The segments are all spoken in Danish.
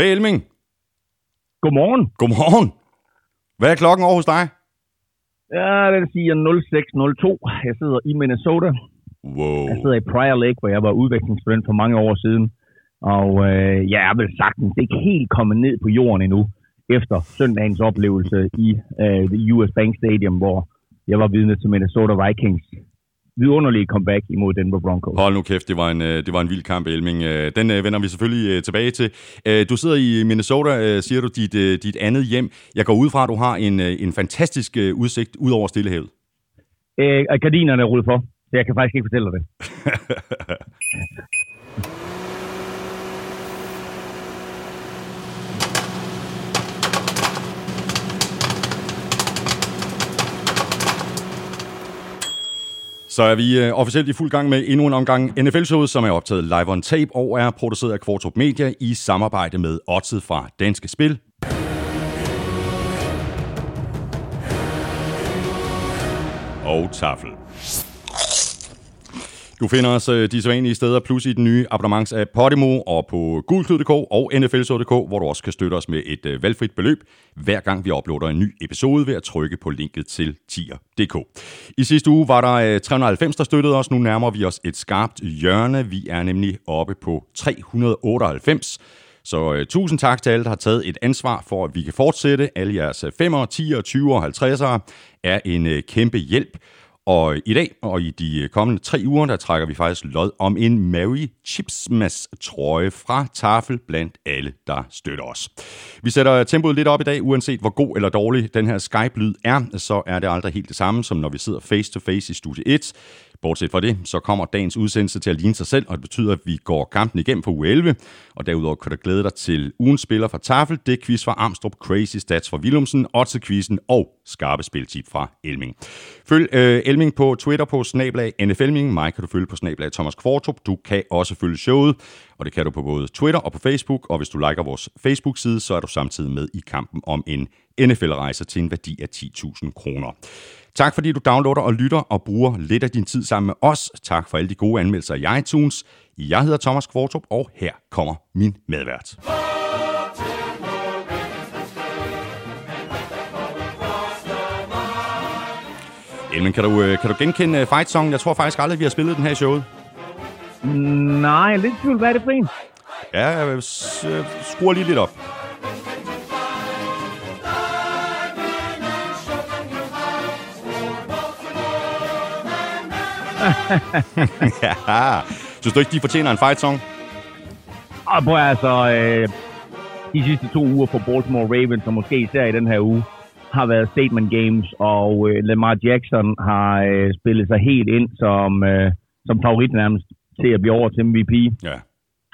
Hey Elming. Godmorgen. Godmorgen. Hvad er klokken over hos dig? Ja, den siger 0602. Jeg sidder i Minnesota. Wow. Jeg sidder i Prior Lake, hvor jeg var udvekslingsstudent for mange år siden. Og øh, jeg er vel sagtens ikke helt kommet ned på jorden endnu, efter søndagens oplevelse i øh, the US Bank Stadium, hvor jeg var vidne til Minnesota Vikings vidunderlige comeback imod Denver Broncos. Hold nu kæft, det var en, øh, det var en vild kamp, Elming. Øh, den øh, vender vi selvfølgelig tilbage til. Du sidder i Minnesota, siger du, dit, dit andet hjem. Jeg går ud fra, at du har en, en fantastisk udsigt ud over Stillehavet. Øh, gardinerne er rullet for, så jeg kan faktisk ikke fortælle dig det. Så er vi øh, officielt i fuld gang med endnu en omgang NFL-showet, som er optaget live on tape og er produceret af Kvartrup Media i samarbejde med Odset fra Danske Spil. Og Tafel. Du finder os øh, de sædvanlige steder, plus i den nye abonnements af Podimo og på gulklud.dk og nflsod.dk, hvor du også kan støtte os med et øh, valgfrit beløb, hver gang vi uploader en ny episode ved at trykke på linket til tier.dk. I sidste uge var der øh, 390, der støttede os. Nu nærmer vi os et skarpt hjørne. Vi er nemlig oppe på 398. Så uh, tusind tak til alle, der har taget et ansvar for, at vi kan fortsætte. Alle jeres 5'ere, 10'ere, 20'ere og 50'ere er en uh, kæmpe hjælp. Og i dag og i de øh, kommende tre uger, der trækker vi faktisk lod om en Mary Chipsmas trøje fra Tafel blandt alle, der støtter os. Vi sætter tempoet lidt op i dag, uanset hvor god eller dårlig den her Skype-lyd er, så er det aldrig helt det samme, som når vi sidder face to face i studie 1. Bortset fra det, så kommer dagens udsendelse til at ligne sig selv, og det betyder, at vi går kampen igennem for u 11. Og derudover kan du glæde dig til ugens spiller fra Tafel, det quiz fra Armstrong, Crazy Stats fra Willumsen, Otze-quizzen og skarpe spiltip fra Elming. Følg øh, Elming på Twitter på snablag NFLming. Mig kan du følge på snablag Thomas Kvartrup. Du kan også følge showet, og det kan du på både Twitter og på Facebook. Og hvis du liker vores Facebook-side, så er du samtidig med i kampen om en NFL-rejse til en værdi af 10.000 kroner. Tak fordi du downloader og lytter og bruger lidt af din tid sammen med os. Tak for alle de gode anmeldelser i iTunes. Jeg hedder Thomas Kvartrup, og her kommer min medvært. Elmen, kan du, øh, kan du genkende øh, Fight Song? Jeg tror faktisk aldrig, vi har spillet den her i showet. Nej, lidt tvivl. Hvad er det for en? Ja, jeg skruer lige lidt op. ja. Synes du ikke, de fortjener en fight song? Og på altså, øh, de sidste to uger for Baltimore Ravens, og måske især i den her uge, har været statement games, og øh, Lamar Jackson har øh, spillet sig helt ind som, øh, som favorit nærmest til at blive over til MVP. Ja.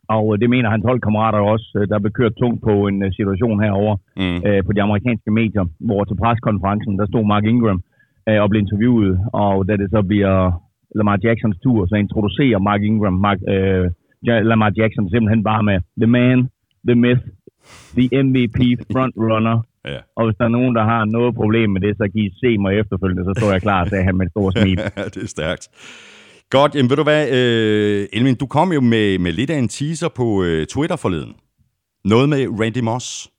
Og øh, det mener hans holdkammerater også. Øh, der blev kørt tungt på en uh, situation herover mm. øh, på de amerikanske medier, hvor til preskonferencen, der stod Mark Ingram øh, og blev interviewet, og da det så bliver Lamar Jacksons tur, så introducerer Mark Ingram Mark, øh, Lamar Jackson simpelthen bare med The Man, The Myth, The MVP Frontrunner. Ja. Og hvis der er nogen, der har noget problem med det, så kan I se mig efterfølgende, så står jeg klar, sagde han med et stort smil. det er stærkt. Godt, jamen ved du hvad, øh, Elmin, du kom jo med, med lidt af en teaser på øh, Twitter forleden. Noget med Randy Moss.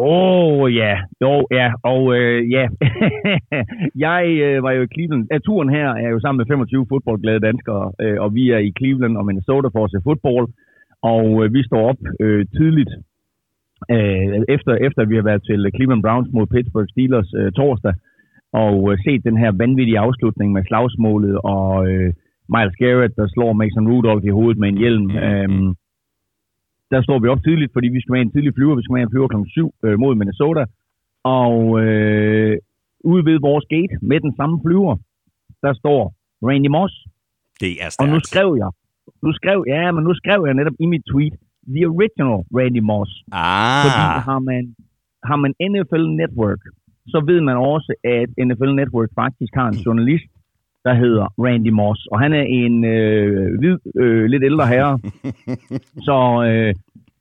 Åh, oh, ja. Jo, ja. Og øh, ja, jeg øh, var jo i Cleveland. Ja, turen her er jo sammen med 25 fodboldglade danskere, øh, og vi er i Cleveland og Minnesota for at se fodbold. Og øh, vi står op øh, tidligt, øh, efter, efter vi har været til Cleveland Browns mod Pittsburgh Steelers øh, torsdag, og øh, set den her vanvittige afslutning med slagsmålet og øh, Miles Garrett, der slår Mason Rudolph i hovedet med en hjelm. Øh, der står vi op tidligt, fordi vi skal med en tidlig flyver. Vi skal med en flyver kl. 7 øh, mod Minnesota. Og øh, ude ved vores gate med den samme flyver, der står Randy Moss. Det er stærkt. Og nu skrev jeg, nu skrev, ja, men nu skrev jeg netop i mit tweet, the original Randy Moss. Ah. Fordi har man, har man NFL Network, så ved man også, at NFL Network faktisk har en journalist, der hedder Randy Moss. Og han er en øh, hvid, øh, lidt ældre herre. så øh,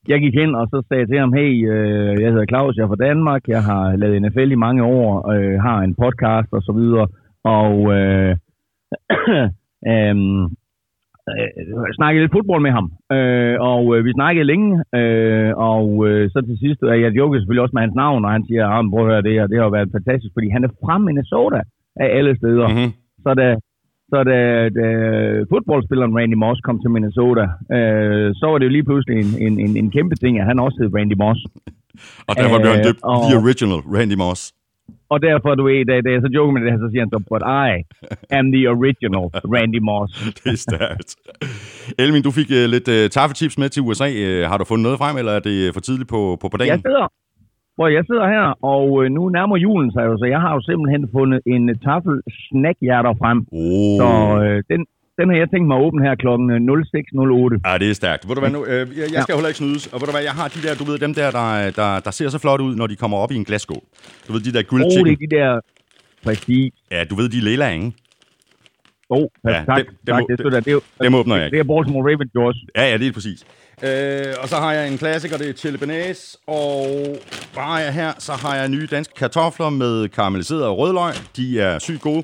jeg gik hen, og så sagde jeg til ham, hey, øh, jeg hedder Claus, jeg er fra Danmark, jeg har lavet NFL i mange år, øh, har en podcast og så videre, og øh, øh, øh, snakkede lidt fodbold med ham, øh, og øh, vi snakkede længe, øh, og øh, så til sidst, og jeg jokede selvfølgelig også med hans navn, og han siger, at prøv at høre det her, det har været fantastisk, fordi han er fra Minnesota af alle steder. Mm-hmm. Så da, så da, da fodboldspilleren Randy Moss kom til Minnesota, øh, så var det jo lige pludselig en, en, en, en kæmpe ting, at han også hed Randy Moss. Og derfor blev han Øh, døbt og- The Original Randy Moss. Og derfor, du ved, da, da jeg så joker med det her, så siger han så, but I am the original Randy Moss. Det er stærkt. Elmin, du fik uh, lidt uh, taffetips med til USA. Uh, har du fundet noget frem, eller er det for tidligt på, på, på dagen? Jeg sidder, hvor jeg sidder her, og øh, nu nærmer julen sig jo, så jeg har jo simpelthen fundet en øh, taffel snackhjerter frem. Oh. Så øh, den, den har jeg tænkt mig at åbne her klokken øh, 06.08. Ja, det er stærkt. Ved du hvad nu? Øh, jeg, jeg skal heller ikke snydes. Og ved du hvad, jeg har de der, du ved, dem der, der, der, der ser så flot ud, når de kommer op i en glasskål. Du ved, de der grilled oh, chicken. det er de der... Præcis. Ja, du ved, de er lilla, ikke? Åh, oh, Ja, tak. dem- dem tak det, jeg. det, er jo, Dem åbner jeg det ikke. er Baltimore Ravens jo også. Ja, ja, det er præcis. Øh, og så har jeg en klassiker, det er chili bearnaise. Og har jeg her? Så har jeg nye danske kartofler med karamelliseret rødløg. De er sygt gode.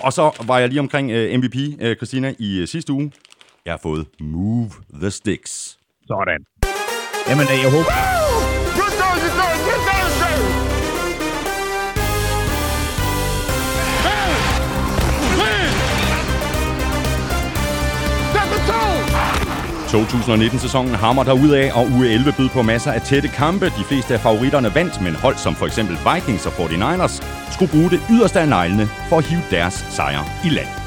Og så var jeg lige omkring øh, MVP, øh, Christina, i øh, sidste uge. Jeg har fået Move the Sticks. Sådan. Jamen, øh, jeg håber... 2019-sæsonen hammer der ud af, og uge 11 bød på masser af tætte kampe. De fleste af favoritterne vandt, men hold som for eksempel Vikings og 49ers skulle bruge det yderste af neglene for at hive deres sejr i land.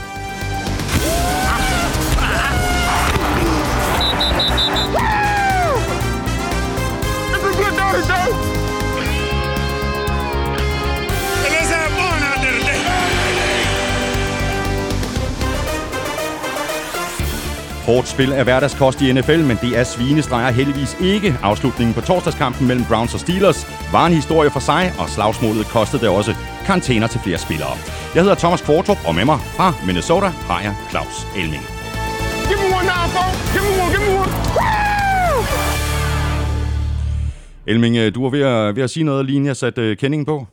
Hårdt spil er hverdagskost i NFL, men det er svinestreger heldigvis ikke. Afslutningen på torsdagskampen mellem Browns og Steelers var en historie for sig, og slagsmålet kostede det også karantæner til flere spillere. Jeg hedder Thomas Kvartrup, og med mig fra Minnesota har jeg Claus Elming. Give me one now, folks. Give me one, give me one. Woo! Elming, øh, du var ved at, ved at sige noget lige jeg satte uh, kendingen på.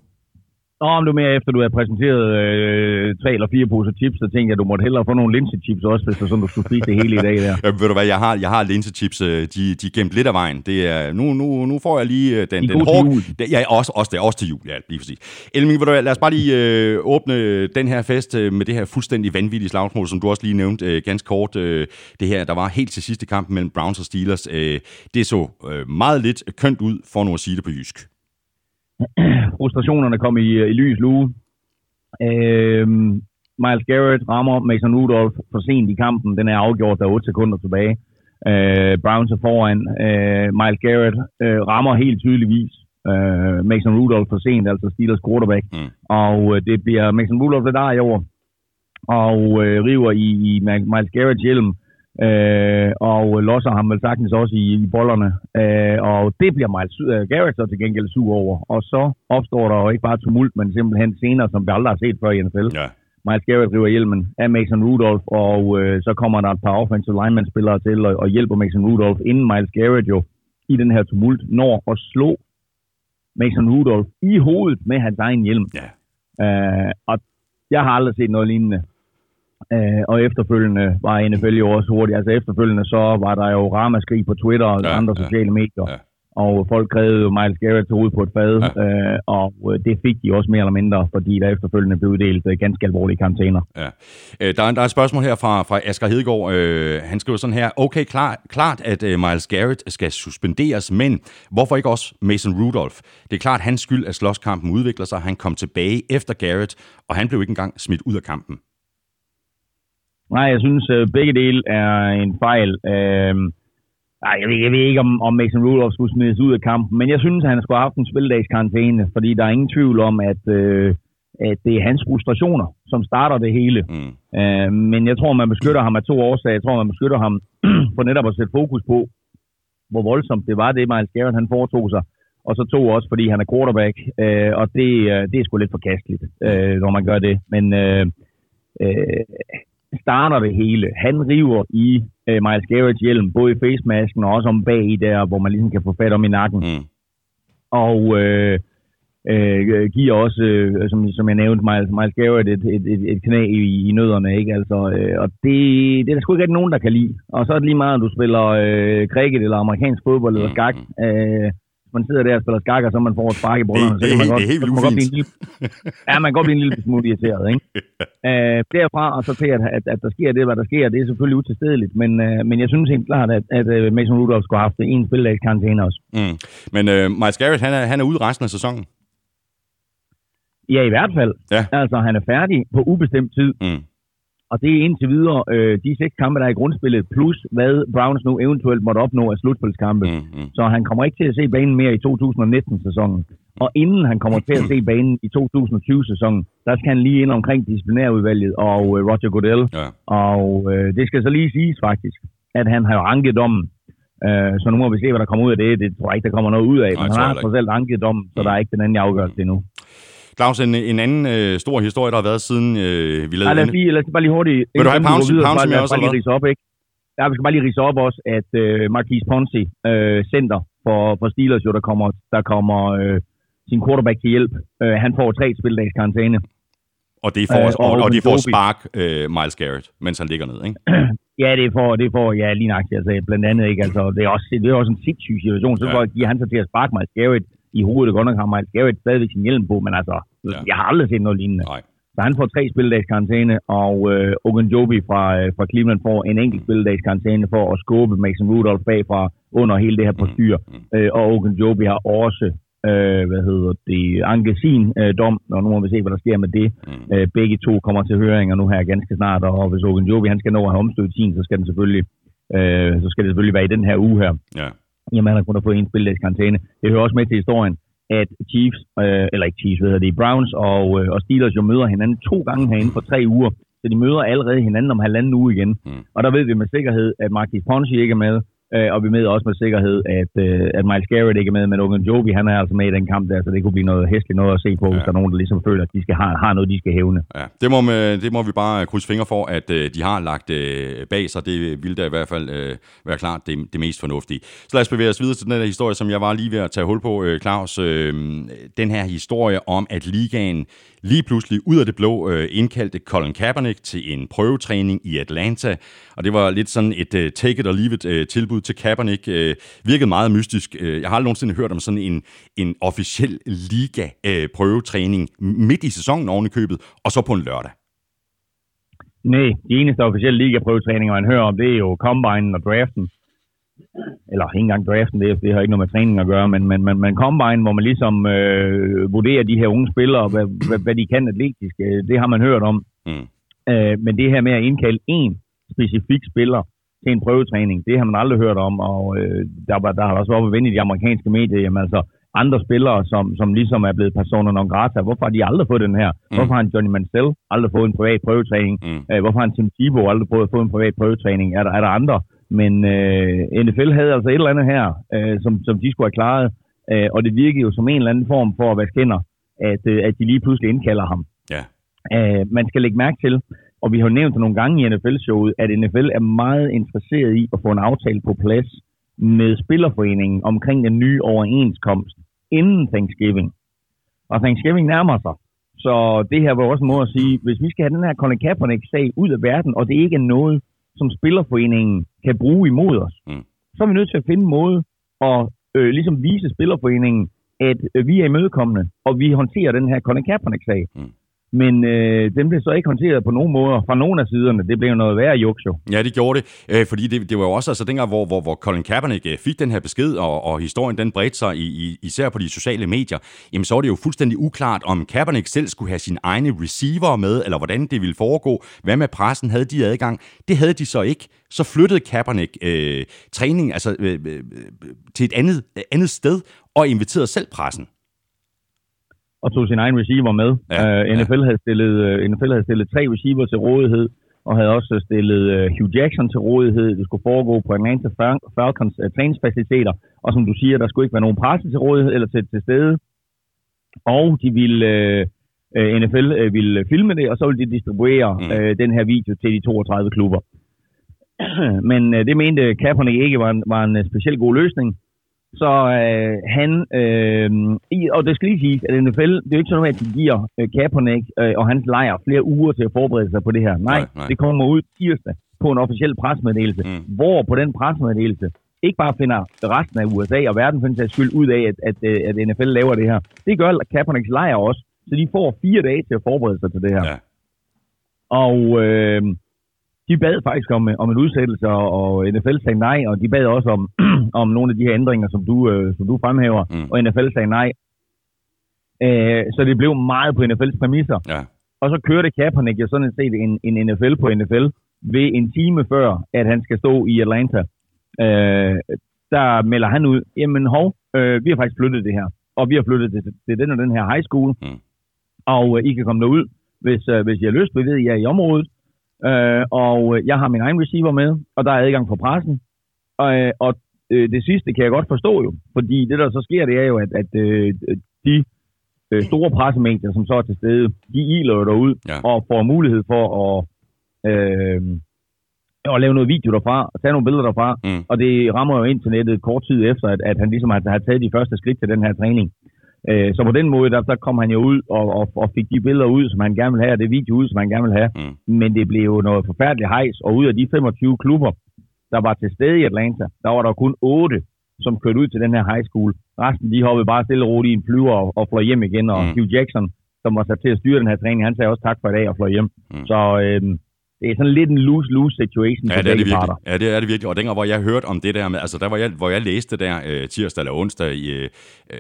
Nå, om du mere efter du havde præsenteret øh, tre eller fire poser chips, så tænkte jeg, at du måtte hellere få nogle linsechips også, hvis det sådan, du skulle spise det hele i dag der. Ja, ved du hvad, jeg har, jeg har linsechips, øh, de, de er gemt lidt af vejen. Det er, nu, nu, nu får jeg lige øh, den, De den hårde... jul. Det, ja, også, også, det også til jul, ja, lige præcis. Elming, ved du hvad, lad os bare lige øh, åbne den her fest øh, med det her fuldstændig vanvittige slagsmål, som du også lige nævnte øh, ganske kort. Øh, det her, der var helt til sidste kamp mellem Browns og Steelers. Øh, det så øh, meget lidt kønt ud, for nu at sige det på jysk. Frustrationerne kom i, i lys lue. Øhm, Miles Garrett rammer Mason Rudolph for sent i kampen. Den er afgjort, der er 8 sekunder tilbage. Øh, Browns er foran. Øh, Miles Garrett øh, rammer helt tydeligvis øh, Mason Rudolph for sent, altså Steelers quarterback. Mm. Og øh, det bliver Mason Rudolph, der der i år. Og øh, river i, i Miles Garretts hjelm. Øh, og losser ham vel sagtens også i, i bollerne. Øh, og det bliver Miles øh, Garrett så til gengæld sur over. Og så opstår der jo ikke bare tumult, men simpelthen scener, som vi aldrig har set før i NFL. Ja. Miles Garrett river hjelmen af Mason Rudolph, og øh, så kommer der et par offensive lineman-spillere til og, og hjælper Mason Rudolph, inden Miles Garrett jo i den her tumult når at slå Mason Rudolph i hovedet med hans egen hjelm. Ja. Øh, og jeg har aldrig set noget lignende. Øh, og efterfølgende var NFL jo også hurtigt. Altså efterfølgende så var der jo ramaskrig på Twitter og Ja, andre ja, sociale medier. ja. Og folk krævede jo Miles Garrett til hovedet på et fad. Ja. Øh, og øh, det fik de også mere eller mindre, fordi der efterfølgende blev uddelt øh, ganske alvorlige karantæner. Ja. Øh, der, er, der er et spørgsmål her fra, fra Asger Hedegaard. Øh, han skriver sådan her. Okay, klar, klart, at øh, Miles Garrett skal suspenderes, men hvorfor ikke også Mason Rudolph? Det er klart hans skyld, at slåskampen udvikler sig. Han kom tilbage efter Garrett, og han blev ikke engang smidt ud af kampen. Nej, jeg synes øh, begge dele er en fejl. Øh, nej, jeg ved, jeg ved ikke, om, om Mason Rudolph skulle smides ud af kampen, men jeg synes, at han skulle have haft en spildags karantæne, fordi der er ingen tvivl om, at, øh, at det er hans frustrationer, som starter det hele. Mm. Øh, men jeg tror, man beskytter ham af to årsager. Jeg tror, man beskytter ham for netop at sætte fokus på, hvor voldsomt det var, det Miles Garrett han foretog sig. Og så to også, fordi han er quarterback, øh, og det, øh, det er sgu lidt forkasteligt, øh, når man gør det. Men øh, øh, starter det hele. Han river i øh, Miles Garrett's hjelm, både i facemasken og også om bag i der, hvor man ligesom kan få fat om i nakken. Mm. Og øh, øh, giver også, øh, som, som jeg nævnte, Miles, Miles Garrett et, et, et, et knæ i, i nødderne, ikke? Altså, øh, og det, det er der sgu ikke nogen, der kan lide. Og så er det lige meget, om du spiller øh, cricket eller amerikansk fodbold eller skak. Øh, man sidder der og spiller skak, og så man får et spark i brødrene. Det, det, så kan man det er helt man godt blive en lille, ja, man kan godt blive en lille smule irriteret, ikke? Øh, derfra og så til, at, at, at der sker det, hvad der sker, det er selvfølgelig utilstedeligt, men, øh, men jeg synes helt klart, at, at øh, Mason Rudolph skulle have haft en spilledags karantæne også. Mm. Men øh, Miles Garrett, han er, han er ude resten af sæsonen. Ja, i hvert fald. Ja. Altså, han er færdig på ubestemt tid, Mm. Og det er indtil videre øh, de seks kampe, der er i grundspillet, plus hvad Browns nu eventuelt måtte opnå af slutspilskampe. Mm. Mm. Så han kommer ikke til at se banen mere i 2019-sæsonen. Og inden han kommer til at se banen i 2020-sæsonen, der skal han lige ind omkring disciplinærudvalget og øh, Roger Goodell. Ja. Og øh, det skal så lige siges faktisk, at han har jo anket dommen. Øh, så nu må vi se, hvad der kommer ud af det. Det tror jeg ikke, der kommer noget ud af. Nej, Men han har trods alt anket dommen, så der er ikke den anden afgørelse endnu. Claus, en, en anden øh, stor historie, der har været siden øh, vi lavede lad os lige, lad os bare lige hurtigt... Vil du have går videre, Pouncy så med også, bare lige eller rise op, ikke? Ja, vi skal bare lige rise op også, at øh, Marquise Ponzi, øh, center for, for Steelers, jo, der kommer, der kommer øh, sin quarterback til hjælp. Øh, han får tre spildags karantæne. Og det får, Øh, og, og og de får spark øh, Miles Garrett, mens han ligger ned, ikke? Ja, det får, det får ja, lige nok, altså, blandt andet, ikke? Altså, det er også, det er også en sindssyg situation. Så Ja. ja. giver han sig til at sparke Miles Garrett i hovedet. Godt nok har Miles Garrett stadigvæk sin hjelm på, men altså, Ja. jeg har aldrig set noget lignende. Nej. Så han får tre spilledags karantæne, og øh, Ogunjobi fra, øh, fra Cleveland får en enkelt spilledags karantæne for at skubbe Mason Rudolph bagfra under hele det her postyr. mm. Øh, og Ogunjobi har også, øh, hvad hedder det, anket sin øh, dom, og nu må vi se, hvad der sker med det. Mm. Øh, begge to kommer til høringer nu her ganske snart, og hvis Ogunjobi han skal nå at have omstødt sin, så skal den selvfølgelig, øh, så skal det selvfølgelig være i den her uge her. Ja. Jamen, han har kun fået en spilledags karantæne. Det hører også med til historien, at Chiefs, øh, eller ikke Chiefs, hvad hedder det, Browns og, øh, og Steelers jo møder hinanden to gange herinde for tre uger. Så de møder allerede hinanden om halvanden uge igen. Mm. Og der ved vi med sikkerhed, at Marquis Ponzi ikke er med, øh, og vi ved også med sikkerhed, at, øh, at Miles Garrett ikke er med, men Ogunjobi, han er altså med i den kamp der, så det kunne blive noget hæsligt noget at se på, ja. hvis der er nogen, der ligesom føler, at de skal have, har noget, de skal hævne. Ja, det må, man- det må vi bare krydse fingre for, at øh, de har lagt øh, bag sig. Det vil da i hvert fald øh, være klart det, det mest fornuftige. Så lad os bevæge os videre til den her historie, som jeg var lige ved at tage hul på, øh, Claus. Øh, den her historie om, at ligaen lige pludselig ud af det blå øh, indkaldte Colin Kaepernick til en prøvetræning i Atlanta. Og det var lidt sådan et øh, take it or leave it øh, tilbud til Kaepernick. Øh, virkede meget mystisk. Øh, jeg har aldrig nogensinde hørt om sådan en, en officiel liga øh, midt i sæsonen oven i købet, og så på en lørdag. Nej, de eneste officielle ligaprøvetræninger, man hører om, det er jo combine og draften. Eller ikke engang draften, det, det har ikke noget med træning at gøre, men, men, men, men combine, hvor man ligesom øh, vurderer de her unge spillere, hvad, hvad, hvad de kan atletisk, øh, det har man hørt om. Mm. Øh, men det her med at indkalde én specifik spiller til en prøvetræning, det har man aldrig hørt om, og øh, der, var, der har også været vendt i de amerikanske medier, jamen altså andre spillere, som, som ligesom er blevet personer non grata, hvorfor har de aldrig fået den her? Mm. Hvorfor har en Johnny Mansell aldrig fået en privat prøvetræning? Mm. Øh, hvorfor har en Tim Tebow aldrig prøvet at få en privat prøvetræning? Er der, er der andre? Men øh, NFL havde altså et eller andet her, øh, som, som de skulle have klaret, øh, og det virkede jo som en eller anden form for at være skinner, at, øh, at de lige pludselig indkalder ham. Ja. Øh, man skal lægge mærke til, og vi har jo nævnt det nogle gange i NFL-showet, at NFL er meget interesseret i at få en aftale på plads med Spillerforeningen omkring den nye overenskomst inden Thanksgiving. Og Thanksgiving nærmer sig. Så det her var også en måde at sige, hvis vi skal have den her Colin Kaepernick-sag ud af verden, og det ikke er noget, som Spillerforeningen kan bruge imod os, Mm. så er vi nødt til at finde en måde at øh, ligesom vise Spillerforeningen, at øh, vi er imødekommende, og vi håndterer den her Colin Kaepernick-sag. Mm. Men øh, den blev så ikke håndteret på nogen måder fra nogen af siderne. Det blev noget værre juks jo. Ja, det gjorde det, øh, fordi det, det var jo også altså dengang, hvor, hvor, hvor Colin Kaepernick øh, fik den her besked, og, og historien den bredte sig i, i, især på de sociale medier, jamen så var det jo fuldstændig uklart, om Kaepernick selv skulle have sin egne receiver med, eller hvordan det ville foregå. Hvad med pressen? Havde de adgang? Det havde de så ikke. Så flyttede Kaepernick øh, træning altså, øh, øh, øh til et andet, andet sted, og inviterede selv pressen. Og tog sin egen receiver med. Ja, Ja, uh, NFL, havde stillet, uh, NFL havde stillet tre receiver til rådighed, og havde også stillet uh, Hugh Jackson til rådighed. Det skulle foregå på Atlanta Fal- Falcons uh, træningsfaciliteter. Og som du siger, der skulle ikke være nogen presse til rådighed eller til, til stede. Og de ville, uh, uh, NFL uh, ville filme det, og så ville de distribuere Mm. uh, den her video til de 32 klubber. Men uh, det mente Kaepernick ikke var en, var en speciel god løsning. Så øh, han, øh, og det skal lige sige, at NFL, det er jo ikke sådan, at de giver øh, Kaepernick øh, og hans lejr flere uger til at forberede sig på det her. Nej, Nej, nej, det kommer ud tirsdag på en officiel presmeddelelse, Mm. hvor på den presmeddelelse ikke bare finder resten af USA og verden for den skyld ud af, at, at, øh, at NFL laver det her. Det gør Kaepernicks lejr også, så de får fire dage til at forberede sig til det her. Ja. Og øh, de bad faktisk om, om en udsættelse, og NFL sagde nej, og de bad også om, om nogle af de her ændringer, som du, øh, som du fremhæver, Mm. og NFL sagde nej. Øh, så det blev meget på NFL's præmisser. Ja. Og så kørte Kaepernick jo sådan set en, en NFL på NFL ved en time før, at han skal stå i Atlanta. Øh, der melder han ud, jamen hov, øh, vi har faktisk flyttet det her, og vi har flyttet det til den og den her high school, Mm. og øh, I kan komme derud, hvis, øh, hvis I har lyst, vi ved, I er i området, øh, og øh, jeg har min egen receiver med, og der er adgang for pressen, og, øh, og øh, det sidste kan jeg godt forstå jo, fordi det der så sker, det er jo, at, at øh, de øh, store pressemedier, som så er til stede, de iler jo derud Ja. og får mulighed for at, øh, at lave noget video derfra, og tage nogle billeder derfra, Mm. og det rammer jo internettet kort tid efter, at, at han ligesom har, har taget de første skridt til den her træning. Øh, så på den måde, der, der kom han jo ud og, og, og fik de billeder ud, som han gerne vil have, og det video ud, som han gerne vil have. Mm. Men det blev jo noget forfærdeligt hejs, og ud af de 25 klubber, der var til stede i Atlanta, der var der kun 8, som kørte ud til den her high school. Resten, de hoppede bare stille og roligt i en flyver og, og fløj hjem igen, og Mm. Hugh Jackson, som var sat til at styre den her træning, han sagde også tak for i dag og fløj hjem. Mm. Så øhm, det er sådan lidt en lose-lose situation Ja, for det er det virkelig. parter. Ja, det er det virkelig. Og dengang, hvor jeg hørte om det der med, altså der, hvor jeg, hvor jeg læste der øh, tirsdag eller onsdag, i, øh, øh,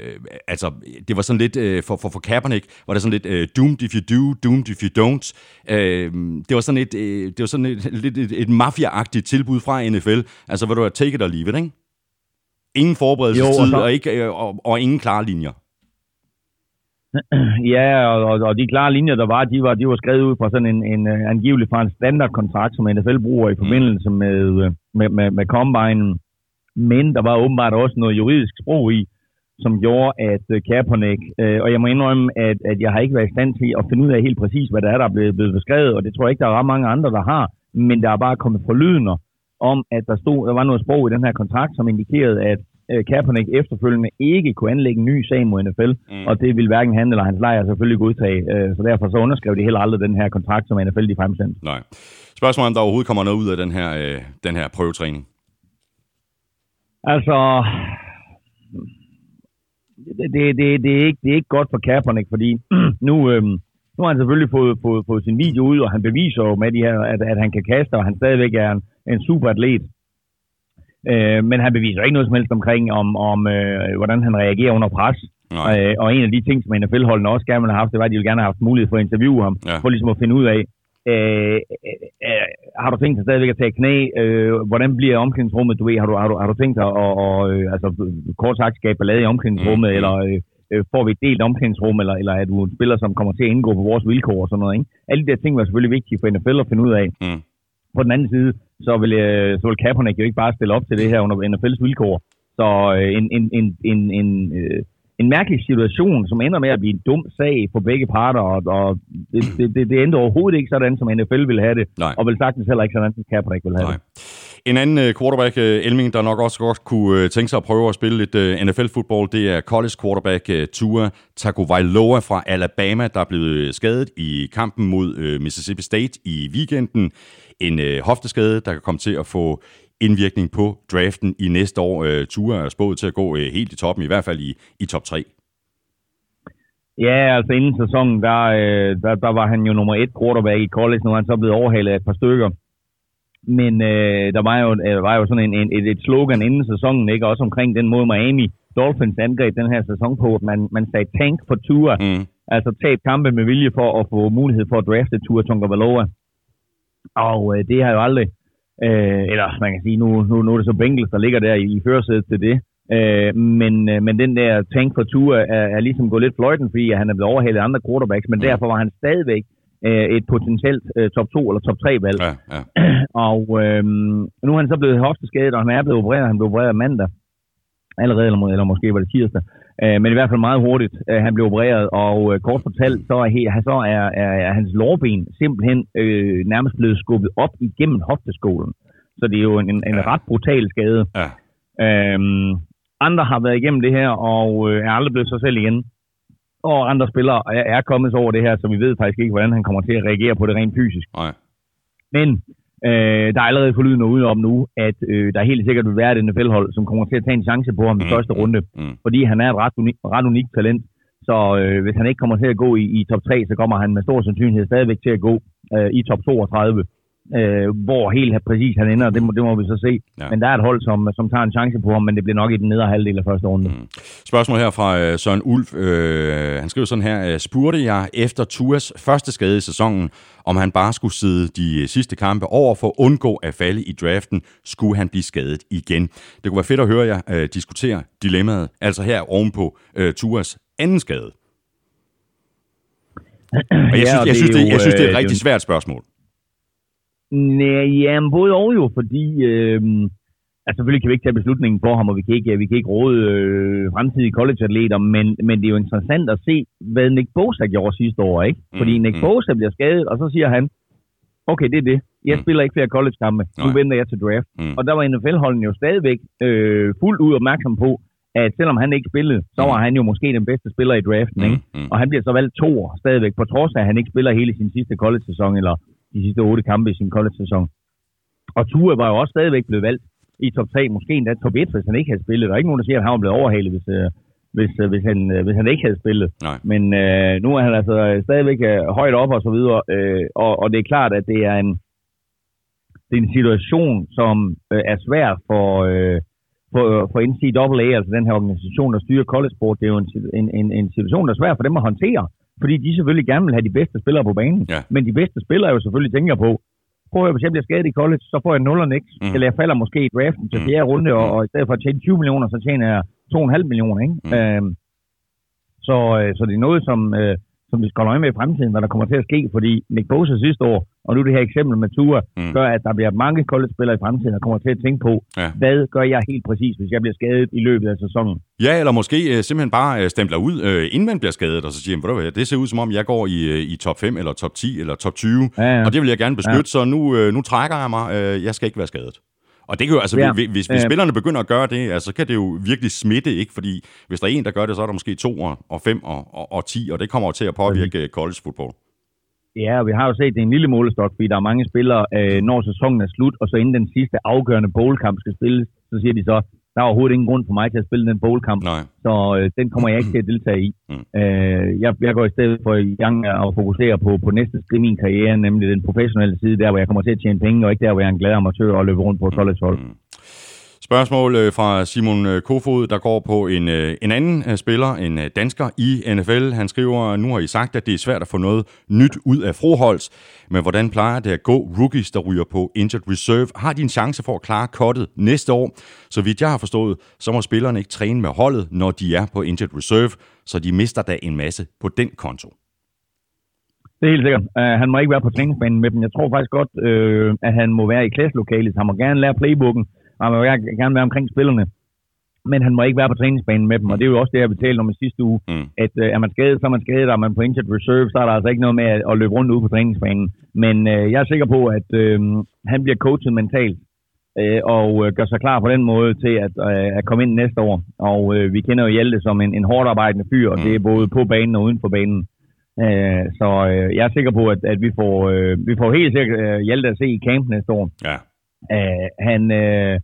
altså det var sådan lidt, øh, for, for, for Kaepernick, var det sådan lidt øh, doomed if you do, doomed if you don't. Øh, det var sådan et, øh, det var sådan et, lidt et, et mafia-agtigt tilbud fra NFL. Altså, hvor du er take it or leave it, ikke? Ingen forberedelsestid, Jo, og så- og, ikke, øh, og, og ingen klare linjer. Ja, og, og, de klare linjer, der var, de var, de var skrevet ud fra sådan en, en uh, angivelig fra en standardkontrakt, som NFL bruger i forbindelse med, øh, med, med, med Combine. Men der var åbenbart også noget juridisk sprog i, som gjorde, at uh, Kaepernick, uh, og jeg må indrømme, at, at jeg har ikke været i stand til at finde ud af helt præcis, hvad der er, der er blevet, blevet beskrevet, og det tror jeg ikke, der er ret mange andre, der har, men der er bare kommet forlydender om, at der, stod, der var noget sprog i den her kontrakt, som indikerede, at uh, Kaepernick efterfølgende ikke kunne anlægge en ny sag mod NFL, Mm. og det ville hverken han eller hans lejr selvfølgelig godtage. Øh, Så derfor så underskrev de heller aldrig den her kontrakt, som NFL de fremsendte. Nej. Spørgsmålet er, om der overhovedet kommer noget ud af den her, øh, den her prøvetræning. Altså, det, det, det, det, er ikke, det er ikke godt for Kaepernick, fordi nu, øhm, nu har han selvfølgelig fået, fået, fået sin video ud, og han beviser jo med de her, at, at han kan kaste, og han stadigvæk er en, en super atlet. Øh, men han beviser ikke noget som helst omkring, om, om øh, hvordan han reagerer under pres. Nej. Øh, og en af de ting, som NFL-holdene også gerne ville have haft, det var, at de ville gerne have haft mulighed for at interviewe ham, Ja. for ligesom at finde ud af, øh, øh, har du tænkt dig stadigvæk at tage knæ? Øh, hvordan bliver omklædningsrummet? Du ved, har du, har du, har du tænkt dig at, og, øh, altså, kort sagt skabe ballade i omklædningsrummet, Mm, mm, mm. eller øh, øh, får vi et delt omklædningsrum, eller, eller er du en spiller, som kommer til at indgå på vores vilkår og sådan noget, ikke? Alle de der ting var selvfølgelig vigtige for NFL at finde ud af. Mm. På den anden side, så vil, øh, så vil Kaepernick jo ikke bare stille op til det her under NFL's vilkår. Så øh, en, en, en, en, en, øh, en mærkelig situation, som ender med at blive en dum sag for begge parter, og, og det, det, det, det endte overhovedet ikke sådan, som NFL ville have det, Nej. og vel sagtens heller ikke sådan, som Kaepernick ville have Nej. det. En anden øh, quarterback, Elming, der nok også godt kunne tænke sig at prøve at spille lidt NFL-fodbold, det er college quarterback Tua Tagovailoa fra Alabama, der er blevet øh, skadet i kampen mod Mississippi State i weekenden. En øh, hofteskade, der kan komme til at få indvirkning på draften i næste år. Øh, Tua er spået til at gå øh, helt i toppen, i hvert fald i, i top 3. Ja, altså inden sæsonen, der, øh, der, der var han jo nummer et quarterback i college, nu er han så blevet overhalet af et par stykker. Men øh, der var jo, øh, var jo sådan en, en, et, et slogan inden sæsonen, ikke? også omkring den måde Miami Dolphins angreb den her sæson på, at man, man sagde tank for Tua, Mm. altså tab kampe med vilje for at få mulighed for at drafte Tua Tagovailoa. Og øh, det har jo aldrig, øh, eller man kan sige, nu, nu, nu er det så Bengals, der ligger der i, i førersædet til det. Øh, men, øh, men den der tank for Tua er, er ligesom gået lidt fløjten, fordi han er blevet overhalet af andre quarterbacks, men derfor var han stadigvæk øh, et potentielt øh, top 2 eller top 3 valg. Ja, ja. Og øh, nu er han så blevet hofteskadet, og han er blevet opereret. Han blev opereret mandag allerede, eller, må- eller måske var det tirsdag. Øh, men i hvert fald meget hurtigt. Øh, han blev opereret, og øh, kort fortalt, så er, he, så er, er, er hans lårben simpelthen øh, nærmest blevet skubbet op igennem hofteskålen. Så det er jo en, en, en Ja. ret brutal skade. ja. Øhm, andre har været igennem det her, og øh, er aldrig blevet sig selv igen. Og andre spillere er, er kommet over det her, så vi ved faktisk ikke, hvordan han kommer til at reagere på det rent fysisk. Nej. Men øh, der er allerede forlydet noget om nu, at øh, der helt sikkert vil være et NFL-hold, som kommer til at tage en chance på ham mm, i første runde, mm. fordi han er et ret, uni- ret unikt talent. Så øh, hvis han ikke kommer til at gå i, i top 3, så kommer han med stor sandsynlighed stadigvæk til at gå øh, i top 32. Øh, hvor helt præcis han ender, det må, det må vi så se. Ja. Men der er et hold, som, som tager en chance på ham, men det bliver nok i den nedre halvdel af første runde. Mm. Spørgsmål her fra øh, Søren Ulf. Øh, han skriver sådan her. øh, Spurgte jeg efter Tuas første skade i sæsonen, om han bare skulle sidde de øh, sidste kampe over for at undgå at falde i draften, skulle han blive skadet igen. Det kunne være fedt at høre jer øh, diskutere dilemmaet, altså her ovenpå øh, Tuas anden skade. Og jeg, synes, og jeg, synes, det, jo, jeg synes, det er et øh, rigtig svært spørgsmål. Nej, ja, men både og jo, fordi øh, altså selvfølgelig kan vi ikke tage beslutningen for ham, og vi kan ikke, vi kan ikke råde øh, fremtidige collegeatleter, men, men det er jo interessant at se, hvad Nick Bosa gjorde sidste år, ikke? Fordi Mm, Nick mm. Bosa bliver skadet, og så siger han, okay, det er det. Jeg Mm. spiller ikke flere college-kampe. Nu venter jeg til draft. Mm. Og der var NFL-holdene jo stadigvæk øh, fuldt ud opmærksom på, at selvom han ikke spillede, så Mm. var han jo måske den bedste spiller i draften, ikke? Mm, mm. Og han bliver så valgt to år stadigvæk, på trods af, at han ikke spiller hele sin sidste college-sæson, eller de sidste otte kampe i sin college-sæson. Og Tua var jo også stadigvæk blevet valgt i top 3, måske endda top 1, hvis han ikke havde spillet. Der er ikke nogen, der siger, at han var blevet overhalet, hvis, øh, hvis, øh, hvis, han, øh, hvis han ikke havde spillet. Nej. Men øh, nu er han altså stadigvæk højt op og så videre, øh, og, og det er klart, at det er en, det er en situation, som øh, er svær for, øh, for, for NCAA, altså den her organisation, der styrer college sport. Det er jo en, en, en, en situation, der er svær for dem at håndtere, fordi de selvfølgelig gerne vil have de bedste spillere på banen. Ja. Men de bedste spillere jo selvfølgelig tænker på, prøv at høre, hvis jeg bliver skadet i college, så får jeg 0 og niks, Mm. mm. eller jeg falder måske i draften til Mm. fjerde runde, og, Mm. og i stedet for at tjene 20 millioner, så tjener jeg 2,5 millioner. Ikke? Mm. Mm. Øhm, så, øh, så det er noget, som, øh, som vi skal holde øje med i fremtiden, hvad der kommer til at ske, fordi Nick Bosa sidste år, og nu det her eksempel med Tua, Mm. gør, at der bliver mange college-spillere i fremtiden, der kommer til at tænke på, Ja. hvad gør jeg helt præcis, hvis jeg bliver skadet i løbet af sæsonen. Ja, eller måske øh, simpelthen bare øh, stempler ud, øh, inden man bliver skadet, og så siger, "Ved du hvad, det ser ud som om, jeg går i, øh, i top 5, eller top 10, eller top 20, Ja, ja. og det vil jeg gerne beskytte, så nu, øh, nu trækker jeg mig, øh, jeg skal ikke være skadet. Og det kan jo, altså, Ja. hvis, hvis, Øh. spillerne begynder at gøre det, altså, så kan det jo virkelig smitte, ikke? Fordi hvis der er en, der gør det, så er der måske to og, og fem og, og, og ti, og det kommer jo til at påvirke øh, college football. Ja, og vi har jo set, det er en lille målestok, fordi der er mange spillere, øh, når sæsonen er slut, og så inden den sidste afgørende bowlkamp skal spilles, så siger de så, der er overhovedet ingen grund for mig til at spille den bowlkamp, Nej. så øh, den kommer jeg ikke til at deltage i. Mm. Øh, jeg, jeg går i stedet for i gang med at fokusere på, på næste skridt i min karriere, nemlig den professionelle side, der hvor jeg kommer til at tjene penge, og ikke der, hvor jeg er en glad amatør og løber rundt på et. Mm. Spørgsmål øh, fra Simon øh, Kofod, der går på en, øh, en anden spiller, en dansker i NFL. Han skriver, nu har I sagt, at det er svært at få noget nyt ud af Froholz, men hvordan plejer det at gå rookies, der ryger på injured reserve? Har de en chance for at klare kottet næste år? Så vidt jeg har forstået, så må spillerne ikke træne med holdet, når de er på injured reserve, så de mister da en masse på den konto. Det er helt sikkert. Uh, han må ikke være på træningsbanen med dem. Jeg tror faktisk godt, uh, at han må være i klasselokalet. Han må gerne lære playbooken, han må gerne gerne være omkring spillerne. Men han må ikke være på træningsbanen med dem, og det er jo også det, jeg betalte om i sidste uge. Mm. At uh, er man skadet, så er man skadet, og er man på injured reserve, så er der altså ikke noget med at, at løbe rundt ude på træningsbanen. Men uh, jeg er sikker på, at uh, han bliver coachet mentalt, uh, og uh, gør sig klar på den måde til at, uh, at komme ind næste år. Og uh, vi kender jo Hjalte som en, en hårdt arbejdende fyr, og Mm. det er både på banen og uden for banen. Øh, så øh, jeg er sikker på, at, at vi, får, øh, vi får helt sikkert øh, Hjalte at se i camp næste år. Ja. Øh, han, øh,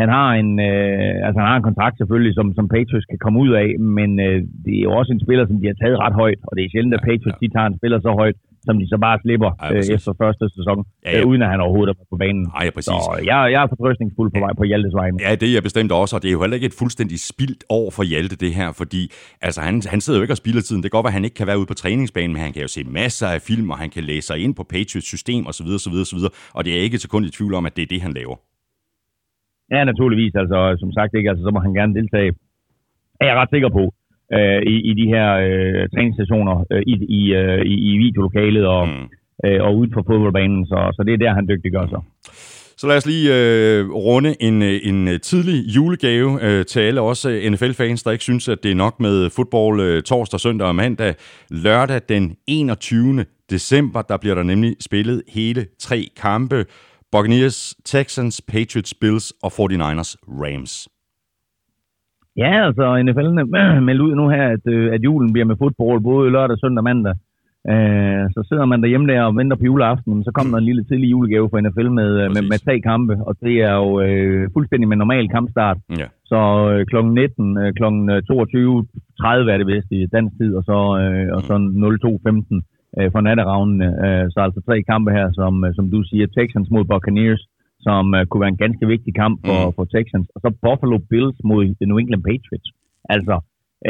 han, har en, øh, altså han har en kontrakt selvfølgelig, som, som Patriots kan komme ud af, men øh, det er jo også en spiller, som de har taget ret højt, og det er sjældent, at Ja, Patriots ja. de tager en spiller så højt, som de så bare slipper Ja, øh, efter første sæson, Ja, ja. øh, uden at han overhovedet er på banen. Ej, præcis. Så jeg, jeg er fortrøstningsfuld på vej på Hjaltes vegne. Ja, det er jeg bestemt også, og det er jo heller ikke et fuldstændig spildt år for Hjalte, det her, fordi altså, han, han sidder jo ikke og spilder tiden. Det kan godt være, at han ikke kan være ude på træningsbanen, men han kan jo se masser af film, og han kan læse sig ind på Patriots system osv., osv., osv., og det er ikke et sekund i tvivl om, at det er det, han laver. Ja, naturligvis. Altså, som sagt ikke, altså, så må han gerne deltage. Er jeg ret sikker på øh, i, i de her øh, træningsstationer øh, i, i, øh, i, videolokalet og, Mm. øh, og uden for fodboldbanen. Så, så det er der, han dygtiggør sig. Så lad os lige øh, runde en, øh, en øh, tidlig julegave øh, til alle også NFL-fans, der ikke synes, at det er nok med fodbold øh, torsdag, søndag og mandag. Lørdag den 21. december, der bliver der nemlig spillet hele tre kampe. Buccaneers, Texans, Patriots, Bills og 49ers, Rams. Ja, altså NFL melder ud nu her, at, øh, at julen bliver med fodbold både lørdag, søndag og mandag. Øh, så sidder man derhjemme der og venter på juleaften, så kommer der en lille tidlig julegave fra NFL med, øh, med, med tre kampe, og det er jo øh, fuldstændig med normal kampstart. Ja. Så øh, kl. 19, øh, kl. 22.30 er det vist i dansk tid, og så, øh, og så 02.15 øh, for natteravnene. Øh, så altså tre kampe her, som, øh, som du siger, Texans mod Buccaneers, som øh, kunne være en ganske vigtig kamp for, Mm. for Texans, og så Buffalo Bills mod New England Patriots. Altså,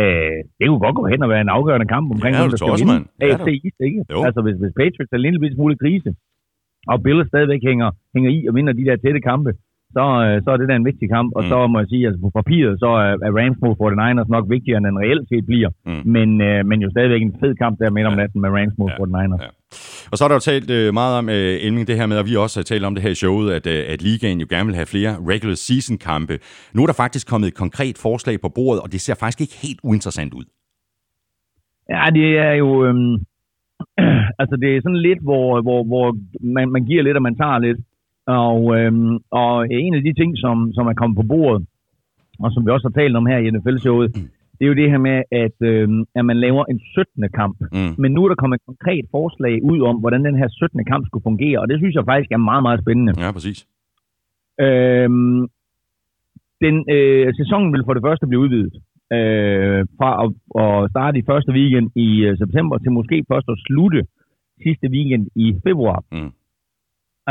øh, det kunne godt gå hen og være en afgørende kamp omkring, Ja, hvem der skal vinde AFC East, ikke? Jo. Altså, hvis, hvis Patriots er en lille smule krise, og Bills stadigvæk hænger, hænger i og vinder de der tætte kampe, så, øh, så er det der en vigtig kamp. Og Mm. så må jeg sige, altså på papiret, så er, er Rams mod 49ers nok vigtigere, end den reelt set bliver. Mm. Men, øh, men jo stadigvæk en fed kamp der midt om natten med Rams mod Ja. 49ers. Ja. Og så er der jo talt øh, meget om, øh, Elming, det her med, og vi har også talt om det her i showet, at, øh, at ligaen jo gerne vil have flere regular season kampe. Nu er der faktisk kommet et konkret forslag på bordet, og det ser faktisk ikke helt uinteressant ud. Ja, det er jo... Øhm, altså, det er sådan lidt, hvor, hvor, hvor man, man giver lidt, og man tager lidt. Og, øhm, og en af de ting, som, som er kommet på bordet, og som vi også har talt om her i NFL-showet, det er jo det her med, at, øhm, at man laver en 17. kamp. Mm. Men nu er der kommet et konkret forslag ud om, hvordan den her 17. kamp skulle fungere, og det synes jeg faktisk er meget, meget spændende. Ja, præcis. Øhm, den, øh, sæsonen vil for det første blive udvidet. Øh, fra at, at starte i første weekend i øh, september til måske først at slutte sidste weekend i februar. Mm.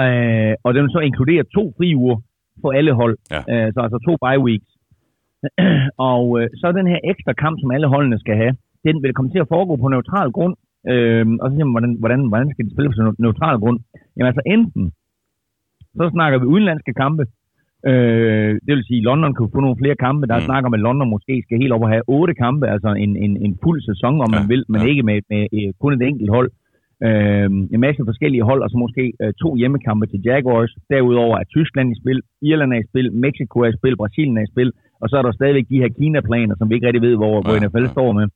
Øh, og den så inkludere to fri uger for alle hold. Ja. Øh, så altså to bye weeks. og øh, så den her ekstra kamp, som alle holdene skal have, den vil komme til at foregå på neutral grund. Øh, og så siger man, hvordan, hvordan, hvordan skal de spille på neut- neutral grund? Jamen altså enten, så snakker vi udenlandske kampe, Øh, det vil sige, at London kan få nogle flere kampe. Der Mm. snakker om, at London måske skal helt op og have otte kampe, altså en, en, en fuld sæson, om Ja, man vil, men ja. ikke med, med øh, kun et enkelt hold. Øh, en masse forskellige hold, og så måske øh, to hjemmekampe til Jaguars. Derudover er Tyskland i spil, Irland er i spil, Mexico er i spil, Brasilien er i spil, og så er der stadigvæk de her Kina-planer, som vi ikke rigtig ved, hvor, hvor Ja, NFL ja. står med.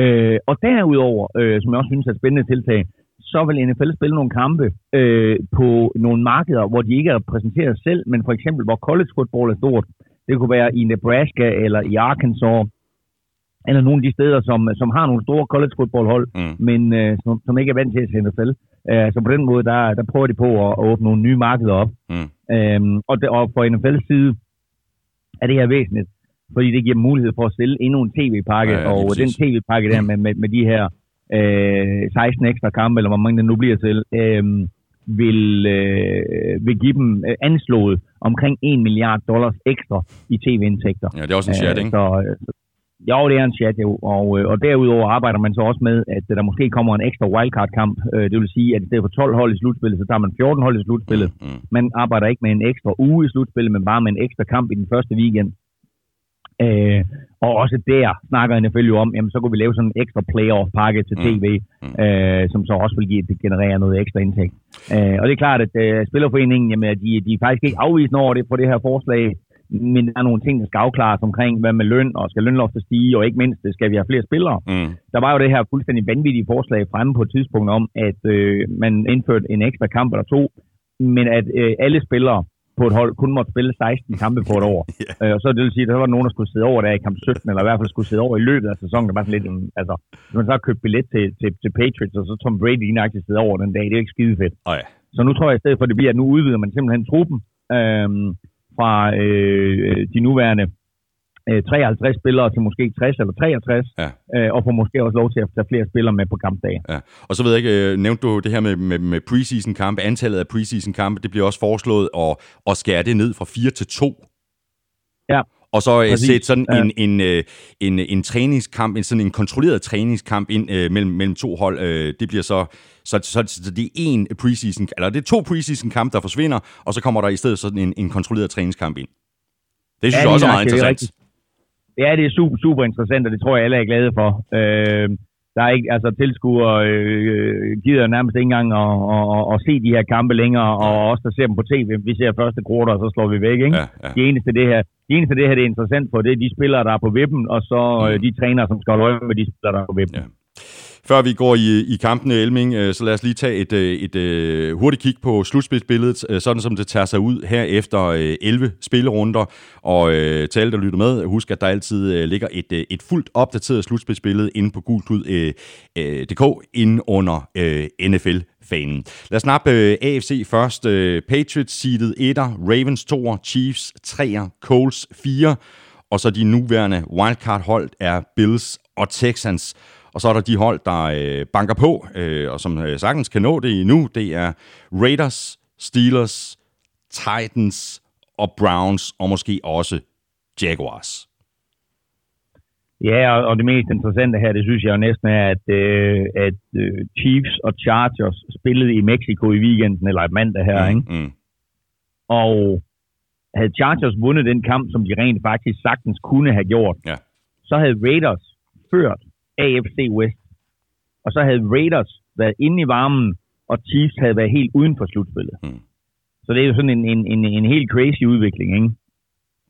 Øh, og derudover, øh, som jeg også synes er et spændende tiltag, så vil NFL spille nogle kampe øh, på nogle markeder, hvor de ikke er repræsenteret selv, men for eksempel, hvor college football er stort. Det kunne være i Nebraska eller i Arkansas, eller nogle af de steder, som, som har nogle store college football hold, Mm. men øh, som, som ikke er vant til at se NFL. Øh, så på den måde, der, der prøver de på at, at åbne nogle nye markeder op. Mm. Øhm, og, det, og for NFL's side er det her væsentligt, fordi det giver mulighed for at stille endnu en tv-pakke, Ja, ja, og præcis. den tv-pakke der med, med, med de her øh, 16 ekstra kampe, eller hvor mange det nu bliver til, øh, vil, øh, vil give dem øh, anslået omkring 1 milliard dollars ekstra i tv-indtægter. Ja, det er også en chat, Øh, ikke? Så, øh, så, jo, det er en chat, jo. Og, øh, og derudover arbejder man så også med, at der måske kommer en ekstra wildcard-kamp. Øh, det vil sige, at i stedet for 12 hold i slutspillet, så tager man 14 hold i slutspillet. Mm. Man arbejder ikke med en ekstra uge i slutspillet, men bare med en ekstra kamp i den første weekend. Øh, og også der snakker NFL jo om, jamen så kunne vi lave sådan en ekstra playoff-pakke til Mm. tv, Mm. øh, som så også vil give, det generere noget ekstra indtægt. Øh, og det er klart, at øh, Spillerforeningen, jamen, de, de er faktisk ikke afvisende over det på det her forslag, men der er nogle ting, der skal afklares omkring, hvad med løn, og skal lønloftet stige, og ikke mindst, skal vi have flere spillere. Mm. Der var jo det her fuldstændig vanvittige forslag fremme på et tidspunkt om, at øh, man indførte en ekstra kamp eller to, men at øh, alle spillere på et hold kun måtte spille 16 kampe på et år. Ja. Øh, og så det vil sige, at der var nogen, der skulle sidde over der i kamp 17, eller i hvert fald skulle sidde over i løbet af sæsonen. Det var sådan lidt, altså, hvis man så har købt billet til, til, til Patriots, og så Tom Brady lige sidder over den dag, det er jo ikke skide fedt. Og ja. Så nu tror jeg i stedet for, at det bliver, at nu udvider man simpelthen truppen øhm, fra øh, de nuværende øh, 53 spillere til måske 60 eller 63, Ja. øh, og får måske også lov til at tage flere spillere med på kampdagen. Ja. Og så ved jeg ikke, øh, nævnte du det her med, med, med preseason kampe, antallet af preseason kampe, det bliver også foreslået at, at skære det ned fra 4 til 2. Ja. Og så øh, Præcis. sætte sådan Ja. en, en, øh, en, en træningskamp, en sådan en kontrolleret træningskamp ind øh, mellem, mellem to hold. Øh, det bliver så, så, så, så det er en preseason, eller det er to preseason kampe, der forsvinder, og så kommer der i stedet sådan en, en kontrolleret træningskamp ind. Det synes Ja, jeg også er meget det er interessant. Ja, det er super, super interessant, og det tror jeg, alle er glade for. Øh, der er ikke, altså tilskuere øh, gider nærmest ikke engang at, at, at, at, se de her kampe længere, og os, der ser dem på tv, vi ser første kvartal, og så slår vi væk, ikke? Ja, ja. Det eneste, det her, det eneste, det her det er interessant for, det er de spillere, der er på vippen, og så Mm. mm. de trænere, som skal holde øje med de spillere, der er på vippen. Ja. Før vi går i, i kampene, Elming, øh, så lad os lige tage et, øh, et, et hurtigt kig på slutspidsbilledet, øh, sådan som det tager sig ud her efter 11 spillerunder. Og til alle, der lytter med, husk, at der altid ligger et, et fuldt opdateret slutspidsbillede inde på gulklud.dk inde under NFL fanen. Lad os snappe AFC først. Patriots seedet 1'er, Ravens 2'er, Chiefs 3'er, Coles 4'er, og så de nuværende wildcard-hold er Bills og Texans. Og så er der de hold, der øh, banker på, øh, og som øh, sagtens kan nå det nu. Det er Raiders, Steelers, Titans og Browns, og måske også Jaguars. Ja, og det mest interessante her, det synes jeg jo næsten er, at, øh, at øh, Chiefs og Chargers spillede i Mexico i weekenden, eller mandag her, mm, ikke? Mm. Og havde Chargers vundet den kamp, som de rent faktisk sagtens kunne have gjort, ja. så havde Raiders ført AFC West. Og så havde Raiders været inde i varmen, og Chiefs havde været helt uden for slutspillet. Mm. Så det er jo sådan en, en, en, en helt crazy udvikling, ikke?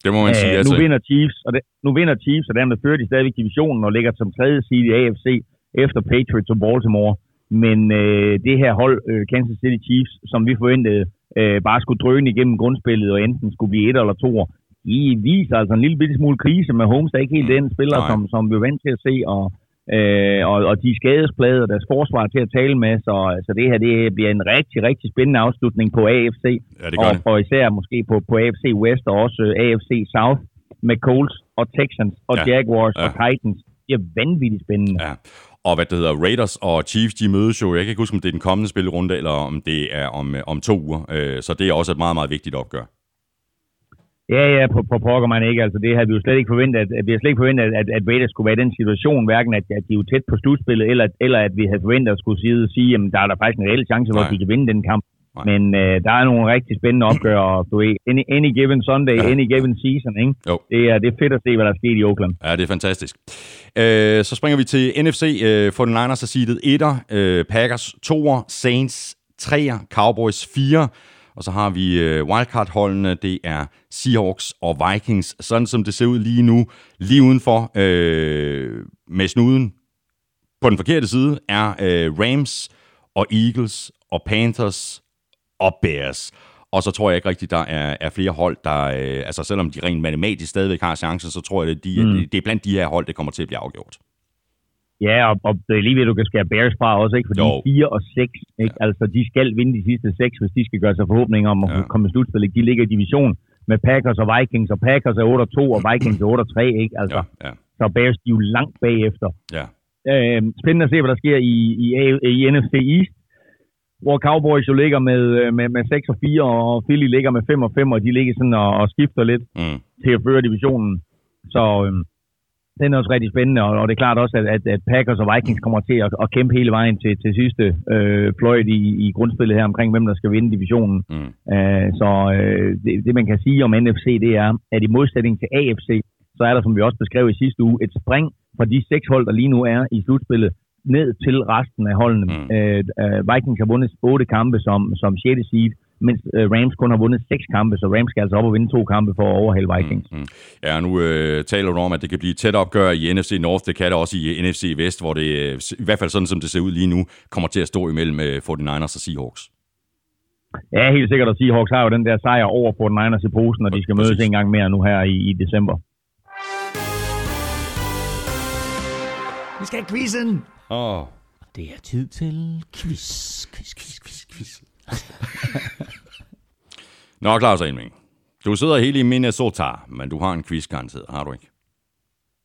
Det må man sige, Æh, altså. Nu vinder Chiefs, og det, nu vinder Chiefs, og dermed fører de stadigvæk divisionen og ligger som tredje side i AFC efter Patriots og Baltimore. Men øh, det her hold, øh, Kansas City Chiefs, som vi forventede øh, bare skulle drøne igennem grundspillet og enten skulle blive et eller to, de viser altså en lille bitte smule krise med Holmes, der er ikke helt mm. den spiller, som, som vi er vant til at se, og Øh, og, og de skadesplade og deres forsvar til at tale med, så altså det her det bliver en rigtig, rigtig spændende afslutning på AFC. Ja, det og, og især måske på, på AFC West og også AFC South med Colts og Texans og ja. Jaguars ja. og Titans. Det er vanvittigt spændende. Ja. Og hvad det hedder, Raiders og Chiefs, de mødes jo, jeg kan ikke huske, om det er den kommende spillerunde, eller om det er om, om to uger. Øh, så det er også et meget, meget vigtigt opgør. Ja, ja, på, på pokker man ikke. Altså, det havde vi jo slet ikke forventet, at, at vi havde slet ikke forventet, at, at Raiders skulle være i den situation, hverken at, at de er tæt på slutspillet, eller, eller at vi havde forventet at skulle sige, sige at der er der faktisk en reel chance for, at de kan vinde den kamp. Nej. Men øh, der er nogle rigtig spændende opgør, og du ved, any, any given Sunday, ja. any given season, ikke? Jo. Det, er, det er fedt at se, hvad der er sket i Oakland. Ja, det er fantastisk. Øh, så springer vi til NFC, øh, for den Niners har seedet 1'er, øh, Packers 2'er, Saints 3'er, Cowboys 4'er, og så har vi øh, wildcard-holdene, det er Seahawks og Vikings. Sådan som det ser ud lige nu, lige udenfor øh, med snuden på den forkerte side, er øh, Rams og Eagles og Panthers og Bears. Og så tror jeg ikke rigtigt, der er, er flere hold, der... Øh, altså selvom de rent matematisk stadigvæk har chancen, så tror jeg, at de, mm. det er blandt de her hold, det kommer til at blive afgjort. Ja, og, og det er lige ved, at du kan skære Bears fra også, ikke? Fordi jo. 4 og 6, ikke? Ja. Altså, de skal vinde de sidste 6, hvis de skal gøre sig forhåbninger om at ja. komme i slutspillet. De ligger i division med Packers og Vikings, og Packers er 8 og 2, og Vikings er 8 og 3, ikke? Altså, ja, ja. så Bears de er jo langt bagefter. Ja. Øh, spændende at se, hvad der sker i, i, i NFC East, hvor Cowboys jo ligger med, øh, med, med 6 og 4, og Philly ligger med 5 og 5, og de ligger sådan og, og skifter lidt mm. til at føre divisionen. Så... Øh, den er også rigtig spændende, og, og det er klart også, at, at, at Packers og Vikings kommer til at, at kæmpe hele vejen til, til sidste øh, fløjt i, i grundspillet her omkring, hvem der skal vinde divisionen. Mm. Uh, så uh, det, det, man kan sige om NFC, det er, at i modsætning til AFC, så er der, som vi også beskrev i sidste uge, et spring fra de seks hold, der lige nu er i slutspillet, ned til resten af holdene. Mm. Uh, uh, Vikings har vundet otte kampe som, som 6. seed, mens øh, Rams kun har vundet seks kampe, så Rams skal altså op og vinde to kampe for at overhale Vikings. Mm, mm. Ja, nu øh, taler du om, at det kan blive tæt opgør i NFC North, det kan det også i NFC Vest, hvor det, øh, i hvert fald sådan som det ser ud lige nu, kommer til at stå imellem øh, 49ers og Seahawks. Ja, helt sikkert, og Seahawks har jo den der sejr over 49ers i posen, og de skal mødes en gang mere nu her i, i december. Vi skal have quizzen! Åh. Oh. Det er tid til quiz, quiz, quiz, quiz, quiz. Nå, Claus Elming. Du sidder helt i Minnesota, men du har en quiz garanteret, har du ikke?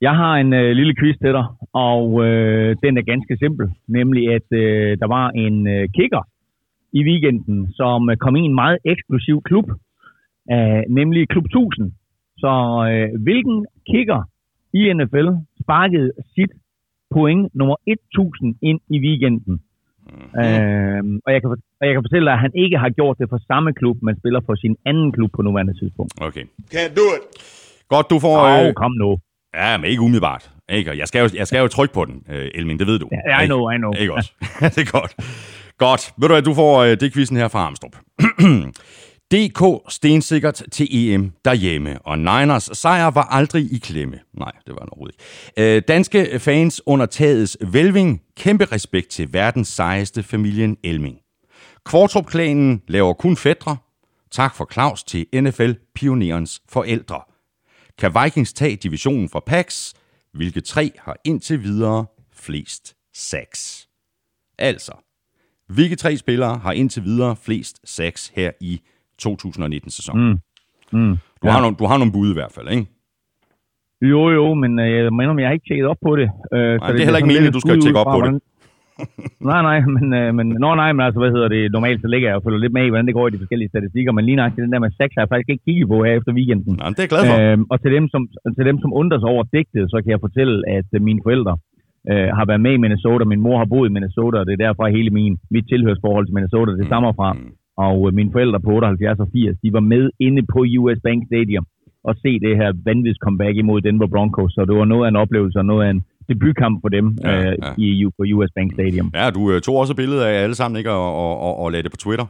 Jeg har en øh, lille quiz til dig, og øh, den er ganske simpel. Nemlig, at øh, der var en øh, kicker i weekenden, som øh, kom i en meget eksklusiv klub, øh, nemlig Klub 1000. Så øh, hvilken kicker i NFL sparkede sit point nummer 1000 ind i weekenden? Mm-hmm. Øh, og, jeg kan, og jeg kan fortælle dig, at han ikke har gjort det for samme klub, men spiller for sin anden klub på nuværende tidspunkt. Okay. Can't do it. Godt, du får... Åh, oh, kom nu. Ja, men ikke umiddelbart. Ikke? Jeg, skal jo, jeg skal jo trykke på den, uh, Elmin, det ved du. Ja, I know, I know. Ikke også? det er godt. Godt. Ved du hvad, du får uh, det quizzen her fra Armstrong. DK stensikkert til EM derhjemme, og Niners sejr var aldrig i klemme. Nej, det var den overhovedet ikke. Øh, danske fans under tagets velving, kæmpe respekt til verdens sejeste familien Elming. Kvartrup-klanen laver kun fædre. Tak for Claus til NFL-pionerens forældre. Kan Vikings tage divisionen fra Pax, hvilke tre har indtil videre flest sacks? Altså, hvilke tre spillere har indtil videre flest sacks her i 2019-sæsonen? Mm. Mm. Du, har nogle, du har nogle bud i hvert fald, ikke? Jo, jo, men øh, jeg mener, jeg har ikke tjekket op på det. Øh, Nej, det er heller ikke meningen, at du skal tjekke op på det. nej, nej, men, øh, men, nå, nej, men altså, hvad hedder det, normalt så ligger jeg og følger lidt med i, hvordan det går i de forskellige statistikker, men lige nok den der med sex har jeg faktisk ikke kigget på her efter weekenden. Nej, det er jeg glad for. Øh, og til dem, som, til dem, som undrer sig over digtet, så kan jeg fortælle, at øh, mine forældre øh, har været med i Minnesota. Min mor har boet i Minnesota, og det er derfor hele min, mit tilhørsforhold til Minnesota, det stammer fra. Og øh, mine forældre på 78 og 80, de var med inde på US Bank Stadium og se det her vanvittigt comeback imod Denver Broncos. Så det var noget af en oplevelse og noget af en debutkamp for dem Ja, ja, ja. øh, i, på US Bank Stadium. Ja, du øh, tog også billeder af alle sammen, ikke? Og, og, og, og lagde det på Twitter.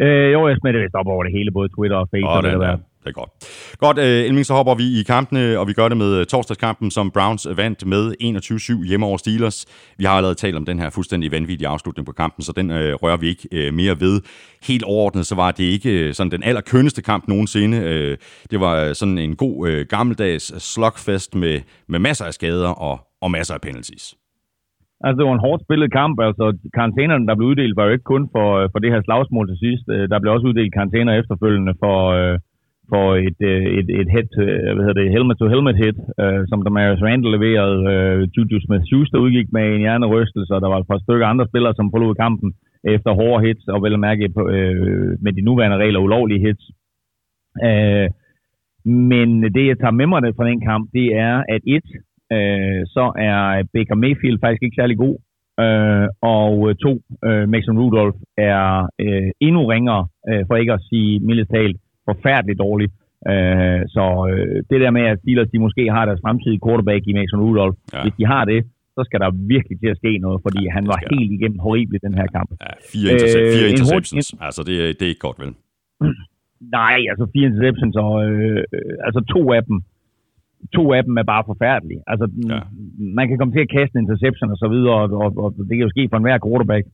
Øh, jo, jeg smed det vist op over det hele, både Twitter og Facebook. Og det, det, det er godt. Godt, øh, Elming, så hopper vi i kampene, og vi gør det med øh, torsdagskampen, som Browns vandt med 21-7 hjemme over Steelers. Vi har allerede talt om den her fuldstændig vanvittige afslutning på kampen, så den øh, rører vi ikke øh, mere ved. Helt overordnet, så var det ikke øh, sådan den allerkønneste kamp nogensinde. Øh, det var sådan en god øh, gammeldags slugfest med, med masser af skader og, og masser af penalties. Altså, det var en hårdt spillet kamp. Altså, karantænerne, der blev uddelt, var jo ikke kun for, øh, for det her slagsmål til sidst. Øh, der blev også uddelt karantæner efterfølgende for, øh, for et, et, et head, hvad hedder det, helmet-to-helmet hit, som der Marius Randall leverede. Juju Smith-Schuster udgik med en hjernerystelse, og der var et par stykker andre spillere, som forlod kampen efter hårde hits, og vel at mærke på, øh, med de nuværende regler ulovlige hits. Men det, jeg tager med mig fra den kamp, det er, at et, øh, så er Baker Mayfield faktisk ikke særlig god. Øh, og øh, to, øh, Mason Rudolph er øh, endnu ringere, øh, for ikke at sige mildest talt, forfærdeligt dårlig. Øh, så øh, det der med, at Steelers de måske har deres fremtidige quarterback i Mason Rudolph, Ja. ja. hvis de har det, så skal der virkelig til at ske noget, fordi han var helt igennem horribel i den her kamp. Ja, fire, intercep- Øh, fire en interceptions. Altså, det, er- det er ikke godt, vel? Nej, altså fire interceptions, og øh, øh, altså to af dem, to af dem er bare forfærdelige. Altså, Ja. man kan komme til at kaste en interception og så videre, og, og, og det kan jo ske for enhver quarterback,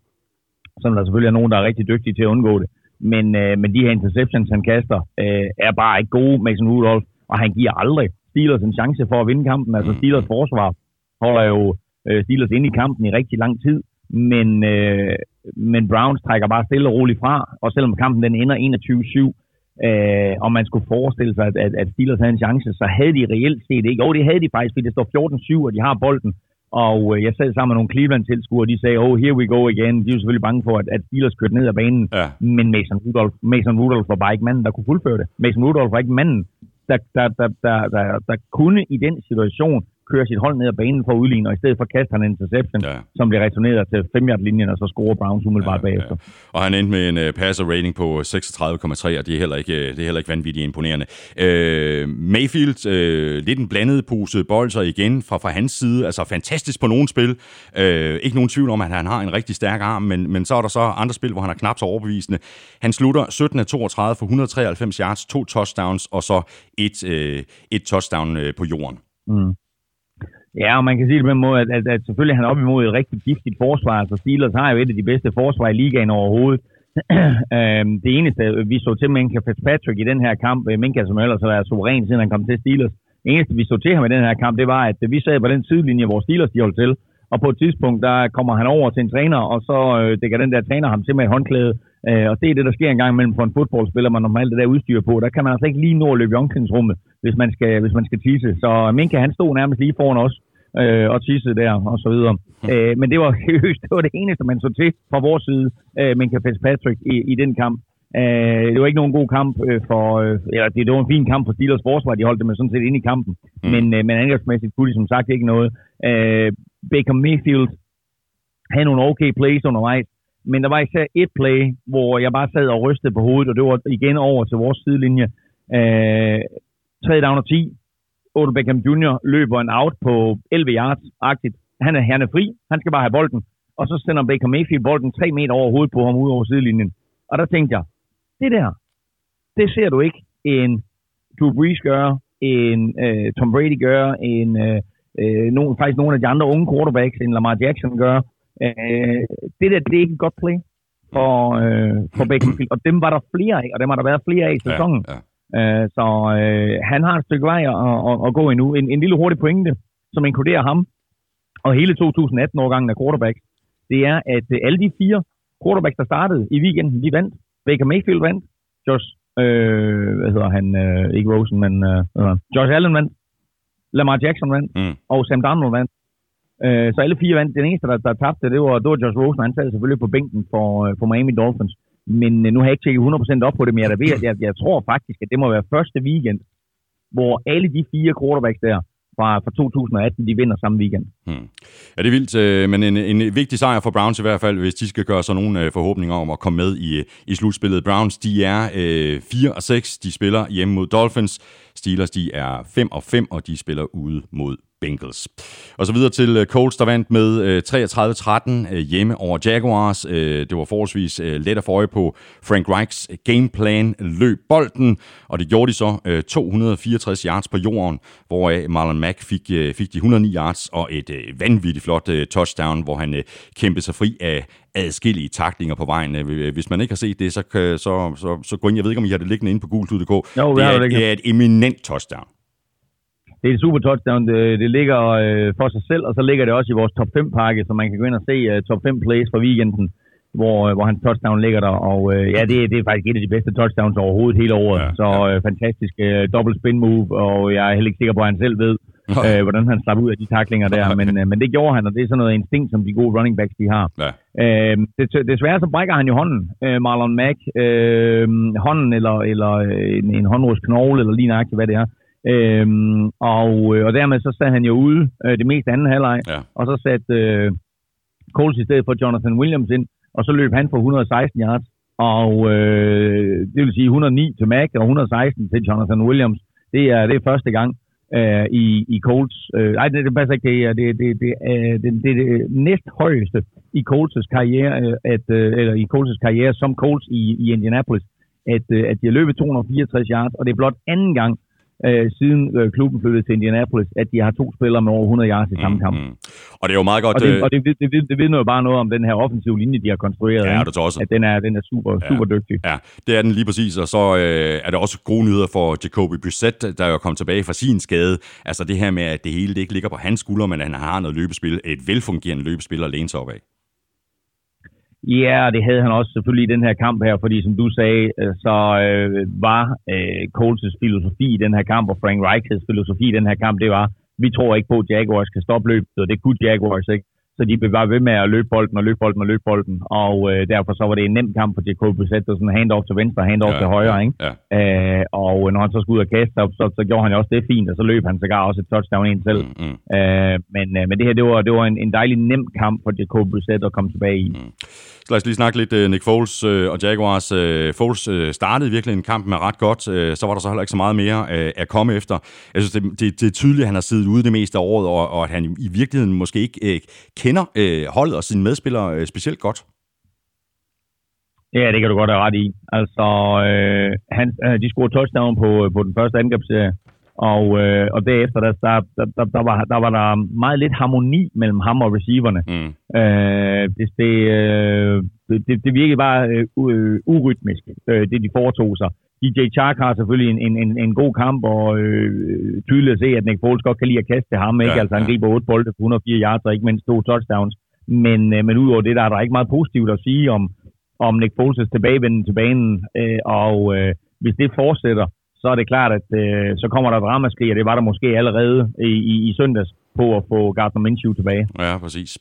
som der selvfølgelig er nogen, der er rigtig dygtige til at undgå det. Men, øh, men de her interceptions, han kaster, øh, er bare ikke gode, Mason Rudolph, og han giver aldrig Steelers en chance for at vinde kampen. Altså Steelers forsvar holder jo øh, Steelers inde i kampen i rigtig lang tid, men, øh, men Browns trækker bare stille og roligt fra, og selvom kampen den ender 21-7, øh, og man skulle forestille sig, at, at, at Steelers havde en chance, så havde de reelt set ikke. Jo, det havde de faktisk, fordi det står 14-7, og de har bolden. Og øh, jeg sad sammen med nogle Cleveland-tilskuere, og de sagde, oh, here we go again. De er jo selvfølgelig bange for, at, at Steelers kørte ned ad banen. Ja. Men Mason Rudolph, Mason Rudolph var bare ikke manden, der kunne fuldføre det. Mason Rudolph var ikke manden, der, der, der, der, der, der kunne i den situation køre sit hold ned ad banen for at udligne, og i stedet for kaster han en interception, Ja. som bliver returneret til 5 linjen og så scorer Browns umiddelbart ja, bagefter. Ja. Og han endte med en uh, passer rating på 36,3, og det er heller ikke, øh, det er heller ikke vanvittigt imponerende. Uh, Mayfield, uh, lidt en blandet pose bolcher igen fra, fra hans side. Altså fantastisk på nogle spil. Uh, ikke nogen tvivl om, at han har en rigtig stærk arm, men, men så er der så andre spil, hvor han er knap så overbevisende. Han slutter 17 af 32 for 193 yards, to touchdowns, og så et, uh, et touchdown uh, på jorden. Mm. Ja, og man kan sige det på den måde, at, at, at selvfølgelig er han op imod et rigtig giftigt forsvar. Altså Steelers har jo et af de bedste forsvar i ligaen overhovedet. Øhm, det eneste, vi så til Minka Fitzpatrick i den her kamp, øh, Minka som ellers har været suveræn, siden han kom til Steelers, det eneste, vi så til ham i den her kamp, det var, at vi sad på den sidelinje, hvor Steelers de holdt til, og på et tidspunkt, der kommer han over til en træner, og så øh, dækker den der træner ham til med et håndklæde, øh, og det er det, der sker engang mellem for en fodboldspiller, man normalt det der udstyr på. Der kan man altså ikke lige nå at løbe i omklædningsrummet, hvis man skal, hvis man skal tisse. Så Minka, han stod nærmest lige foran os, øh, og tisse der, og så videre. Øh, men det var det var det eneste, man så til fra vores side, øh, Minka Fitzpatrick i, i den kamp. Øh, det var ikke nogen god kamp øh, for, øh, eller det, det var en fin kamp for Steelers forsvar, de holdt dem sådan set ind i kampen, mm. men, øh, men angrebsmæssigt kunne de som sagt ikke noget. Øh, Baker Mayfield havde nogle okay plays undervejs, men der var især et play, hvor jeg bare sad og rystede på hovedet, og det var igen over til vores sidelinje. Øh, 3 down og 10. Odell Beckham Jr. løber en out på 11 yards-agtigt. Han er, han er fri, han skal bare have bolden. Og så sender Baker Mayfield bolden 3 meter over hovedet på ham ud over sidelinjen. Og der tænkte jeg, Det der, det ser du ikke en Drew Brees gøre, en øh, Tom Brady gøre, en øh, øh, nogen, faktisk nogle af de andre unge quarterbacks, en Lamar Jackson gøre. Øh, det der, det er ikke et godt play for, øh, for Bakerfield, og dem var der flere af, og dem har der været flere af i sæsonen. Ja, ja. Øh, så øh, han har et stykke vej at, at, at gå endnu. En, en lille hurtig pointe, som inkluderer ham, og hele 2018-årgangen af quarterbacks, det er, at øh, alle de fire quarterbacks, der startede i weekenden, de vandt. Baker Mayfield vandt, Josh, øh, hvad hedder han, øh, ikke Rosen, men øh? Josh Allen vandt, Lamar Jackson vandt, Mm. og Sam Darnold vandt. Øh, så alle fire vandt. Den eneste, der, der tabte, det var, det var Josh Rosen. Han sad selvfølgelig på bænken for, øh, for Miami Dolphins. Men øh, nu har jeg ikke tjekket 100% op på det, men jeg, ved, at jeg, jeg tror faktisk, at det må være første weekend, hvor alle de fire quarterbacks der fra, fra 2018, de vinder samme weekend. Hmm. Ja, det er vildt, øh, men en, en vigtig sejr for Browns i hvert fald, hvis de skal gøre sig nogle øh, forhåbninger om at komme med i, øh, i slutspillet. Browns, de er øh, 4 og 6, de spiller hjemme mod Dolphins. Steelers, de er 5 og 5, og de spiller ude mod Bengals. Og så videre til øh, Colts, der vandt med øh, 33-13 øh, hjemme over Jaguars. Øh, det var forholdsvis øh, let at få øje på Frank Reichs gameplan løb bolden, og det gjorde de så øh, 264 yards på jorden, hvoraf Marlon Mack fik, øh, fik de 109 yards og et øh, vanvittigt flot øh, touchdown, hvor han øh, kæmpede sig fri af adskillige taklinger på vejen. Øh, Hvis man ikke har set det, så, så, så, så gå ind. Jeg ved ikke, om I har det liggende inde på gultud.dk. Jo, det, er, det er et eminent touchdown. Det er et super touchdown. Det, det ligger øh, for sig selv, og så ligger det også i vores top 5 pakke, så man kan gå ind og se uh, top 5 plays fra weekenden, hvor, øh, hvor hans touchdown ligger der. Og øh, ja, det, det er faktisk et af de bedste touchdowns overhovedet hele året. Ja, Ja, så øh, fantastisk øh, double spin move, og jeg er heller ikke sikker på, at han selv ved, øh, hvordan han slap ud af de taklinger der. Men, øh, men det gjorde han, og det er sådan noget instinkt, som de gode running backs de har. Ja. Øh, det, desværre så brækker han jo hånden, øh, Marlon Mack. Øh, hånden eller, eller øh, en, en håndrods knogle, eller lige nøjagtigt, hvad det er. Øhm, og, øh, og dermed så sad han jo ude øh, det meste anden halvleg, Ja. og så satte øh, Coles i stedet for Jonathan Williams ind, og så løb han for 116 yards, og øh, det vil sige 109 til Mack og 116 til Jonathan Williams. Det er, det er første gang øh, i, i Colts. Øh, nej, det, det passer ikke. Det er det, det, det, det, det, det næsthøjeste i Colts' karriere, øh, at, øh, eller i Colts' karriere som Colts i, i Indianapolis, at, øh, at de har løbet 264 yards, og det er blot anden gang, øh, siden øh, klubben flyttede til Indianapolis, at de har to spillere med over 100 yards i samme kamp. Mm. Og det er jo meget godt... Og, det, øh, og det, det, det, det vidner jo bare noget om den her offensive linje, de har konstrueret. Ja, det tosset. At den er, den er super, super dygtig. Ja, det er den lige præcis, og så øh, er det også gode nyheder for Jacoby Brissett, der er jo kommet tilbage fra sin skade. Altså det her med, at det hele det ikke ligger på hans skuldre, men han har noget løbespil, et velfungerende løbespil at læne sig op af. Ja, og det havde han også selvfølgelig i den her kamp her, fordi som du sagde, øh, så øh, var øh, Coles' filosofi i den her kamp, og Frank Reich's filosofi i den her kamp, det var, vi tror ikke på, at Jaguars kan stoppe løbet, og det kunne Jaguars ikke. Så de blev bare ved med at løbe bolden og løbe bolden og løbe bolden, og øh, derfor så var det en nem kamp for Jacob Brissett, det var sådan hand-off til venstre, hand-off Ja, til højre, ikke? ja. Øh, og når han så skulle ud og kaste, så, så, så gjorde han jo også det fint, og så løb han sågar også et touchdown ind selv. Mm, mm. Øh, men, øh, men det her, det var, det var en, en dejlig nem kamp for Jacob Brissett at komme tilbage i. Mm. Lad os lige snakke lidt øh, Nick Foles øh, og Jaguars. Øh, Foles startede virkelig en kamp med ret godt. Så var der så heller ikke så meget mere at komme efter. Jeg synes, det, det, det er tydeligt, at han har siddet ude det meste af året, og, og at han i virkeligheden måske ikke kender holdet og sine medspillere specielt godt. Ja, det kan du godt have ret i. Altså, øh, han, øh, de scorede touchdown på, på den første angrebsserie, og, øh, og derefter, der, der, der, der, var, der var der meget lidt harmoni mellem ham og receiverne. Mm. Øh, det, det, øh, det, det virkede bare øh, u- urytmisk, øh, det de foretog sig. DJ Chark har selvfølgelig en, en, en, en god kamp, og øh, tydeligt at se, at Nick Foles godt kan lide at kaste til ham. Ikke? Ja, altså, han ja. griber 8 bolde for 104 yards, og ikke mindst to touchdowns. Men, øh, men udover det, der er der ikke meget positivt at sige om, om Nick Foles' tilbagevenden til banen. Øh, og øh, hvis det fortsætter, så er det klart, at øh, så kommer der et ramaskrig, og det var der måske allerede i, i, i søndags på at få Gardner Minshew tilbage. Ja, præcis.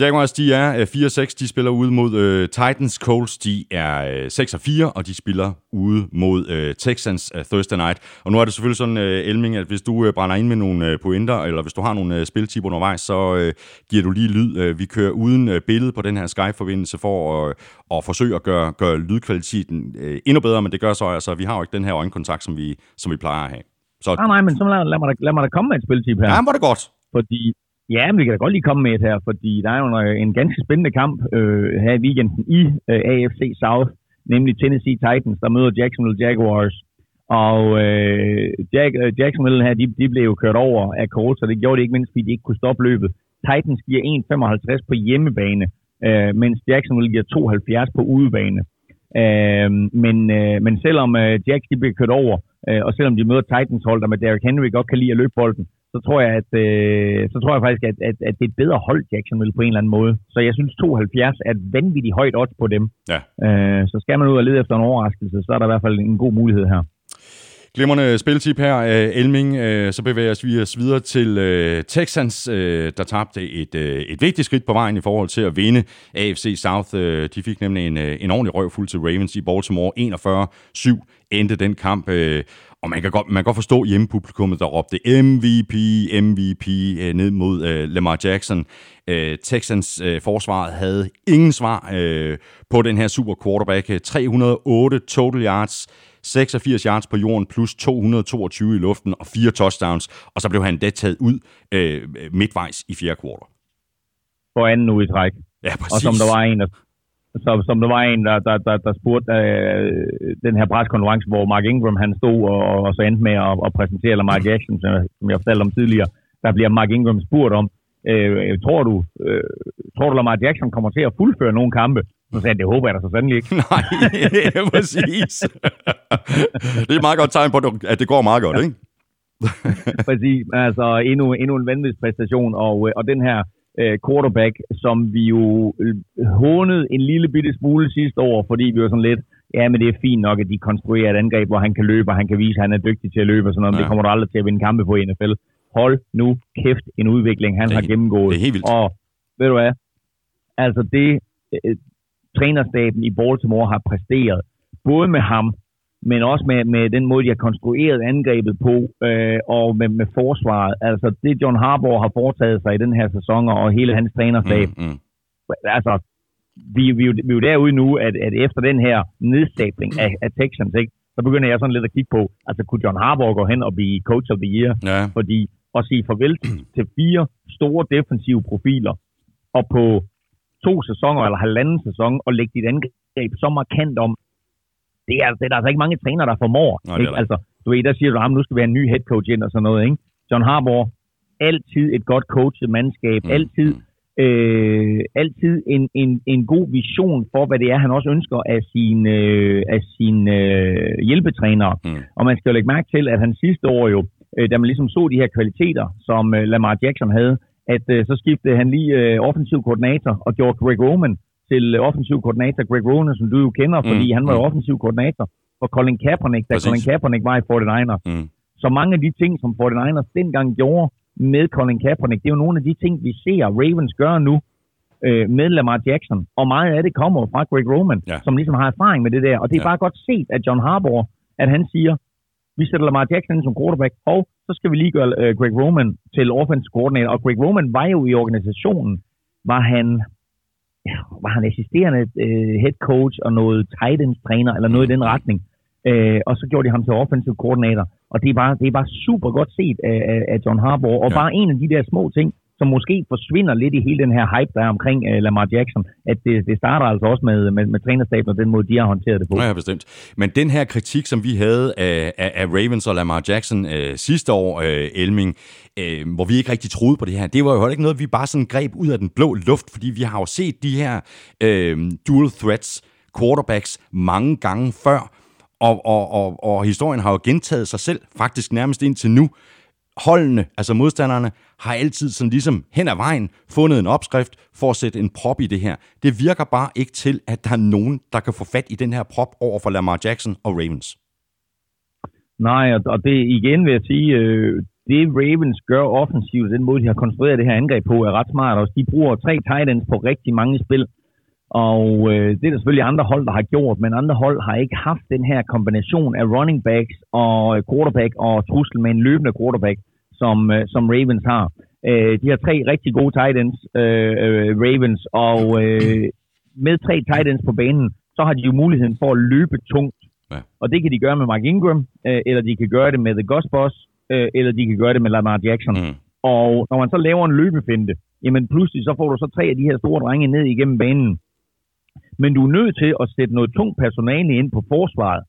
Jaguars, de er øh, 4-6, de spiller ude mod øh, Titans. Colts, de er øh, 6-4, og de spiller ude mod øh, Texans øh, Thursday night. Og nu er det selvfølgelig sådan, øh, Elming, at hvis du øh, brænder ind med nogle øh, pointer, eller hvis du har nogle øh, spiltip undervejs, så øh, giver du lige lyd. Øh, vi kører uden øh, billede på den her Skype-forbindelse for at, at forsøge at gøre, gøre lydkvaliteten øh, endnu bedre, men det gør så altså, vi har jo ikke den her øjenkontakt, som vi, som vi plejer at have. Så Nej, nej, men så lad, lad, mig, da- lad mig da komme med et spiltip her. ja, var det godt. Fordi, ja, men vi kan da godt lige komme med et her, fordi der er jo en, en ganske spændende kamp øh, her i weekenden i øh, AFC South nemlig Tennessee Titans, der møder Jacksonville Jaguars. Og øh, Jack, øh, Jacksonville her, de, de blev jo kørt over af Colts, og det gjorde de ikke mindst, fordi de ikke kunne stoppe løbet. Titans giver 1,55 på hjemmebane, øh, mens Jacksonville giver 72 på udebane. Øh, men, øh, men selvom øh, Jacks de bliver kørt over, øh, og selvom de møder Titans hold, der med Derrick Henry godt kan lide at løbe bolden, så tror jeg, at, øh, så tror jeg faktisk, at, at, at det er et bedre hold, Jacksonville, på en eller anden måde. Så jeg synes, 72 er et vanvittigt højt odds på dem. Ja. Øh, så skal man ud og lede efter en overraskelse, så er der i hvert fald en god mulighed her. Glimrende spiltip her, øh, Elming. Øh, så bevæger vi os videre til øh, Texans, der tabte et, et vigtigt skridt på vejen i forhold til at vinde AFC South. De fik nemlig en, en ordentlig røv fuld til Ravens i Baltimore. 41-7 endte den kamp. Og man kan godt, man kan godt forstå hjemmepublikummet, der råbte MVP, MVP ned mod Lamar Jackson. Texans forsvaret havde ingen svar på den her super quarterback. 308 total yards, 86 yards på jorden plus 222 i luften og fire touchdowns, og så blev han da taget ud øh, midtvejs i fjerde kvartal. For anden uge i træk. Ja, præcis. Og som der var en, der, som, som der var en, der, der, der, der spurgte øh, den her preskonference, hvor Mark Ingram han stod og, og så endte med at, at præsentere Lamar Jackson, som, som jeg fortalte om tidligere. Der bliver Mark Ingram spurgt om, øh, tror du, øh, tror du Lamar Jackson kommer til at fuldføre nogle kampe? Så sagde jeg, det håber jeg da så sandelig ikke. Nej, præcis. det er et meget godt tegn på, at det går meget godt, ikke? præcis. Altså, endnu, endnu en vanvittig præstation, og, øh, og den her uh, quarterback, som vi jo øh, hånede en lille bitte smule sidste år, fordi vi var sådan lidt, ja, men det er fint nok, at de konstruerer et angreb, hvor han kan løbe, og han kan vise, at han er dygtig til at løbe og sådan noget. Ja. Det kommer du aldrig til at vinde kampe på i NFL. Hold nu kæft en udvikling, han det har gennemgået. Det er helt vildt. Og ved du hvad? Altså det, trænerstaben i Baltimore har præsteret, både med ham, men også med, med den måde, de har konstrueret angrebet på, øh, og med, med forsvaret. Altså det, John Harbaugh har foretaget sig i den her sæson, og hele hans trænerstab. Mm, mm. Altså, vi, vi, vi er jo derude nu, at, at efter den her nedstabling af, af Texans, ikke, så begynder jeg sådan lidt at kigge på, altså kunne John Harbaugh gå hen og blive coach of the year? Ja. Fordi at sige farvel til fire store defensive profiler, og på to sæsoner eller halvanden sæson og lægge dit angreb så markant om, det er, det er der altså ikke mange trænere, der formår. Nej, ikke? Altså, du ved, der siger du, at nu skal vi have en ny head coach ind og sådan noget. Ikke? John Harbaugh, altid et godt coachet mandskab, mm. altid, øh, altid en, en, en god vision for, hvad det er, han også ønsker af sine, øh, af sine øh, hjælpetrænere. Mm. Og man skal jo lægge mærke til, at han sidste år jo, øh, da man ligesom så de her kvaliteter, som øh, Lamar Jackson havde, at øh, så skiftede han lige øh, offensiv koordinator og gjorde Greg Roman til øh, offensiv koordinator. Greg Roman, som du jo kender, fordi mm, han var mm. offensiv koordinator for Colin Kaepernick, da Præcis. Colin Kaepernick var i 49ers. Mm. Så mange af de ting, som 49ers dengang gjorde med Colin Kaepernick, det er jo nogle af de ting, vi ser Ravens gøre nu øh, med Lamar Jackson. Og meget af det kommer fra Greg Roman, ja. som ligesom har erfaring med det der. Og det er ja. bare godt set af John Harbaugh, at han siger, vi sætter Lamar Jackson ind som quarterback, og så skal vi lige gøre uh, Greg Roman til offensive coordinator. Og Greg Roman var jo i organisationen, var han, var han assisterende uh, head coach og noget tight end træner, eller noget i den retning. Uh, og så gjorde de ham til offensive coordinator. Og det er bare, det er bare super godt set af, af, af John Harbaugh. Og ja. bare en af de der små ting, som måske forsvinder lidt i hele den her hype, der er omkring uh, Lamar Jackson, at det, det starter altså også med, med, med trænerstaben og den måde, de har håndteret det på. Ja, bestemt. Men den her kritik, som vi havde af, af, af Ravens og Lamar Jackson øh, sidste år, øh, Elming, øh, hvor vi ikke rigtig troede på det her, det var jo ikke noget, vi bare sådan greb ud af den blå luft, fordi vi har jo set de her øh, dual threats quarterbacks mange gange før, og, og, og, og historien har jo gentaget sig selv, faktisk nærmest indtil nu holdene, altså modstanderne, har altid sådan ligesom hen ad vejen fundet en opskrift for at sætte en prop i det her. Det virker bare ikke til, at der er nogen, der kan få fat i den her prop over for Lamar Jackson og Ravens. Nej, og det igen vil jeg sige, øh, det Ravens gør offensivt, den måde de har konstrueret det her angreb på, er ret smart også. De bruger tre tight ends på rigtig mange spil, og øh, det er der selvfølgelig andre hold, der har gjort, men andre hold har ikke haft den her kombination af running backs og quarterback og trussel med en løbende quarterback som, øh, som Ravens har. Øh, de har tre rigtig gode tight ends, øh, øh, Ravens, og øh, med tre tight ends på banen, så har de jo muligheden for at løbe tungt. Ja. Og det kan de gøre med Mark Ingram, øh, eller de kan gøre det med The Ghost Boss, øh, eller de kan gøre det med Lamar Jackson. Mm. Og når man så laver en løbefinte, jamen pludselig så får du så tre af de her store drenge ned igennem banen. Men du er nødt til at sætte noget tungt personale ind på forsvaret,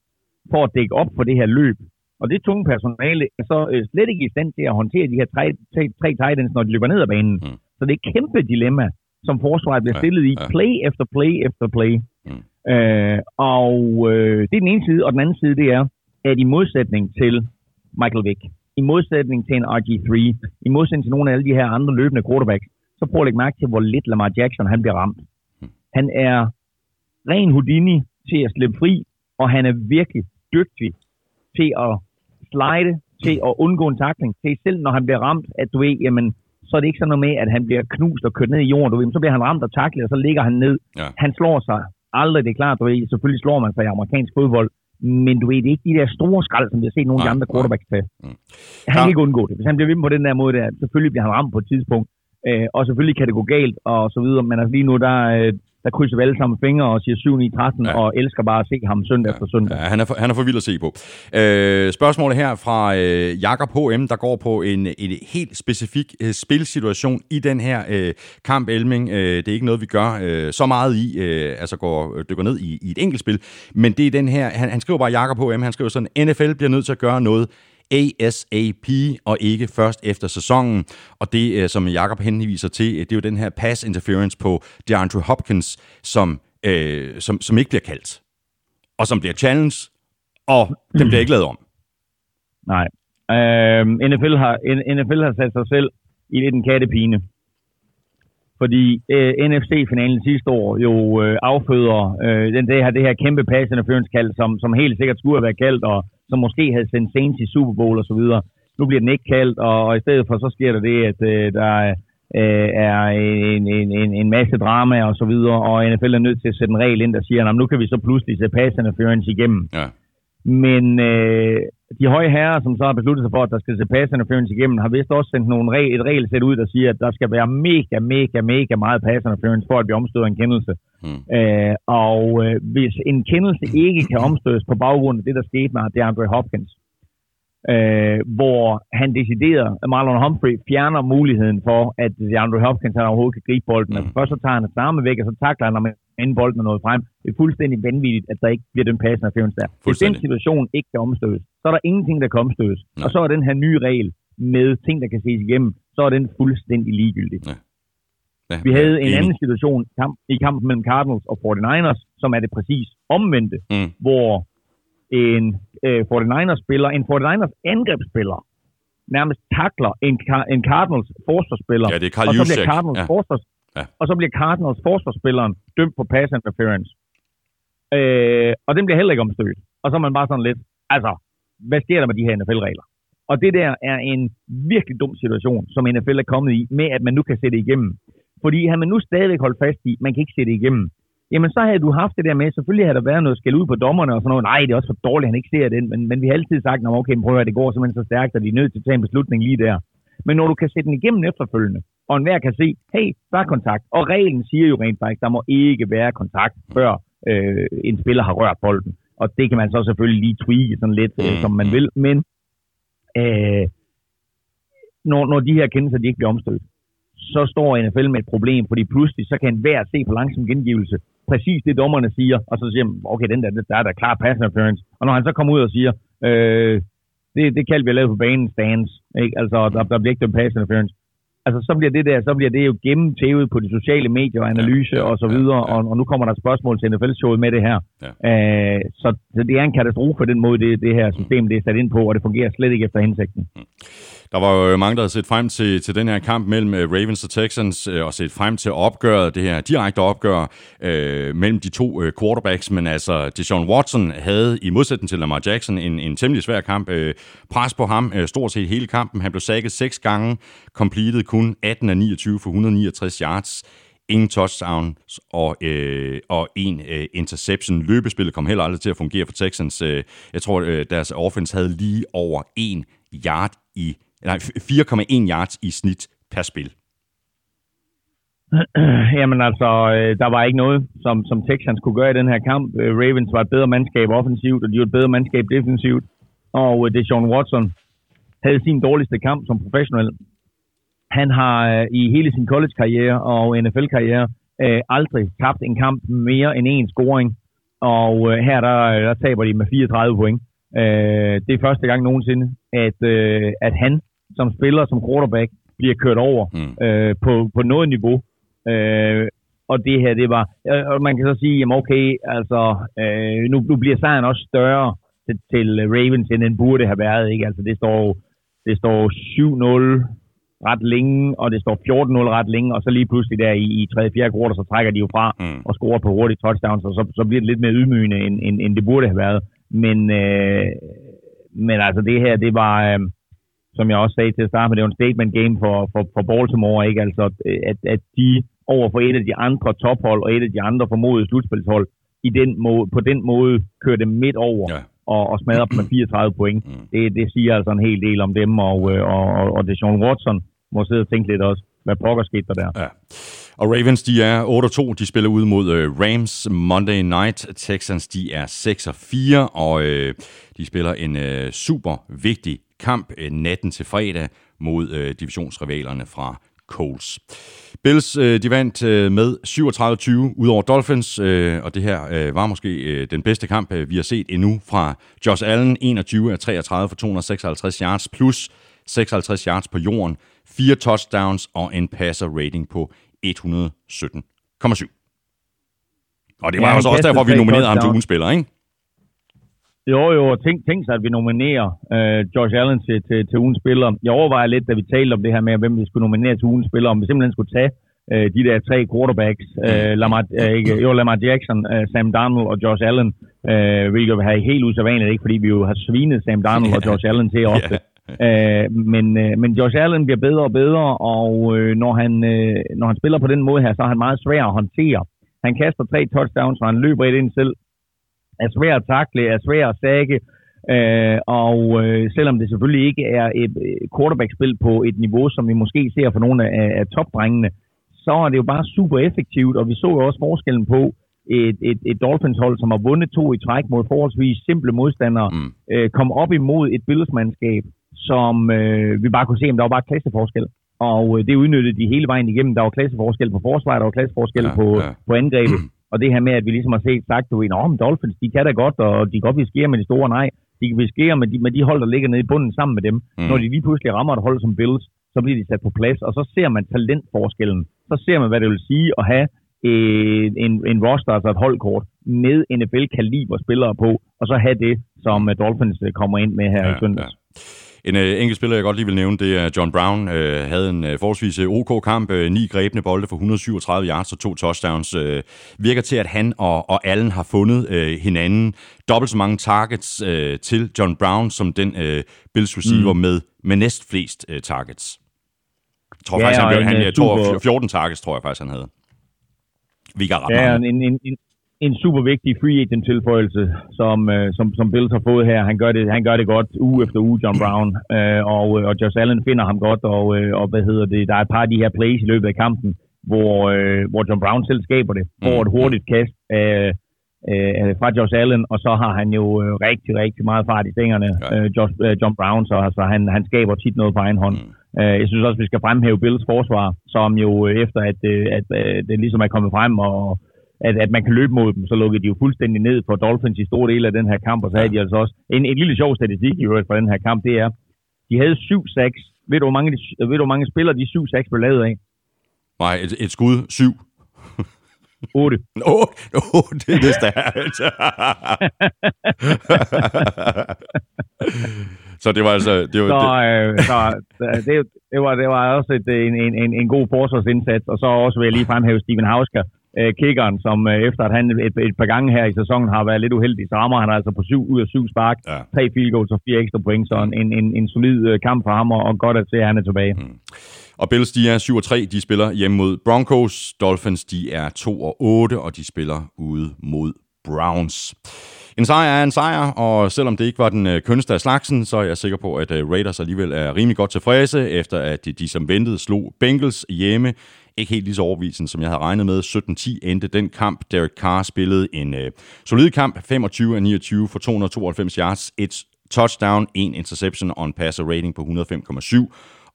for at dække op for det her løb. Og det tunge personale er så øh, slet ikke i stand til at håndtere de her tre, tre, tre tight ends, når de løber ned ad banen. Mm. Så det er et kæmpe dilemma, som forsvaret bliver stillet ja, ja. i play efter play efter play. Mm. Øh, og øh, det er den ene side, og den anden side, det er, at i modsætning til Michael Vick, i modsætning til en RG3, i modsætning til nogle af alle de her andre løbende quarterbacks, så prøv at lægge mærke til, hvor lidt Lamar Jackson han bliver ramt. Han er ren Houdini til at slippe fri, og han er virkelig dygtig til at slide, til at undgå en takling, til selv når han bliver ramt, at du ved, jamen, så er det ikke sådan noget med, at han bliver knust og kørt ned i jorden, du ved, så bliver han ramt og taklet, og så ligger han ned. Ja. Han slår sig aldrig, det er klart, du ved, selvfølgelig slår man sig i amerikansk fodbold, men du ved, det er ikke de der store skrald, som vi har set nogle af de andre quarterbacks til. Mm. Han kan ikke undgå det. Hvis han bliver ved på den der måde, der, selvfølgelig bliver han ramt på et tidspunkt, øh, og selvfølgelig kan det gå galt, og så videre, men altså lige nu, der, øh, der krydser vi alle sammen fingre og siger 7 9 13 ja. og elsker bare at se ham søndag ja. efter søndag. Ja, han, er for, han er for vild at se på. Øh, spørgsmålet her fra øh, Jakob H.M., der går på en, en helt specifik øh, spilsituation i den her øh, kamp, Elming. Øh, det er ikke noget, vi gør øh, så meget i, øh, altså går, dykker ned i, i et enkelt spil, men det er den her, han, han skriver bare Jakob H.M., han skriver sådan, NFL bliver nødt til at gøre noget ASAP og ikke først efter sæsonen. Og det, øh, som Jakob henviser til, øh, det er jo den her pass interference på DeAndre Hopkins, som, øh, som, som ikke bliver kaldt. Og som bliver challenge, og den bliver ikke lavet om. Nej. Øh, NFL, har, NFL har sat sig selv i lidt en kattepine. Fordi øh, NFC-finalen sidste år jo øh, afføder øh, den, det, her, det her kæmpe pass interference kald, som, som helt sikkert skulle have været kaldt, og som måske havde sendt Saints i Super Bowl og så videre. Nu bliver den ikke kaldt, og, og i stedet for så sker der det, at øh, der øh, er en, en, en, en masse drama og så videre, og NFL er nødt til at sætte en regel ind, der siger, at nu kan vi så pludselig se pass interference igennem. Ja. Men øh, de høje herrer, som så har besluttet sig for, at der skal se pass interference igennem, har vist også sendt nogle regel, et regelsæt ud, der siger, at der skal være mega, mega, mega meget pass interference, for at vi omstøder en kendelse. Mm. Øh, og øh, hvis en kendelse ikke kan omstødes på baggrund af det, der skete med DeAndre Hopkins, øh, hvor han deciderer, Marlon Humphrey fjerner muligheden for, at DeAndre Hopkins han overhovedet kan gribe bolden. Mm. Altså, først så tager han samme væk, og så takler han ham inden bolden er nået frem. Det er fuldstændig vanvittigt, at der ikke bliver den passende affærens der. Hvis den situation ikke kan omstødes, så er der ingenting, der kan omstødes. Nej. Og så er den her nye regel med ting, der kan ses igennem, så er den fuldstændig ligegyldig. Ja. Ja, vi havde en anden situation kamp, i kampen mellem Cardinals og 49ers, som er det præcis omvendte, mm. hvor en øh, 49ers-spiller, en 49ers angrebsspiller, nærmest takler en, en Cardinals forsvarsspiller, ja, det er Carl og så bliver Cardinals ja. forsvars, Ja. Og så bliver Cardinals forsvarsspilleren dømt på pass interference. Øh, og den bliver heller ikke omstødt. Og så er man bare sådan lidt, altså, hvad sker der med de her NFL-regler? Og det der er en virkelig dum situation, som NFL er kommet i, med at man nu kan sætte igennem. Fordi har man nu stadigvæk holdt fast i, man kan ikke sætte det igennem, jamen så havde du haft det der med, selvfølgelig havde der været noget skæld ud på dommerne og sådan noget. Nej, det er også for dårligt, at han ikke ser den. Men, men vi har altid sagt, at okay, prøv at det går simpelthen så stærkt, at de er nødt til at tage en beslutning lige der. Men når du kan sætte den igennem efterfølgende, og enhver kan se, hey, der er kontakt. Og reglen siger jo rent faktisk, der må ikke være kontakt, før øh, en spiller har rørt bolden. Og det kan man så selvfølgelig lige tweake sådan lidt, øh, som man mm. vil. Men øh, når, når de her kendelser de ikke bliver omstødt, så står NFL med et problem, fordi pludselig så kan enhver se på langsom gengivelse præcis det, dommerne siger, og så siger man, okay, den der, der er der klar pass interference. Og når han så kommer ud og siger, øh, det, det kaldte vi at lave på banen stands, ikke? altså der, der bliver ikke dømt pass interference, altså så bliver det der, så bliver det jo gennemtævet på de sociale medier og analyse ja, ja, og så videre, ja, ja. Og, og nu kommer der et spørgsmål til NFL-showet med det her. Ja. Æh, så, så det er en katastrofe den måde, det, det her system det er sat ind på, og det fungerer slet ikke efter hensigten. Mm. Der var jo øh, mange, der havde set frem til, til den her kamp mellem øh, Ravens og Texans, øh, og set frem til opgøret, det her direkte opgør øh, mellem de to øh, quarterbacks, men altså Deshaun Watson havde i modsætning til Lamar Jackson en, en temmelig svær kamp. Øh, pres på ham øh, stort set hele kampen. Han blev sækket seks gange, completed kun 18 af 29 for 169 yards ingen touchdowns og, øh, og en øh, interception. Løbespillet kom heller aldrig til at fungere for Texans. Øh, jeg tror, øh, deres offense havde lige over en yard i nej, 4,1 yards i snit per spil. Jamen altså, øh, der var ikke noget, som, som Texans kunne gøre i den her kamp. Øh, Ravens var et bedre mandskab offensivt, og de var et bedre mandskab defensivt. Og øh, det Sean Watson havde sin dårligste kamp som professionel. Han har i hele sin college-karriere og NFL-karriere øh, aldrig tabt en kamp mere end en scoring. Og øh, her der, der taber de med 34 point. Øh, det er første gang nogensinde, at, øh, at han som spiller, som quarterback, bliver kørt over mm. øh, på, på noget niveau. Øh, og det her, det var... Øh, og man kan så sige, jamen okay, altså, øh, nu, nu bliver sejren også større til, til Ravens, end den burde have været, ikke? Altså, det står, det står 7-0 ret længe, og det står 14-0 ret længe, og så lige pludselig der i, i 3. 4. quarter, så trækker de jo fra mm. og scorer på hurtigt touchdowns, og så, så bliver det lidt mere ydmygende, end, end, end det burde have været. Men, øh, men altså det her, det var, øh, som jeg også sagde til at starte med, det var en statement game for, for, for Baltimore, ikke? Altså, at, at de over for et af de andre tophold og et af de andre formodede slutspilshold, i den måde, på den måde kørte midt over. Ja og, og smadrer dem med 34 point. Mm. Det, det siger altså en hel del om dem, og, øh, og, og, og det Sean Watson må sidde og tænke lidt også, hvad pokker skete der der. Ja. Og Ravens, de er 8-2. De spiller ud mod uh, Rams Monday Night. Texans, de er 6-4, og uh, de spiller en uh, super vigtig kamp uh, natten til fredag mod uh, divisionsrivalerne fra Coles. Bills øh, de vandt øh, med 37-20 ud over Dolphins, øh, og det her øh, var måske øh, den bedste kamp, øh, vi har set endnu fra Josh Allen. 21 af 33 for 256 yards plus 56 yards på jorden, fire touchdowns og en passer rating på 117,7. Og det var ja, også, også derfor, vi nominerede ham til ugens spiller, ikke? Jo, jo, og tænk, tænk sig, at vi nominerer øh, Josh Allen til, til, til ugens spiller. Jeg overvejer lidt, da vi talte om det her med, hvem vi skulle nominere til ugens spiller, om vi simpelthen skulle tage øh, de der tre quarterbacks, øh, Lamar, øh, ikke, jo, Lamar Jackson, øh, Sam Darnold og Josh Allen, øh, hvilket vil have helt usædvanligt, ikke fordi vi jo har svinet Sam Darnold og Josh Allen til ofte. Yeah. Øh, men, øh, men Josh Allen bliver bedre og bedre, og øh, når, han, øh, når han spiller på den måde her, så er han meget svær at håndtere. Han kaster tre touchdowns, og han løber et ind selv, er svær at takle, er svær at sække, øh, og øh, selvom det selvfølgelig ikke er et quarterback-spil på et niveau, som vi måske ser for nogle af, af topdrengene, så er det jo bare super effektivt, og vi så jo også forskellen på et, et, et Dolphins-hold, som har vundet to i træk mod forholdsvis simple modstandere, mm. øh, kom op imod et Bills-mandskab, som øh, vi bare kunne se, om der var bare klasseforskel. Og øh, det udnyttede de hele vejen igennem. Der var klasseforskel på forsvaret, der var klasseforskel ja, på, ja. på angrebet. Og det her med, at vi ligesom har set sagt, du ved, om Dolphins, de kan da godt, og de kan godt viskere med de store, nej. De kan viskere med de, med de hold, der ligger nede i bunden sammen med dem. Mm. Når de lige pludselig rammer et hold som Bills, så bliver de sat på plads, og så ser man talentforskellen. Så ser man, hvad det vil sige at have en, en, en roster, altså et holdkort, med NFL-kaliber spillere på, og så have det, som Dolphins øh, kommer ind med her ja, i søndags. Ja. En øh, enkelt spiller, jeg godt lige vil nævne, det er John Brown. Øh, havde en øh, forholdsvis øh, OK-kamp, øh, ni grebne bolde for 137 yards og to touchdowns. Øh, virker til, at han og, og Allen har fundet øh, hinanden. Dobbelt så mange targets øh, til John Brown, som den øh, Bills receiver mm. med, med næst flest øh, targets. Jeg tror ja, faktisk, han, han, jeg tror 14 targets, tror jeg faktisk, han havde. Vi kan ret ja, en, en, en, en super vigtig free agent tilføjelse, som, øh, som, som Bills har fået her. Han gør det, han gør det godt uge efter uge, John Brown, øh, og, øh, og Josh Allen finder ham godt, og, øh, og hvad hedder det, der er et par af de her plays i løbet af kampen, hvor, øh, hvor John Brown selv skaber det, får et hurtigt kast øh, øh, fra Josh Allen, og så har han jo øh, rigtig, rigtig meget fart i stængerne, øh, Josh, øh, John Brown, så altså, han, han skaber tit noget på egen hånd. Mm. Øh, jeg synes også, vi skal fremhæve Bills forsvar, som jo øh, efter, at, øh, at, at det ligesom er kommet frem, og at, at man kan løbe mod dem, så lukkede de jo fuldstændig ned for Dolphins i store dele af den her kamp, og så havde de altså også en, en lille sjov statistik i øvrigt for den her kamp, det er, de havde 7-6. Ved du, hvor mange, ved du, hvor mange spillere de 7-6 blev lavet af? Nej, et, et skud 7. 8. Åh, oh, oh, det er det stærkt. så det var altså... Det var, så, øh, så det, det, var, det var også et, en, en, en god forsvarsindsats, og så også vil jeg lige fremhæve Steven Hausker, øh, kickeren, som øh, efter at han et, et par gange her i sæsonen har været lidt uheldig, så rammer han altså på syv ud af syv spark, ja. tre field goals og fire ekstra point, så en, en, en, en solid øh, kamp for ham, og, godt at se, at han er tilbage. Mm. Og Bills, de er 7 og 3, de spiller hjemme mod Broncos. Dolphins, de er 2 og 8, og de spiller ude mod Browns. En sejr er en sejr, og selvom det ikke var den øh, kønneste af slagsen, så er jeg sikker på, at øh, Raiders alligevel er rimelig godt tilfredse, efter at de, de som ventede slog Bengals hjemme ikke helt lige så overbevisende, som jeg havde regnet med. 17-10 endte den kamp. Derek Carr spillede en øh, solid kamp, 25 af 29 for 292 yards, et touchdown, en interception og en passer rating på 105,7.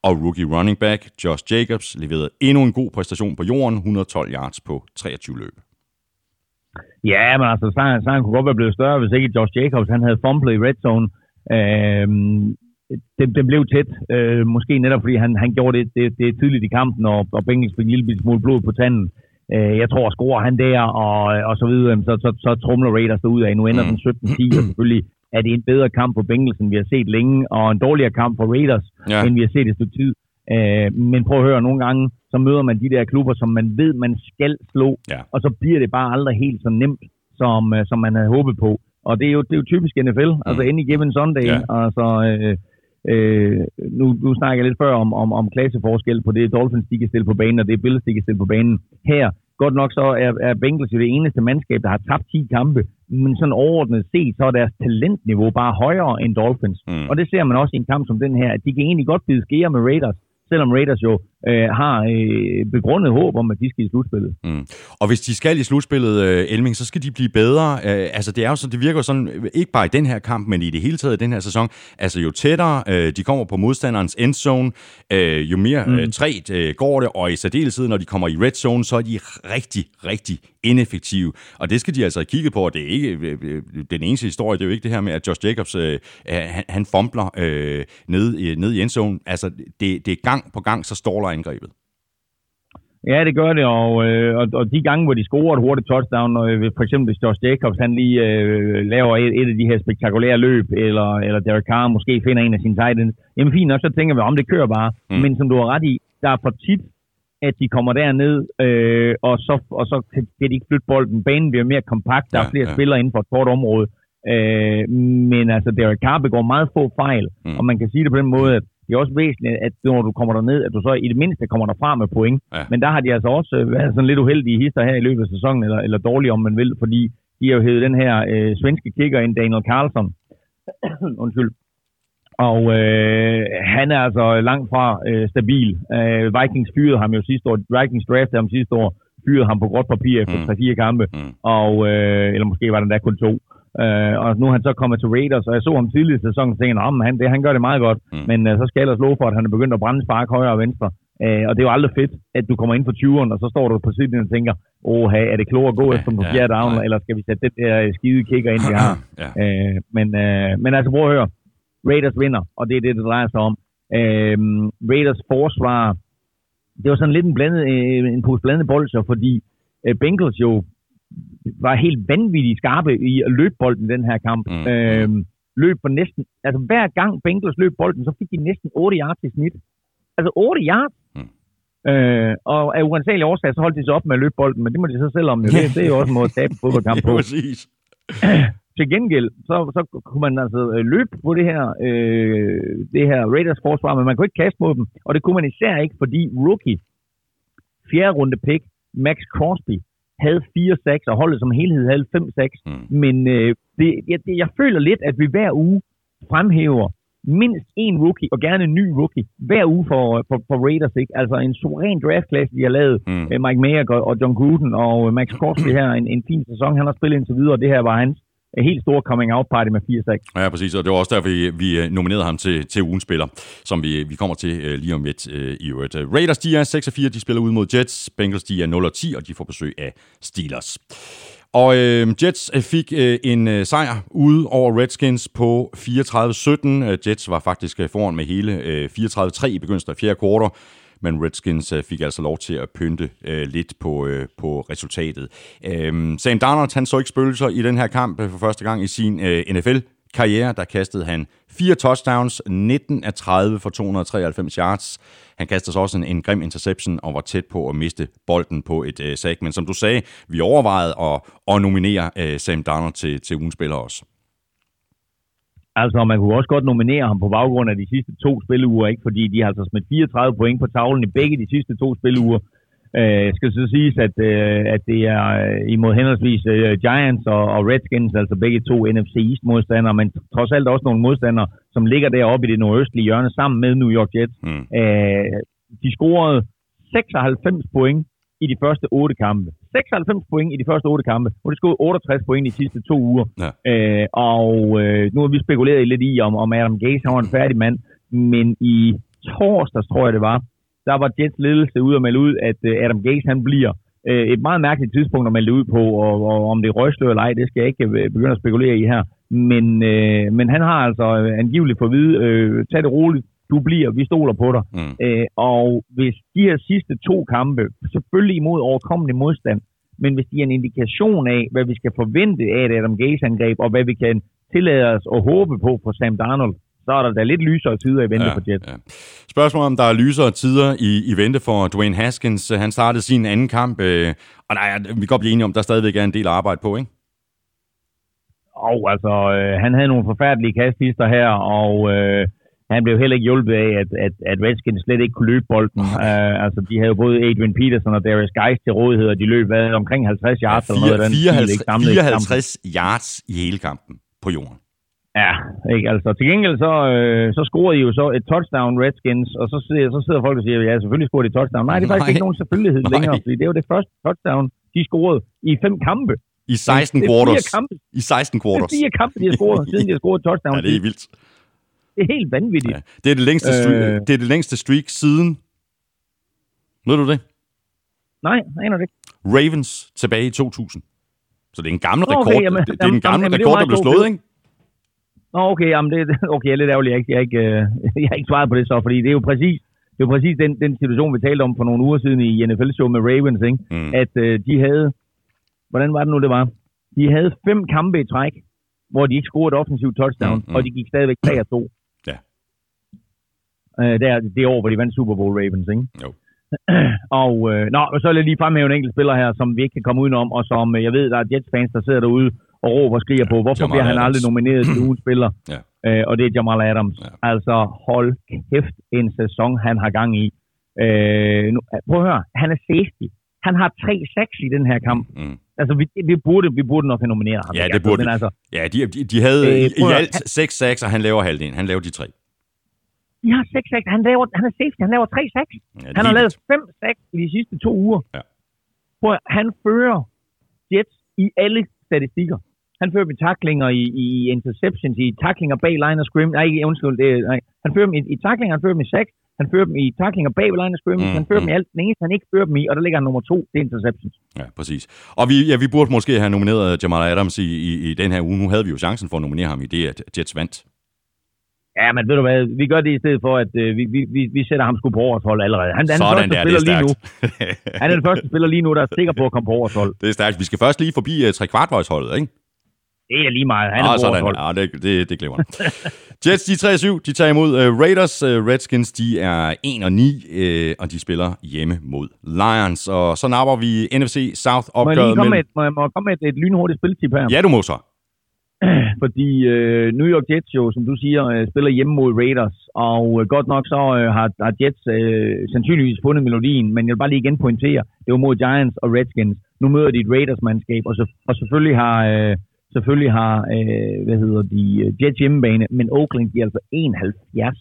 Og rookie running back Josh Jacobs leverede endnu en god præstation på jorden, 112 yards på 23 løb. Ja, men altså, sejren, sejren kunne godt være blevet større, hvis ikke Josh Jacobs han havde fumblet i red zone. Øhm, det, det blev tæt, øh, måske netop fordi han, han gjorde det, det, det tidligt i kampen, og, og Bengals fik en lille smule blod på tanden. Øh, jeg tror, scorer han der, og, og så videre, så, så, så trumler Raiders ud af. Nu ender den 17-10, og selvfølgelig er det en bedre kamp for Bengals, end vi har set længe, og en dårligere kamp for Raiders, ja. end vi har set et stykke tid. Øh, men prøv at høre, nogle gange, så møder man de der klubber, som man ved, man skal slå, Ja. og så bliver det bare aldrig helt så nemt, som, øh, som man havde håbet på. Og det er jo, det er jo typisk NFL, mm. altså any given Sunday. Ja. Altså, øh, øh, nu, nu snakker jeg lidt før om, om, om klasseforskel på det, Dolphins de kan stille på banen, og det Bills de kan stille på banen. Her, godt nok så er, er Bengals jo det eneste mandskab, der har tabt 10 kampe, men sådan overordnet set, så er deres talentniveau bare højere end Dolphins. Mm. Og det ser man også i en kamp som den her, at de kan egentlig godt bide skære med Raiders, selvom Raiders jo øh, har øh, begrundet håb om, at de skal i slutspillet. Mm. Og hvis de skal i slutspillet, øh, Elming, så skal de blive bedre. Øh, altså, det er jo sådan, det virker sådan, øh, ikke bare i den her kamp, men i det hele taget i den her sæson. Altså, jo tættere øh, de kommer på modstanderens endzone, øh, jo mere mm. øh, træt øh, går det, og i særdeleshed, når de kommer i red zone, så er de rigtig, rigtig ineffektive. Og det skal de altså have kigget på, og det er ikke øh, øh, den eneste historie, det er jo ikke det her med, at Josh Jacobs, øh, han, han fumbler øh, ned, i- ned i endzone. Altså, det, det er gang på gang, så står der angrebet. Ja, det gør det, og, øh, og, og de gange, hvor de scorer et hurtigt touchdown, og, øh, for eksempel hvis Josh Jacobs han lige øh, laver et, et af de her spektakulære løb, eller, eller Derek Carr måske finder en af sine tight ends, jamen fint nok, så tænker vi, om det kører bare. Mm. Men som du har ret i, der er for tit, at de kommer derned, øh, og, så, og så kan de ikke flytte bolden. Banen bliver mere kompakt, der Ja, er flere ja. spillere inden for et kort område. Øh, men altså, Derek Carr begår meget få fejl, mm. og man kan sige det på den måde, at det er også væsentligt, at når du kommer derned, at du så i det mindste kommer derfra med point. Ja. Men der har de altså også øh, været sådan lidt uheldige hister her i løbet af sæsonen, eller, eller dårlige, om man vil, fordi de har jo hævet den her øh, svenske kicker ind, Daniel Carlson. Undskyld. Og øh, han er altså langt fra øh, stabil. Øh, Vikings fyrede ham jo sidste år. Vikings draftede ham sidste år. Fyrede ham på gråt papir efter mm. 3-4 kampe. Mm. Og, øh, eller måske var den der kun to. Øh, og nu er han så kommet til Raiders, og jeg så ham tidligere i sæsonen, og tænkte, at han, det, han gør det meget godt. Mm. Men øh, så skal jeg ellers love for, at han er begyndt at brænde spark højre og venstre. Øh, og det er jo aldrig fedt, at du kommer ind for 20'eren, og så står du på siden og tænker, åh, er det klogere at gå Ja, efter på ja, fjerde down, nej. eller skal vi sætte det der skide kicker ind, vi har? ja. Øh, men, øh, men altså, prøv at høre. Raiders vinder, og det er det, det drejer sig om. Øh, Raiders forsvar, det var sådan lidt en, blandet, øh, en pose blandet bolcher, fordi øh, Bengals jo var helt vanvittigt skarpe i at løbe bolden den her kamp. Mm. Øh, løb for næsten, altså hver gang Bengals løb bolden, så fik de næsten 8 yards i snit. Altså 8 yards. Mm. Øh, og af uansagelige årsager, så holdt de sig op med at løbe bolden, men det må de så selv om. Jo. Det, det er jo også en måde at tabe en fodboldkamp på. præcis. Til gengæld, så, så kunne man altså øh, løbe på det her, øh, det her Raiders forsvar, men man kunne ikke kaste mod dem. Og det kunne man især ikke, fordi rookie, fjerde runde pick, Max Crosby, havde 4-6, og holdet som helhed havde 5-6. Mm. Men øh, det, jeg, det, jeg føler lidt, at vi hver uge fremhæver mindst en rookie, og gerne en ny rookie, hver uge for, for, for Raiders. Ikke? Altså en suveræn draftklasse, de har lavet. Mm. Mm. Mike Mayer og, John Gruden og Max Crosby her, en, en fin sæson. Han har spillet indtil videre, og det her var hans øh, helt store coming out party med 4-6. Ja, præcis, og det var også derfor, vi, vi øh, nominerede ham til, til ugens spiller, som vi, vi kommer til uh, lige om lidt uh, i øvrigt. Raiders, de er 6 4, de spiller ud mod Jets. Bengals, de er 0 10, og de får besøg af Steelers. Og øh, Jets fik øh, en øh, sejr ude over Redskins på 34-17. Jets var faktisk foran med hele øh, 34-3 i begyndelsen af fjerde kvartal, men Redskins øh, fik altså lov til at pynte øh, lidt på, øh, på resultatet. Øh, Sam Darnold, han så ikke spøgelser i den her kamp øh, for første gang i sin øh, NFL karriere, der kastede han fire touchdowns, 19 af 30 for 293 yards. Han kastede så også en, en grim interception og var tæt på at miste bolden på et øh, sack. Men som du sagde, vi overvejede at, at nominere øh, Sam Darnold til, til ugens spiller også. Altså, man kunne også godt nominere ham på baggrund af de sidste to spilleuger, ikke? Fordi de har altså smidt 34 point på tavlen i begge de sidste to spilleuger. Øh, skal så siges, at, øh, at det er øh, imod henholdsvis øh, Giants og, og Redskins, altså begge to NFC East modstandere, men trods alt også nogle modstandere, som ligger deroppe i det nordøstlige hjørne sammen med New York Jets. Mm. Øh, de scorede 96 point i de første otte kampe. 96 point i de første otte kampe, og de scorede 68 point i de sidste to uger. Ja. Øh, og øh, nu har vi spekuleret lidt i, om, om Adam Gase han var en færdig mand, men i torsdags, tror jeg det var, der var Jets ledelse ude og melde ud, at øh, Adam Gase han bliver øh, et meget mærkeligt tidspunkt at melde ud på, og, og om det er røgslør eller ej, det skal jeg ikke øh, begynde at spekulere i her. Men, øh, men han har altså øh, angiveligt fået at vide, øh, tag det roligt, du bliver, vi stoler på dig. Mm. Øh, og hvis de her sidste to kampe, selvfølgelig imod overkommelig modstand, men hvis de er en indikation af, hvad vi skal forvente af et Adam Gaze-angreb, og hvad vi kan tillade os at håbe på for Sam Darnold, så er der da lidt lysere tider i vente ja, for Jets. Ja. Spørgsmål om der er lysere tider i, i vente for Dwayne Haskins. Han startede sin anden kamp, øh, og nej, vi kan godt blive enige om, der stadigvæk er en del arbejde på, ikke? Og altså, øh, han havde nogle forfærdelige kasthister her, og øh, han blev heller ikke hjulpet af, at, at, at Redskins slet ikke kunne løbe bolden. Uh, altså, de havde jo både Adrian Peterson og Darius Geist til rådighed, og de løb hvad, omkring 50 yards. Ja, 4, eller noget, 54, 54 yards i hele kampen på jorden. Ja, ikke? Altså, til gengæld så, øh, så scorede de jo så et touchdown Redskins, og så, så sidder folk og siger, ja, selvfølgelig scorede de touchdown. Nej, det er faktisk Nej. ikke nogen selvfølgelighed Nej. længere, fordi det er jo det første touchdown, de scorede i fem kampe. I 16 quarters. I 16 quarters. Det er fire kampe, de har scoret, siden de har scoret touchdown. Ja, det er vildt. Det er helt vanvittigt. Ja. Det, er det, længste streak, øh... det er det længste streak siden... Ved du det? Nej, jeg aner det. Ravens tilbage i 2000. Så det er en gammel okay, rekord. Jamen, det, det er en gammel jamen, rekord, der blev slået, ikke? Nå, okay, jamen det, okay, jeg er lidt ærgerlig, jeg, jeg, ikke, øh, jeg har ikke svaret på det så, fordi det er jo præcis, det er jo præcis den, den situation, vi talte om for nogle uger siden i NFL-show med Ravens, ikke? Mm. at øh, de havde, hvordan var det nu, det var? De havde fem kampe i træk, hvor de ikke scorede et offensivt touchdown, mm, mm. og de gik stadigvæk 3 2. Ja. Øh, det er det år, hvor de vandt Super Bowl Ravens, ikke? Jo. og, øh, nå, så vil jeg lige fremhæve en enkelt spiller her, som vi ikke kan komme udenom, og som øh, jeg ved, der er Jets-fans, der sidder derude og råber og skriger på, hvorfor Jamal bliver han Adams. aldrig nomineret til ugens spiller? ja. øh, og det er Jamal Adams. Ja. Altså, hold kæft en sæson, han har gang i. Øh, nu, prøv at høre, han er safety. Han har 3-6 i den her kamp. Mm. Altså, vi, vi, burde, vi burde nok have nomineret ham. Ja, det burde altså, Ja, de, de, de havde øh, i, alt 6 6 og han laver halvdelen. Han laver de tre. De har 6 6 Han, laver, han er safety, han laver 3 6 ja, Han har lavet 5 6 i de sidste to uger. Ja. Prøv, han fører Jets i alle statistikker. Han fører i taklinger, i, i interceptions, i taklinger bag line of scrim. Nej, undskyld. Det, nej. Han fører dem i, i taklinger, han fører dem i 6. Han fører dem i taklinger bag ved line of scrimmage. Mm, han fører mm. dem i alt. Den eneste, han ikke fører dem i, og der ligger han nummer to, det er interceptions. Ja, præcis. Og vi, ja, vi burde måske have nomineret Jamal Adams i, i, i den her uge. Nu havde vi jo chancen for at nominere ham i det, at Jets vandt. Ja, men ved du hvad, vi gør det i stedet for, at øh, vi, vi, vi sætter ham sgu på årshold allerede. Han, han Sådan er den første der, spiller lige nu. han er den første spiller lige nu, der er sikker på at komme på årshold. Det er stærkt. Vi skal først lige forbi uh, tre kvartvejsholdet, ikke? Det er lige meget. Han er ah, sådan. Ja, det, det, det glemmer Jets, de er 3-7. De tager imod uh, Raiders. Uh, Redskins, de er 1-9, uh, og de spiller hjemme mod Lions. Og så napper vi NFC South opgøret. Må jeg komme med, et, må jeg, må jeg komme med et, et lynhurtigt spiltip her? Ja, du må så. Fordi uh, New York Jets jo, som du siger, uh, spiller hjemme mod Raiders. Og uh, godt nok så uh, har, har Jets uh, sandsynligvis fundet melodien, men jeg vil bare lige igen pointere, det var mod Giants og Redskins. Nu møder de et Raiders-mandskab, og, så, og selvfølgelig har... Uh, selvfølgelig har, øh, hvad hedder de, øh, Jets hjemmebane, men Oakland giver altså 71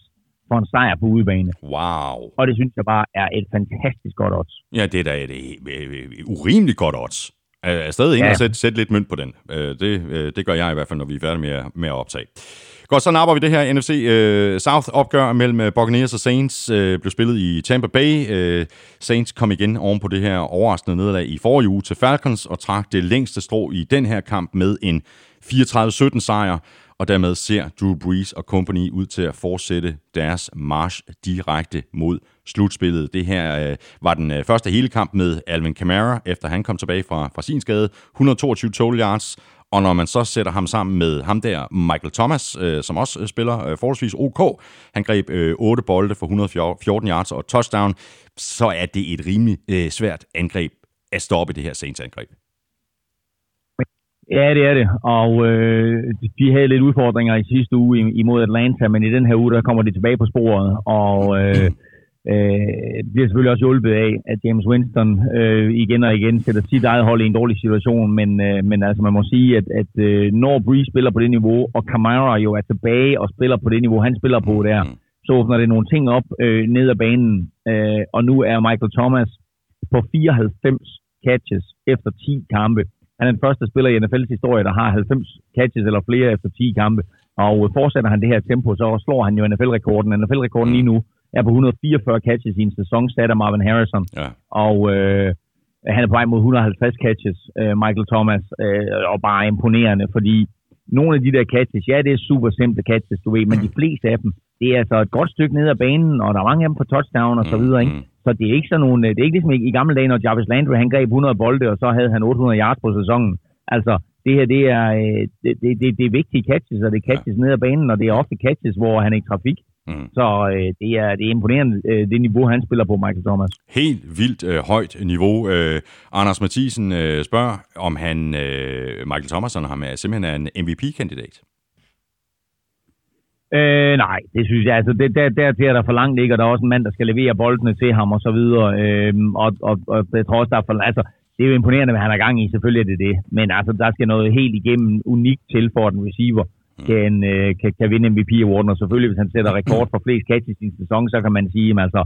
for en sejr på udebane. Wow. Og det synes jeg bare er et fantastisk godt odds. Ja, det er da et, et, et, et urimeligt godt odds. Jeg er stadig inde ja. og sætte, sætte lidt mønt på den. Øh, det, øh, det gør jeg i hvert fald, når vi er færdige med, med at optage. Godt, så napper vi det her NFC uh, South-opgør mellem Buccaneers og Saints. Blev spillet i Tampa Bay. Saints kom igen oven på det her overraskende nederlag i forrige uge til Falcons og trak det længste strå i den her kamp med en 34-17 sejr. Og dermed ser Drew Brees og company ud til at fortsætte deres march direkte mod slutspillet. Det her øh, var den øh, første hele kamp med Alvin Kamara, efter han kom tilbage fra, fra sin skade. 122 total yards og når man så sætter ham sammen med ham der, Michael Thomas, øh, som også øh, spiller øh, forholdsvis OK, han greb øh, 8 bolde for 114 yards og touchdown, så er det et rimelig øh, svært angreb at stoppe det her Saints angreb. Ja, det er det. Og øh, de havde lidt udfordringer i sidste uge imod Atlanta, men i den her uge, der kommer de tilbage på sporet. Og øh, Øh, det bliver selvfølgelig også hjulpet af, at James Winston øh, igen og igen sætter sit eget hold i en dårlig situation, men, øh, men altså man må sige, at, at øh, når Breeze spiller på det niveau, og Kamara jo er tilbage og spiller på det niveau, han spiller på der, mm. så åbner det nogle ting op øh, ned ad banen, øh, og nu er Michael Thomas på 94 catches efter 10 kampe. Han er den første spiller i NFL's historie, der har 90 catches eller flere efter 10 kampe, og fortsætter han det her tempo, så slår han jo NFL-rekorden. NFL-rekorden lige nu er på 144 catches i en sæson, sat af Marvin Harrison. Ja. Og øh, han er på vej mod 150 catches, øh, Michael Thomas, øh, og bare imponerende, fordi nogle af de der catches, ja, det er super simple catches, du ved, men de fleste af dem, det er altså et godt stykke ned ad banen, og der er mange af dem på touchdown og så videre, ikke? Mm. Så det er ikke sådan nogle, det er ikke ligesom i, i gamle dage, når Jarvis Landry, han greb 100 bolde, og så havde han 800 yards på sæsonen. Altså, det her, det er, øh, det, det, det, det er vigtige catches, og det er catches ja. ned ad banen, og det er ofte catches, hvor han er i trafik. Mm. Så øh, det, er, det er imponerende, øh, det niveau, han spiller på, Michael Thomas. Helt vildt øh, højt niveau. Øh, Anders Mathisen øh, spørger, om han, øh, Michael Thomas, om han er simpelthen er en MVP-kandidat. Øh, nej, det synes jeg. Altså, det, der, der er der for langt ikke, og der er også en mand, der skal levere boldene til ham og så videre. Øh, og, og, og jeg tror også, der er for, altså, det er jo imponerende, hvad han er gang i. Selvfølgelig er det det. Men altså, der skal noget helt igennem unikt til for, at en receiver kan, øh, kan, kan vinde MVP-awarden. Og selvfølgelig, hvis han sætter rekord for flest catches i en sæson, så kan man sige, at altså,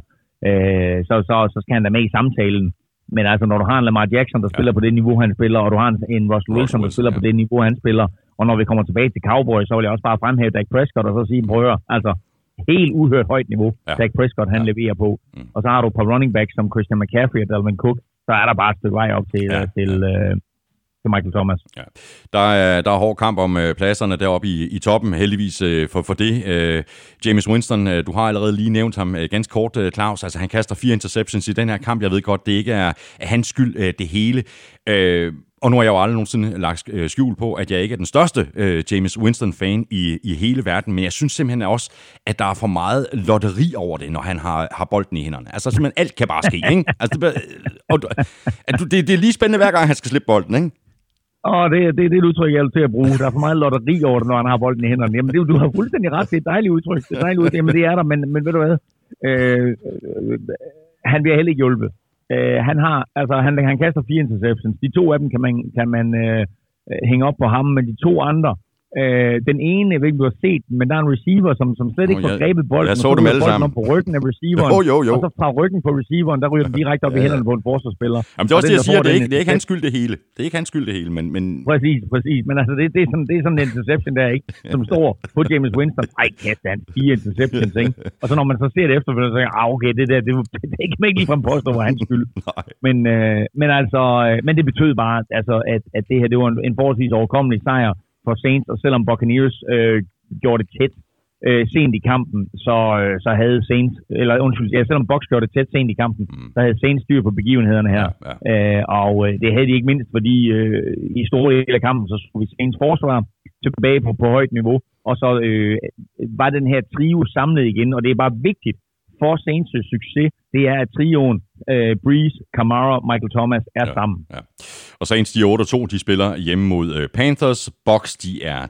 øh, så, så, så skal han da med i samtalen. Men altså, når du har en Lamar Jackson, der spiller på det niveau, han spiller, og du har en, en Russell Wilson, der spiller ja. på det niveau, han spiller, og når vi kommer tilbage til Cowboys, så vil jeg også bare fremhæve Dak Prescott og så sige, prøv at høre, altså, helt uhørt højt niveau, Ja. ja. Dak Prescott han Ja. ja. leverer på. Mm. Mm. Og så har du på running backs som Christian McCaffrey og Dalvin Cook, så er der bare et stykke vej op til, Ja. ja. til, øh, til Michael Thomas. Ja. Der, er, der er hård kamp om øh, pladserne deroppe i, i toppen, heldigvis øh, for, for det. Øh, James Winston, øh, du har allerede lige nævnt ham øh, ganske kort, øh, Claus. Altså, han kaster fire interceptions i den her kamp. Jeg ved godt, det ikke er, er hans skyld, øh, det hele. Øh, og nu har jeg jo aldrig nogensinde lagt øh, skjul på, at jeg ikke er den største øh, James Winston-fan i, i hele verden, men jeg synes simpelthen også, at der er for meget lotteri over det, når han har, har bolden i hænderne. Altså simpelthen alt kan bare ske, ikke? Altså, det, og, at du, det, det er lige spændende hver gang, han skal slippe bolden, ikke? Og det, det, det er et udtryk, jeg er til at bruge. Der er for meget lotteri over det, når han har bolden i hænderne. Jamen, det, du har fuldstændig ret. Det er et dejligt udtryk. Det er dejligt udtryk. Jamen, det er der, men, men ved du hvad? Øh, øh, han bliver heller ikke hjulpet. Øh, han har, altså, han, han kaster fire interceptions. De to af dem kan man, kan man øh, hænge op på ham, men de to andre, øh, den ene, jeg ved ikke, du har set, men der er en receiver, som, som slet ikke Nå, får grebet bolden. jeg og så dem alle sammen. på ryggen af receiveren. Jo, jo, jo. Og så fra ryggen på receiveren, der ryger den direkte op i Ja. hænderne på en forsvarsspiller. Jamen, det er Og også den, det, jeg siger. Det er, ikke, det er ikke hans skyld det hele. Det er ikke hans skyld det hele, men... men Præcis, præcis. Men altså, det, det, er sådan, det er sådan en interception der, ikke? Som står på James Winston. Ej, kæft, han fire interceptions, ikke? Og så når man så ser det efterfølgende, så tænker jeg, ah, okay, det der, det, det, kan man ikke ligefrem påstå, var hans skyld. Men, øh, men altså, øh, men det betød bare, altså, at, at det her, det var en, en forholdsvis overkommelig sejr for Saints, og selvom Buccaneers øh, gjorde det tæt øh, sent i kampen, så, øh, så havde Saints, eller undskyld, ja, selvom Bucks gjorde det tæt sent i kampen, Mm. så havde Saints styr på begivenhederne her. Ja, ja. Øh, og øh, det havde de ikke mindst, fordi øh, i store dele af kampen, så skulle vi Saints forsvar tilbage på, på højt niveau, og så øh, var den her trio samlet igen, og det er bare vigtigt for Saints succes, det er, at trioen øh, Breeze, Kamara, Michael Thomas er Ja. sammen. Ja. Og Saints, de er 8-2, de spiller hjemme mod øh, Panthers. Bucks, de er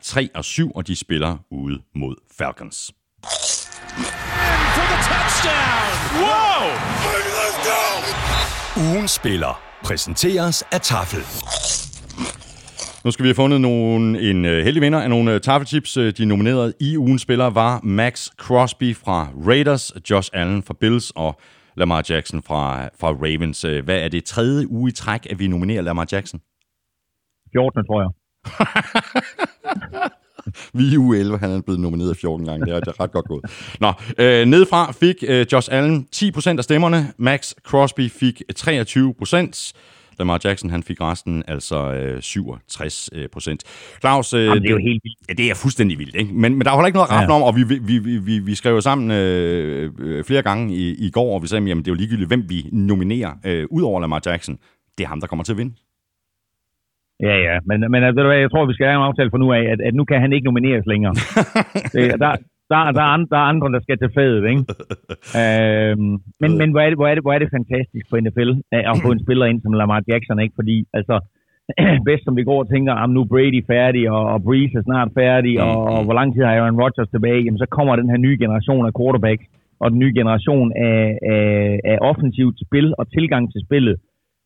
3-7, og de spiller ude mod Falcons. Ugen spiller præsenteres af Tafel. Nu skal vi have fundet nogle, en uh, heldig vinder af nogle uh, taffelchips. De nominerede i ugens spillere var Max Crosby fra Raiders, Josh Allen fra Bills og Lamar Jackson fra, fra Ravens. Uh, hvad er det tredje uge i træk, at vi nominerer Lamar Jackson? 14, tror jeg. Vi er uge 11, han er blevet nomineret 14 gange. Det er, det er ret godt gået. Nå, øh, nedefra fik øh, Josh Allen 10% af stemmerne. Max Crosby fik 23%. Lamar Jackson, han fik resten, altså øh, 67 øh, procent. Claus, øh, Jamen, det er jo helt vildt. Ja, det er fuldstændig vildt, ikke? Men, men der er heller ikke noget at rafle om, og vi, vi, vi, vi, vi skrev jo sammen øh, øh, flere gange i, i går, og vi sagde, jamen det er jo ligegyldigt, hvem vi nominerer øh, ud over Lamar Jackson. Det er ham, der kommer til at vinde. Ja, ja. Men, men hvad, jeg tror, vi skal have en aftale for nu af, at, at nu kan han ikke nomineres længere. det, der, der, der, er andre, der er andre, der skal til fadet, ikke? øhm, men men hvor, er det, hvor, er det, hvor er det fantastisk for NFL at få en spiller ind som Lamar Jackson, ikke? Fordi, altså, bedst som vi går og tænker, at nu er Brady færdig, og, og Breeze er snart færdig, og, og hvor lang tid har Aaron Rodgers tilbage, jamen så kommer den her nye generation af quarterbacks, og den nye generation af, af, af offensivt spil og tilgang til spillet,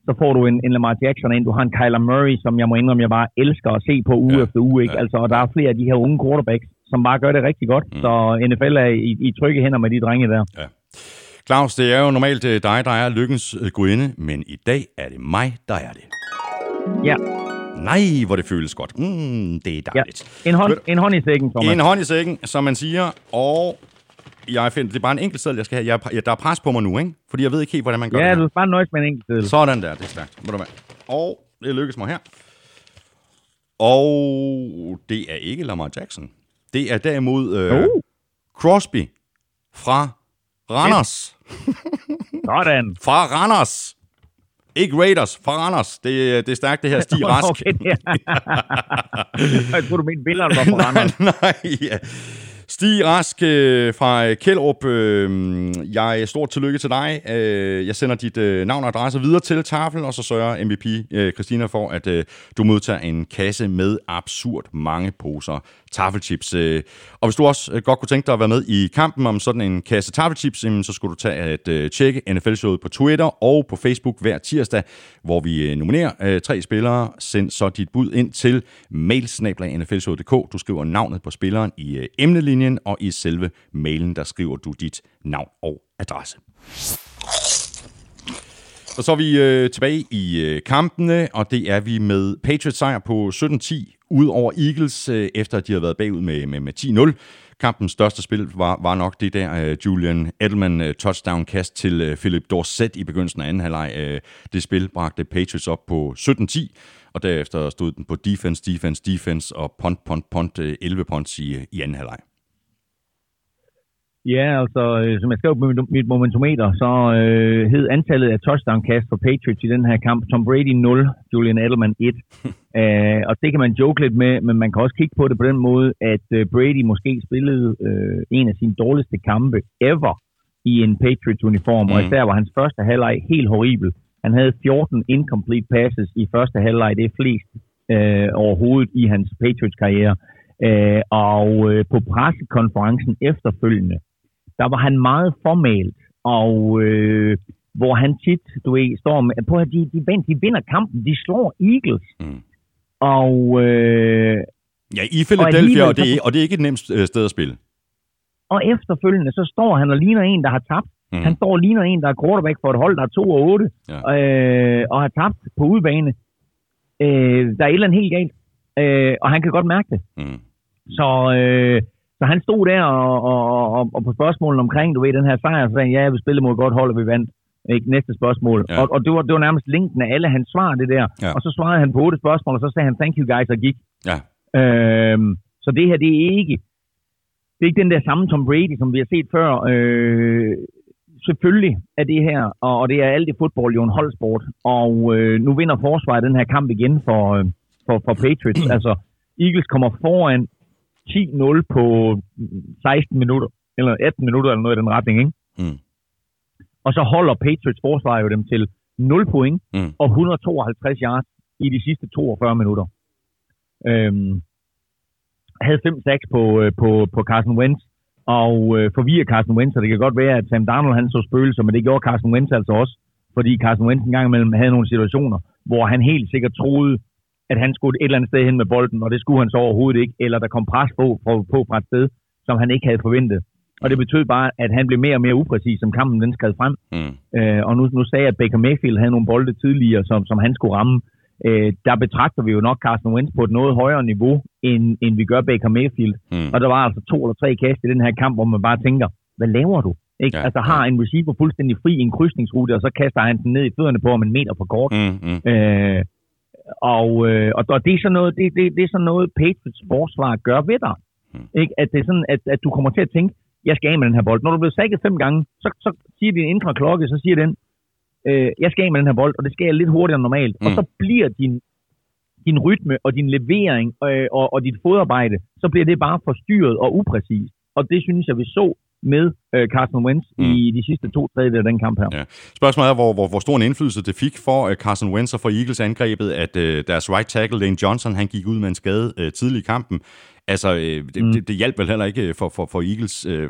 så får du en, en Lamar Jackson ind, du har en Kyler Murray, som jeg må indrømme, jeg bare elsker at se på uge Ja, efter uge, ikke? Ja. Altså, og der er flere af de her unge quarterbacks, som bare gør det rigtig godt, mm. så NFL er i, i trygge hænder med de drenge der. Ja. Claus, det er jo normalt øh, dig, der er lykkens øh, gudinde, men i dag er det mig, der er det. Ja, Nej, hvor det føles godt. Mm, det er ja. dejligt. En hånd, en hånd i sækken, Thomas. En hånd i sækken, som man siger, og Jeg finder, det er bare en enkelt seddel, jeg skal have. Jeg, jeg, der er pres på mig nu, ikke? Fordi jeg ved ikke helt, hvordan man gør Ja, det her. du skal bare nøjes med en enkelt seddel. Sådan der, det er stærkt. Ved du hvad? Og det lykkes mig her. Og det er ikke Lamar Jackson. Det er derimod øh, Oh. Crosby fra Randers. Sådan. Fra Randers. Ikke Raiders, fra Randers. Det, det er stærkt, det her. Stig Rask. Okay, er. jeg tror, du mente billederne var på Randers. nej, nej. Ja. Stig Rask øh, fra Kjellerup, øh, jeg er stort tillykke til dig. Øh, jeg sender dit øh, navn og adresse videre til Tafel, og så sørger MVP øh, Christina for, at øh, du modtager en kasse med absurd mange poser tafelchips. Øh. Og hvis du også øh, godt kunne tænke dig at være med i kampen om sådan en kasse tafelchips, så skulle du tage at øh, tjekke NFL-showet på Twitter og på Facebook hver tirsdag, hvor vi nominerer tre spillere. Send så dit bud ind til mailsnablag.nflshowet.dk. Du skriver navnet på spilleren i emnelinjen, og i selve mailen, der skriver du dit navn og adresse. Og så er vi øh, tilbage i øh, kampene, og det er vi med Patriots sejr på 17-10 ud over Eagles, øh, efter at de havde været bagud med, med, med 10-0. Kampens største spil var, var nok det der øh, Julian Edelman øh, touchdown-kast til øh, Philip Dorsett i begyndelsen af anden halvleg. Øh, det spil bragte Patriots op på 17-10, og derefter stod den på defense, defense, defense og punt, punt, punt, øh, 11 punts i, øh, i anden halvleg. Ja, altså, øh, som jeg skrev på mit, momentometer, så øh, hed antallet af touchdown-kast for Patriots i den her kamp Tom Brady 0, Julian Edelman 1. uh, og det kan man joke lidt med, men man kan også kigge på det på den måde, at øh, Brady måske spillede øh, en af sine dårligste kampe ever i en Patriots-uniform, mm. og især var hans første halvleg helt horribel. Han havde 14 incomplete passes i første halvleg, det er flest øh, overhovedet i hans Patriots-karriere. Øh, og øh, på pressekonferencen efterfølgende, der var han meget formalt, og øh, hvor han tit, du ved, står med, på at de, de, de vinder kampen, de slår Eagles. Mm. Og øh, Ja, i Philadelphia, alligevel og det, er, og det er ikke et nemt øh, sted at spille. og efterfølgende, så står han og ligner en, der har tabt. Mm. Han står og ligner en, der er quarterback for et hold, der er 2 og 8, Ja. øh, og har tabt på udebane. Øh, der er et eller andet helt galt, øh, og han kan godt mærke det. Mm. Så, øh, så han stod der og, og, og, og på spørgsmålet omkring, du ved, den her sejr, så sagde han, ja, vi spillede mod et godt hold, og vi vandt. Ikke? Næste spørgsmål. Ja. Og, og det, var, det var nærmest linken af alle hans svar, det der. Ja. Og så svarede han på otte spørgsmål, og så sagde han, thank you guys, og gik. Ja. Øhm, så det her, det er ikke, det er ikke den der samme Tom Brady, som vi har set før. Øh, selvfølgelig er det her, og, og det er alt i fodbold jo en holdsport. Og øh, nu vinder forsvaret den her kamp igen for, øh, for, for Patriots. altså, Eagles kommer foran 10-0 på 16 minutter, eller 18 minutter, eller noget i den retning, ikke? Mm. Og så holder Patriots forsvar jo dem til 0 point Mm. og 152 yards i de sidste 42 minutter. Øhm, havde fem sacks på, øh, på, på Carson Wentz, og øh, forvirrer Carson Wentz, og det kan godt være, at Sam Darnold han så spøgelser, men det gjorde Carson Wentz altså også, fordi Carson Wentz en gang imellem havde nogle situationer, hvor han helt sikkert troede, at han skulle et eller andet sted hen med bolden, og det skulle han så overhovedet ikke, eller der kom pres på, på, på fra et sted, som han ikke havde forventet. Og det betød bare, at han blev mere og mere upræcis, som kampen den skred frem. Mm. Øh, og nu, nu sagde jeg, at Baker Mayfield havde nogle bolde tidligere, som, som han skulle ramme. Øh, der betragter vi jo nok Carson Wentz på et noget højere niveau, end, end vi gør Baker Mayfield. Mm. Og der var altså to eller tre kast i den her kamp, hvor man bare tænker, hvad laver du? Ikke? Ja, Ja, altså har en receiver fuldstændig fri i en krydsningsrute, og så kaster han den ned i fødderne på om en meter for kort. Mm. Mm. Øh, og, øh, og, og det er sådan noget, det, det, det er sådan noget Patriots forsvar gør ved dig. Mm. Ikke? At det er sådan, at, at du kommer til at tænke, jeg skal af med den her bold. Når du bliver sækket fem gange, så, så siger din indre klokke, så siger den, øh, jeg skal af med den her bold, og det skal jeg lidt hurtigere end normalt. Mm. Og Mm. så bliver din, din rytme og din levering øh, og, og dit fodarbejde, så bliver det bare forstyrret og upræcist. Og det synes jeg, vi så med øh, Carson Wentz mm. i de sidste to tredjedel af den kamp her. Ja. Spørgsmålet er, hvor, hvor, hvor stor en indflydelse det fik for uh, Carson Wentz og for Eagles angrebet, at uh, deres right tackle, Lane Johnson, han gik ud med en skade uh, tidlig i kampen. Altså, uh, det, mm. det, det hjalp vel heller ikke for, for, for Eagles uh,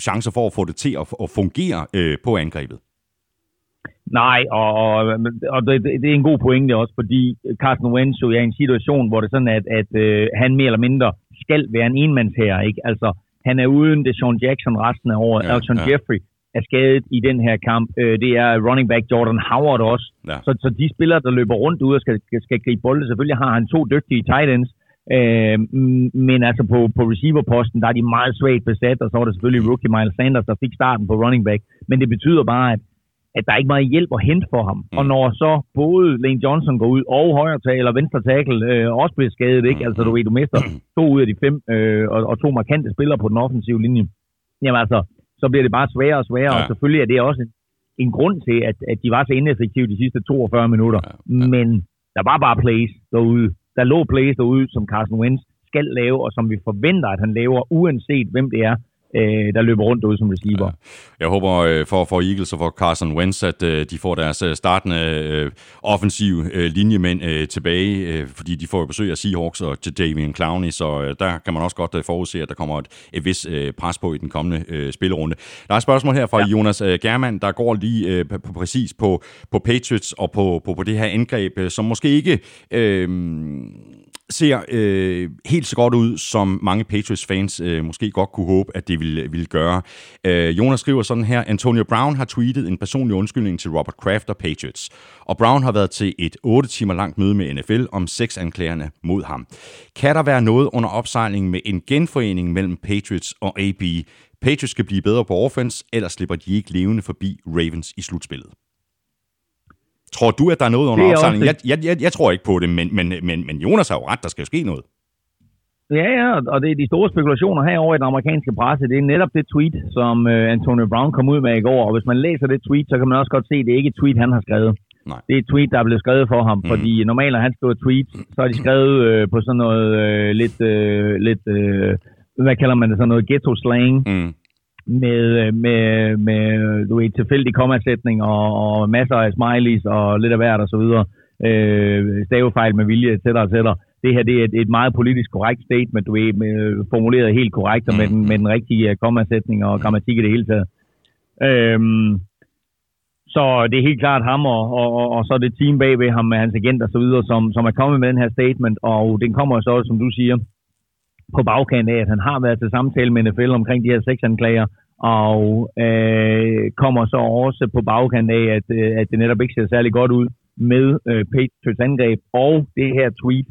chancer for at få det til at, at fungere uh, på angrebet. Nej, og, og, og det, det er en god pointe også, fordi Carson Wentz jo er i en situation, hvor det er sådan, at, at øh, han mere eller mindre skal være en enmandsherre, ikke? Altså, han er uden det Sean Jackson resten af året. Ja, Alton ja. Jeffrey er skadet i den her kamp. Øh, det er running back Jordan Howard også. Ja. Så, så de spillere, der løber rundt ud og skal, skal, skal gribe bolde, selvfølgelig har han to dygtige tight ends, Øh, mm, men altså på, på receiverposten, der er de meget svagt besat, og så var det selvfølgelig rookie Miles Sanders, der fik starten på running back. Men det betyder bare, at, at der er ikke meget hjælp at hente for ham. Mm. Og når så både Lane Johnson går ud, og højre tackle og venstre tackle øh, også bliver skadet, ikke? altså du ved, du mister to ud af de fem, øh, og, og to markante spillere på den offensive linje, jamen altså, så bliver det bare sværere og sværere, ja. og selvfølgelig er det også en, en grund til, at, at de var så ineffektive de sidste 42 minutter. Ja, ja. Men der var bare plays derude. Der lå plays derude, som Carson Wentz skal lave, og som vi forventer, at han laver, uanset hvem det er, øh, der løber rundt ud som receiver. Ja. Jeg håber øh, for, for Eagles og for Carson Wentz, at øh, de får deres øh, startende øh, offensiv øh, linjemænd øh, tilbage, øh, fordi de får besøg af Seahawks og Jadavian Clowney, så øh, der kan man også godt øh, forudse, at der kommer et, et vis øh, pres på i den kommende øh, spillerunde. Der er et spørgsmål her fra ja. Jonas øh, German, der går lige øh, på, præcis på, på Patriots og på, på, på det her angreb, øh, som måske ikke... Øh, ser øh, helt så godt ud, som mange Patriots-fans øh, måske godt kunne håbe, at det ville, ville gøre. Øh, Jonas skriver sådan her, Antonio Brown har tweetet en personlig undskyldning til Robert Kraft og Patriots, og Brown har været til et 8 timer langt møde med NFL om seks anklagerne mod ham. Kan der være noget under opsejling med en genforening mellem Patriots og AB? Patriots skal blive bedre på offense, ellers slipper de ikke levende forbi Ravens i slutspillet. Tror du, at der er noget under opsamling? Jeg, jeg, jeg, jeg tror ikke på det, men, men, men, men Jonas har jo ret, der skal jo ske noget. Ja, ja, og det er de store spekulationer herovre i den amerikanske presse. Det er netop det tweet, som uh, Antonio Brown kom ud med i går. Og hvis man læser det tweet, så kan man også godt se, at det er ikke et tweet, han har skrevet. Nej. Det er et tweet, der er blevet skrevet for ham. Mm. Fordi normalt, når han skriver tweet, så er de skrevet uh, på sådan noget uh, lidt, uh, lidt uh, hvad kalder man det, sådan noget ghetto-slang. Mm med, øh, med, med du ved, tilfældig kommasætning og, og masser af smileys og lidt af hvert og så videre. Øh, stavefejl med vilje, etc. etc. Det her det er et, et meget politisk korrekt statement, du ved, med, formuleret helt korrekt og med den, med den rigtige øh, kommasætning og grammatik i det hele taget. Øhm, så det er helt klart ham og, og, og, og så det team bagved ham med hans agent og så videre, som, som er kommet med den her statement, og den kommer så, som du siger, på bagkant af, at han har været til samtale med NFL omkring de her seks anklager, og øh, kommer så også på bagkant af, at, øh, at det netop ikke ser særlig godt ud med øh, Patriots angreb, og det her tweet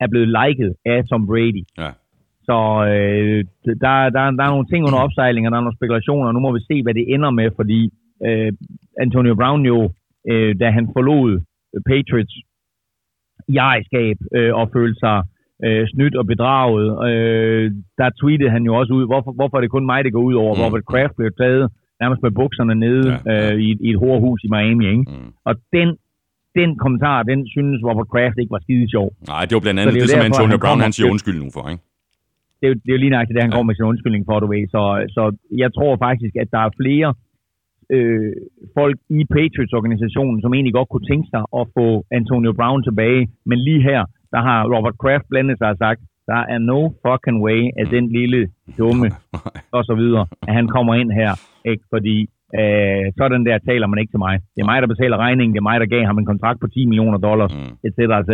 er blevet liket af Tom Brady. Ja. Så øh, der, der, der er nogle ting under opsejling, og der er nogle spekulationer, og nu må vi se, hvad det ender med, fordi øh, Antonio Brown jo, øh, da han forlod Patriots i ejerskab øh, og følte sig øh, snydt og bedraget. Øh, der tweetede han jo også ud, hvorfor, hvorfor er det kun mig, det går ud over? Mm. Robert Kraft blev taget nærmest med bukserne nede ja, ja. Øh, i, i et hårhus i Miami. Ikke? Mm. Og den, den kommentar, den synes Robert Kraft ikke var skide sjov. Nej, det var blandt andet det, det, som Antonio Brown han siger undskyld nu for, ikke? Det er, jo, det er jo lige nøjagtigt det, han ja. går med sin undskyldning for, du ved. Så, så jeg tror faktisk, at der er flere øh, folk i Patriots-organisationen, som egentlig godt kunne tænke sig at få Antonio Brown tilbage. Men lige her, der har Robert Kraft blandet sig og sagt, der er no fucking way, at den lille dumme og så videre, at han kommer ind her, ikke? fordi øh, sådan der taler man ikke til mig. Det er mig, der betaler regningen, det er mig, der gav ham en kontrakt på 10 millioner dollars, mm. etc. etc.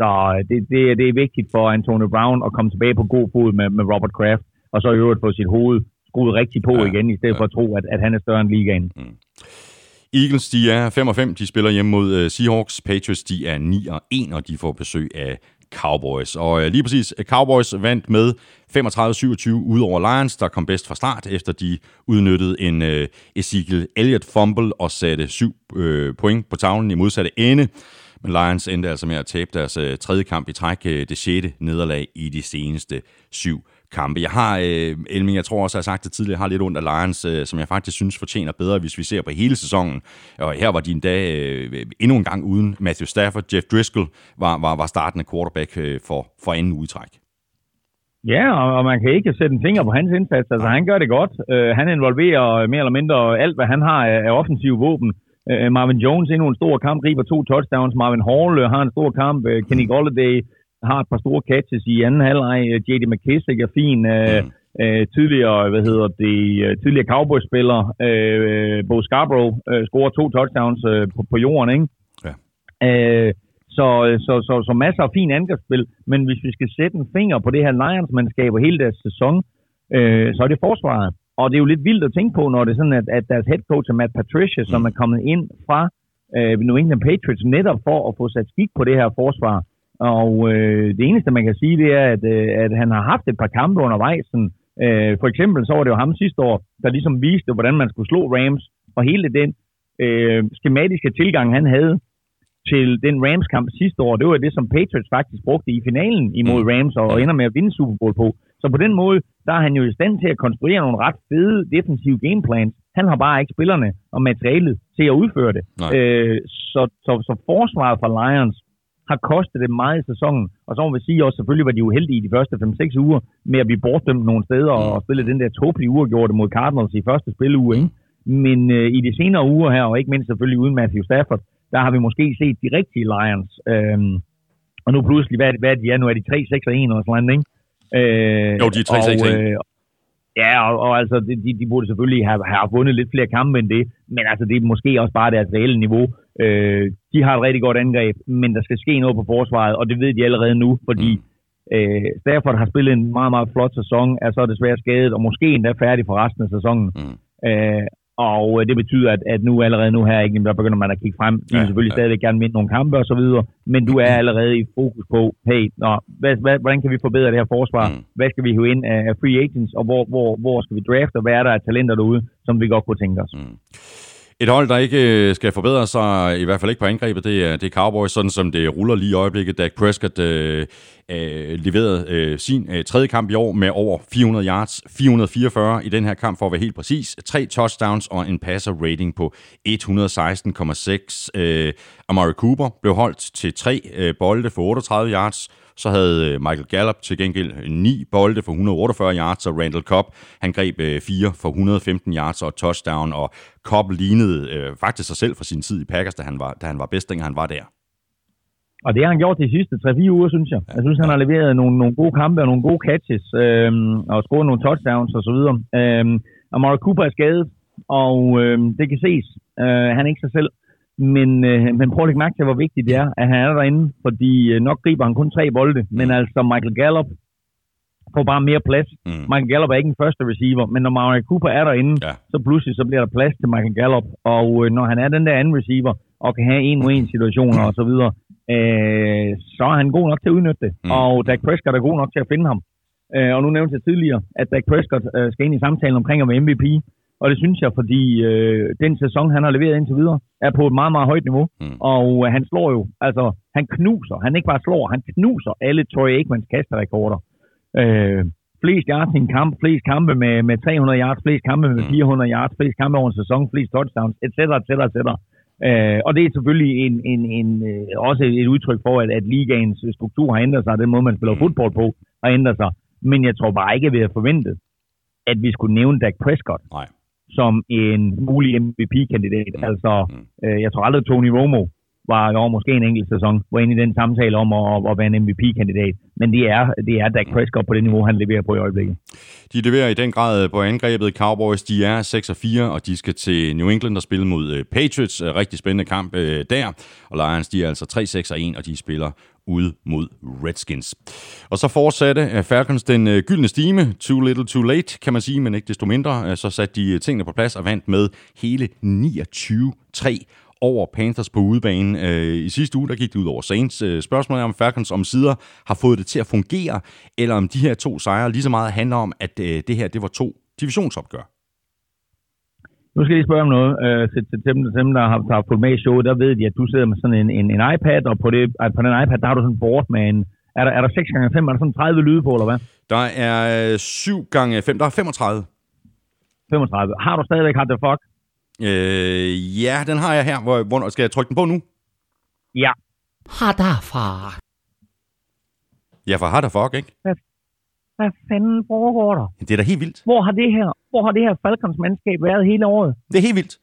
Så øh, det, det, det er vigtigt for Antonio Brown at komme tilbage på god fod med, med Robert Kraft, og så i øvrigt få sit hoved skruet rigtig på ja, igen, i stedet ja. for at tro, at, at han er større end ligaen. Mm. Eagles, de er 5 og 5. De spiller hjemme mod øh, Seahawks. Patriots, de er 9 og 1, og de får besøg af Cowboys. Og øh, lige præcis, Cowboys vandt med 35-27 ud over Lions, der kom bedst fra start, efter de udnyttede en uh, Ezekiel Elliott fumble og satte 7 uh, point på tavlen i modsatte ende. Men Lions endte altså med at tabe deres uh, tredje kamp i træk, uh, det sjette nederlag i de seneste syv kampe. Jeg har, øh, Elming, jeg tror også, jeg har sagt det tidligere, jeg har lidt ondt af Lions, øh, som jeg faktisk synes fortjener bedre, hvis vi ser på hele sæsonen. Og her var de en dag øh, endnu en gang uden Matthew Stafford. Jeff Driscoll var, var, var startende quarterback øh, for, for anden udtræk. Ja, og, og man kan ikke sætte en finger på hans indsats. Altså, han gør det godt. Uh, han involverer mere eller mindre alt, hvad han har af, af offensive våben. Uh, Marvin Jones endnu en stor kamp, griber to touchdowns. Marvin Hall uh, har en stor kamp. Uh, Kenny Golladay har et par store catches i anden halvleg. Øh, J.D. McKissick er fin. Øh, mm. Øh, tidligere, hvad hedder det, øh, tidligere Cowboys-spiller, øh, Bo Scarborough, øh, scorer to touchdowns øh, på, på jorden, ikke? Ja. Øh, så, så, så, så masser af fin angrebsspil, men hvis vi skal sætte en finger på det her Lions-mandskab og hele deres sæson, øh, så er det forsvaret. Og det er jo lidt vildt at tænke på, når det er sådan, at, at deres head coach er Matt Patricia, mm. som er kommet ind fra øh, New England Patriots, netop for at få sat skik på det her forsvar. Og øh, det eneste, man kan sige, det er, at, øh, at han har haft et par kampe undervejs. Sådan, øh, for eksempel så var det jo ham sidste år, der ligesom viste, hvordan man skulle slå Rams. Og hele den øh, skematiske tilgang, han havde til den Rams-kamp sidste år, det var det, som Patriots faktisk brugte i finalen imod Rams og ender med at vinde Super Bowl på. Så på den måde, der er han jo i stand til at konstruere nogle ret fede defensive gameplans. Han har bare ikke spillerne og materialet til at udføre det. Nej. Øh, så, så, så forsvaret fra Lions har kostet det meget i sæsonen. Og så må vi sige også, selvfølgelig var de uheldige i de første 5-6 uger med at blive bortdømt nogle steder og spille den der tåbelige uafgjorte mod Cardinals i første spilleuge. Ikke? Men øh, i de senere uger her, og ikke mindst selvfølgelig uden Matthew Stafford, der har vi måske set de rigtige Lions. Øhm, og nu pludselig, hvad, hvad er de er nu? Er de 3-6-1 eller sådan noget, ikke? Øh, Jo, de er 3-6-1. og, øh, Ja, og, og altså, de, de, de burde selvfølgelig have, have vundet lidt flere kampe end det, men altså, det er måske også bare deres reelle niveau. Øh, de har et rigtig godt angreb, men der skal ske noget på forsvaret, og det ved de allerede nu, fordi mm. øh, Stafford har spillet en meget, meget flot sæson, er så desværre skadet, og måske endda færdig for resten af sæsonen. Mm. Øh, og øh, det betyder, at, at nu allerede nu her, ikke, der begynder man at kigge frem. De vil Ja, selvfølgelig ja. stadig gerne vinde nogle kampe og så videre, men du er allerede i fokus på, hey, nå, hvad, hvad, hvordan kan vi forbedre det her forsvar? Mm. Mm. Hvad skal vi hive ind af af free agents, og hvor, hvor, hvor skal vi drafte, og hvad er der af talenter derude, som vi godt kunne tænke os? Mm. Et hold, der ikke øh, skal forbedre sig, i hvert fald ikke på angrebet, det er, det er Cowboys, sådan som det ruller lige i øjeblikket. Dak Prescott øh, øh, leverede øh, sin øh, tredje kamp i år med over 400 yards, 444 i den her kamp for at være helt præcis. Tre touchdowns og en passer rating på 116,6. Øh, Amari Cooper blev holdt til tre øh, bolde for 38 yards. Så havde øh, Michael Gallup til gengæld øh, ni bolde for 148 yards, og Randall Cobb, han greb øh, fire for 115 yards og touchdown, og Cobb lignede øh, faktisk sig selv fra sin tid i Packers, da han var, da han var bedst, dengang han var der. Og det har han gjort de sidste 3-4 uger, synes jeg. Jeg synes, han har leveret nogle, nogle gode kampe og nogle gode catches, øhm, og scoret nogle touchdowns og så videre. Øhm, Amari Cooper er skadet, og øhm, det kan ses. Øh, han er ikke sig selv. Men, øh, men prøv at lægge mærke til, hvor vigtigt det er, at han er derinde, fordi øh, nok griber han kun tre bolde, men altså Michael Gallup får bare mere plads. Mm. Michael Gallup er ikke en første receiver, men når Amari Cooper er derinde, Ja. så pludselig så bliver der plads til Michael Gallup, og øh, når han er den der anden receiver, og kan have en mod en situationer og så videre, øh, så er han god nok til at udnytte det. Mm. Mm. Og Dak Prescott er god nok til at finde ham. Øh, og nu nævnte jeg tidligere, at Dak Prescott øh, skal ind i samtalen omkring at være MVP, og det synes jeg, fordi øh, den sæson, han har leveret indtil videre, er på et meget, meget højt niveau. Mm. Mm. Og øh, han slår jo, altså han knuser, han ikke bare slår, han knuser alle Troy Aikmans kasterekorder. Øh, flest yards i en kamp, flest kampe med, med 300 yards, flest kampe med Mm. 400 yards, flest kampe over en sæson, flest touchdowns, etc., etc., etc. Øh, og det er selvfølgelig en, en, en, øh, også et udtryk for, at, at ligaens struktur har ændret sig, den måde, man spiller Mm. fodbold på, har ændret sig. Men jeg tror bare ikke, at vi havde forventet, at vi skulle nævne Dak Prescott Nej. som en mulig MVP-kandidat. Mm. Mm. Altså, Mm. øh, jeg tror aldrig, Tony Romo var over måske en enkelt sæson, var inde i den samtale om at, at være en MVP-kandidat. Men det er, det er Dak Prescott på det niveau, han leverer på i øjeblikket. De leverer i den grad på angrebet. Cowboys, de er 6 og 4, og de skal til New England og spille mod øh, Patriots. Øh, rigtig spændende kamp øh, der. Og Lions, de er altså 3, 6 og 1, og de spiller ude mod Redskins. Og så fortsatte Falcons den gyldne stime. Too little, too late, kan man sige, men ikke desto mindre. Så satte de tingene på plads og vandt med hele 29-3 over Panthers på udebane. Øh, I sidste uge, der gik det ud over Saints. Øh, spørgsmålet er, om Falcons om sider har fået det til at fungere, eller om de her to sejre lige så meget handler om, at øh, det her det var to divisionsopgør. Nu skal jeg lige spørge om noget. Øh, til, til dem, dem, der har, der har fulgt med i showet, der ved de, at du sidder med sådan en, en, en iPad, og på, det, på den iPad, der har du sådan en board med en... Er der, er der 6 gange 5 Er der sådan 30 lyde på, eller hvad? Der er øh, 7 gange 5, der er 35. 35. Har du stadigvæk Hard the Fuck? Øh, ja, den har jeg her. Hvor, hvor, skal jeg trykke den på nu? Ja. Har derfra. Ja, for har der fuck, ikke? Hvad fanden foregår der? Det er da helt vildt. Hvor har det her, hvor har det her Falcons mandskab været hele året? Det er helt vildt.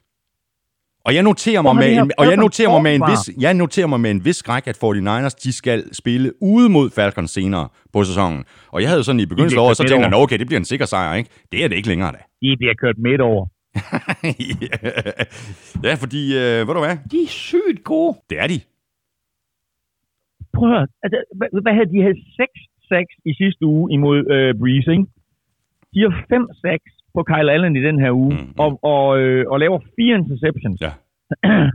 Og jeg noterer Hvor mig med en, og jeg noterer mig med en vis jeg noterer mig med en vis skræk at 49ers de skal spille ude mod Falcons senere på sæsonen. Og jeg havde sådan i begyndelsen af året så kørt tænkt, midt jeg, "Nå, okay, det bliver en sikker sejr, ikke? Det er det ikke længere da. De bliver kørt midt over. ja, fordi øh, ved du hvad? De er sygt gode. Det er de. Prøv at høre, altså, hvad, hvad havde de? havde 6-6 i sidste uge imod øh, Breeze, ikke? De har 5-6 på Kyle Allen i den her uge, Mm, mm, mm. og, og, øh, og laver fire interceptions. Ja.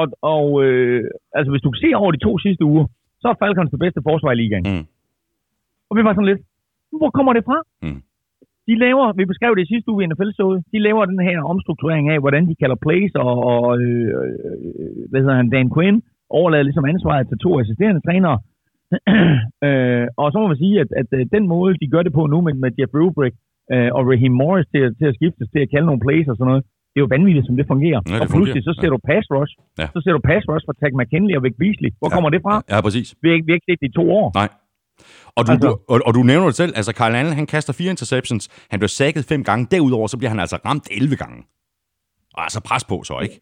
og og øh, altså, hvis du ser over de to sidste uger, så er Falcons det bedste forsvar i ligaen. Mm. Og vi var sådan lidt, hvor kommer det fra? Mm. De laver, vi beskrev det i sidste uge i nfl de laver den her omstrukturering af, hvordan de kalder plays, og, og øh, øh, hvad hedder han, Dan Quinn, overlader ligesom ansvaret til to assisterende trænere. øh, og så må man sige, at, at, at den måde, de gør det på nu med, med Jeff Rubrick øh, og Raheem Morris til, til at skiftes, til at kalde nogle plays og sådan noget, det er jo vanvittigt, som det fungerer. Ja, det og pludselig fungerer. så ser du pass rush. Ja. Så ser du pass rush fra Tag McKinley og Vic Beasley. Hvor Ja. kommer det fra? Ja, præcis. Vi har ikke, vi har ikke set det i to år. Nej. Og du, Altså- du, og, og du nævner det selv, altså Kyle Allen, han kaster fire interceptions, han bliver sækket fem gange, derudover så bliver han altså ramt 11 gange. Og altså pres på så, ikke?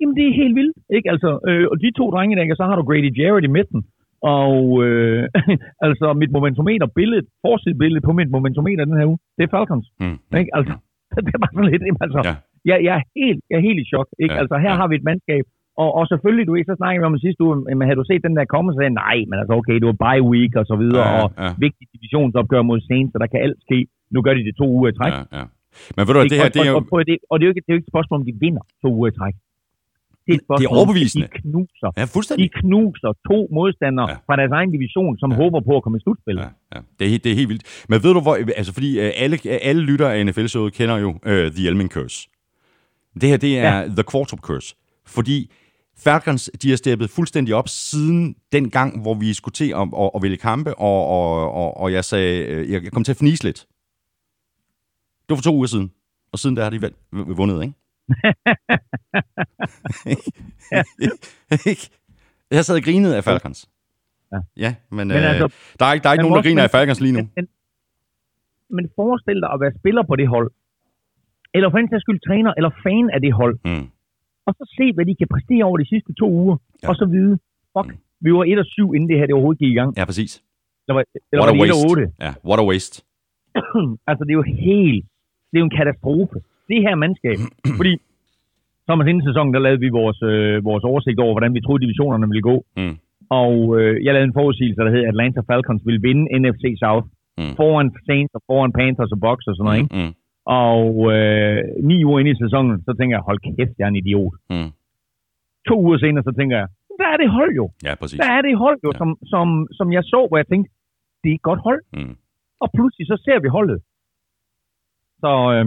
Jamen, det er helt vildt. Ikke? Altså, øh, og de to drenge, der, så har du Grady Jarrett i midten. Og øh, altså, mit momentometer billede, forsidebillede på mit momentometer den her uge, det er Falcons. Mm. Ikke? Altså, det er bare sådan lidt, altså, Ja. jeg, jeg, er helt, jeg er helt i chok. Ikke? Ja, altså, her ja. har vi et mandskab, og, og selvfølgelig, du ved, så snakker vi om det sidste uge, men havde du set den der komme, så sagde nej, men altså, okay, det var bye week og så videre, Ja, ja, og ja. vigtigt divisionsopgør mod Saints, så der kan alt ske. Nu gør de det to uger i træk. Ja, ja. Men ved du hvad, det her, det er og, jo... og, og, det, og det er jo ikke, det er jo ikke et spørgsmål, om de vinder to uger i træk. Det er, et spørgsmål, om, overbevisende. De knuser. Ja, De fuldstændig. knuser to modstandere Ja. fra deres egen division, som Ja. håber på at komme i slutspil. Ja, ja. Det, er, helt- det er helt vildt. Men ved du hvor, altså fordi øh, alle, alle lyttere af NFL-showet kender jo uh, The Elmin Curse. Det her, det er ja. The Quartop Curse. Fordi Falcons, de har steppet fuldstændig op siden den gang, hvor vi skulle til at, at, at vælge kampe, og, og, og, og jeg sagde, øh, jeg kom til at fnise lidt. Det var for to uger siden. Og siden der har de valgt, vundet, ikke? Jeg sad og grinede af Falcons. Ja. Ja, men, men øh, altså, der er ikke, der er ikke nogen, der griner af Falcons lige nu. Men, men, men forestil dig at være spiller på det hold, eller for en skyld træner, eller fan af det hold, Mm. Og så se, hvad de kan præstere over de sidste to uger, Ja. og så vide, fuck, vi var 1 og 7, inden det her det overhovedet gik i gang. Ja, præcis. Eller, var- eller What var a det 1 og waste. 8? Ja, what a waste. altså, det er jo helt... Det er jo en katastrofe. Det her mandskab. Fordi, Thomas, inden sæsonen, der lavede vi vores, øh, vores oversigt over, hvordan vi troede, divisionerne ville gå. Mm. Og øh, jeg lavede en forudsigelse, der hed, at Atlanta Falcons ville vinde NFC South. Mm. Foran Saints og foran Panthers og Bucks og sådan noget, ikke? Mm. Og øh, ni uger inde i sæsonen, så tænker jeg, hold kæft, jeg er en idiot. Mm. To uger senere, så tænker jeg, der er det hold jo. Ja, præcis. Der er det hold jo, Ja. som, som, som jeg så, hvor jeg tænkte, det er et godt hold. Mm. Og pludselig så ser vi holdet. Så øh,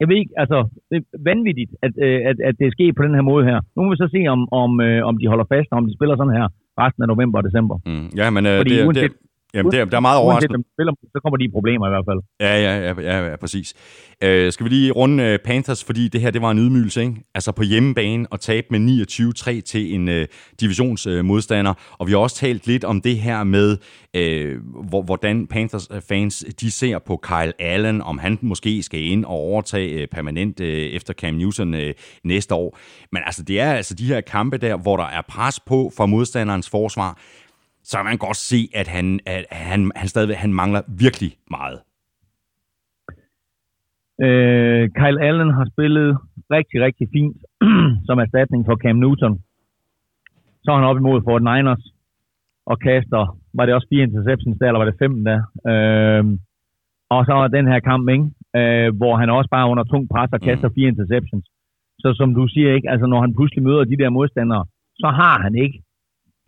jeg ved ikke, altså, det er vanvittigt, at, øh, at, at det er sket på den her måde her. Nu må vi så se, om, om, øh, om de holder fast, og om de spiller sådan her resten af november og december. Mm. Ja, men øh, Fordi det, det, uanset- er- jamen, det, er, det er meget overraskende. spiller, så kommer de problemer i hvert fald. Ja, ja, ja, ja, ja præcis. Øh, skal vi lige runde øh, Panthers, fordi det her, det var en ydmygelse, ikke? Altså på hjemmebane og tabe med 29-3 til en øh, divisionsmodstander. Øh, og vi har også talt lidt om det her med, øh, hvor, hvordan Panthers øh, fans, de ser på Kyle Allen, om han måske skal ind og overtage øh, permanent øh, efter Cam Newton øh, næste år. Men altså, det er altså de her kampe der, hvor der er pres på fra modstanderens forsvar, så kan man godt se, at han, at han, han stadigvæk han mangler virkelig meget. Øh, Kyle Allen har spillet rigtig, rigtig fint som erstatning for Cam Newton. Så er han op imod Fort Niners og kaster, var det også fire interceptions der, eller var det fem der? Øh, og så er den her kamp, ikke? Øh, hvor han også bare er under tung pres og kaster fire interceptions. Så som du siger, ikke? Altså når han pludselig møder de der modstandere, så har han ikke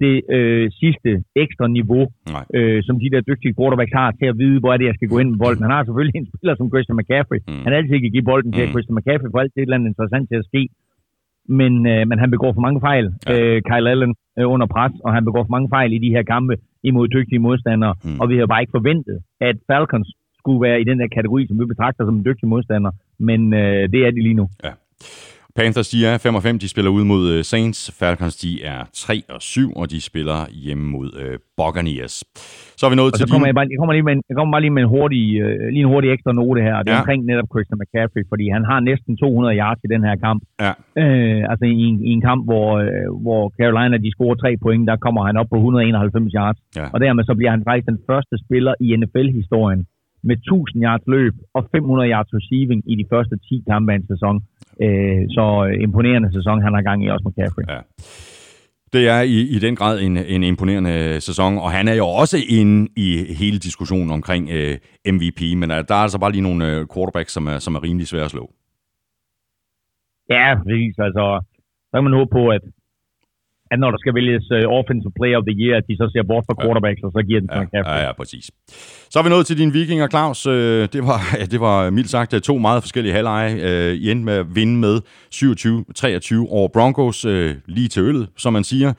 det øh, sidste ekstra niveau, Nej. øh, som de der dygtige quarterbacks har til at vide, hvor er det, jeg skal gå ind med bolden. Han har selvfølgelig en spiller som Christian McCaffrey. Mm. Han altid kan give bolden til Mm. Christian McCaffrey, for alt det er et eller andet interessant til at ske. Men, øh, men han begår for mange fejl, Ja. ja. øh, Kyle Allen, øh, under pres, og han begår for mange fejl i de her kampe imod dygtige modstandere. Mm. Og vi havde bare ikke forventet, at Falcons skulle være i den der kategori, som vi betragter som en dygtig modstander. Men øh, det er de lige nu. Panthers, de er 5 og 5, de spiller ud mod øh, Saints. Falcons, de er 3 og 7, og de spiller hjemme mod øh, Buccaneers. Så er vi nået Og til så kommer din... jeg, bare, jeg, kommer lige med en, jeg kommer bare lige med en hurtig, øh, lige en hurtig ekstra note her, det er Ja. omkring netop Christian McCaffrey, fordi han har næsten 200 yards i den her kamp. Ja. Øh, altså i en, i en kamp, hvor, øh, hvor Carolina de scorer tre point, der kommer han op på 191 yards. Ja. Og dermed så bliver han faktisk den første spiller i NFL-historien med 1000 yards løb og 500 yards receiving i de første 10 kampe af en sæson. Øh, så øh, imponerende sæson, han har gang i også McCaffrey. Ja. Det er i, i den grad en, en imponerende sæson, og han er jo også inde i hele diskussionen omkring øh, MVP, men øh, der er altså bare lige nogle øh, quarterbacks, som er, som er rimelig svære at slå. Ja, præcis. Altså, så kan man håbe på, at at når der skal vælges uh, Offensive Player of the Year, at de så ser bort fra quarterbacks, og så giver den til Ja, ja, ja, præcis. Så er vi nået til dine vikinger, Claus. Øh, Det var, ja, det var mildt sagt øh, to meget forskellige halvleje. I endte med at vinde med 27-23 over Broncos, lige til øllet, som man siger.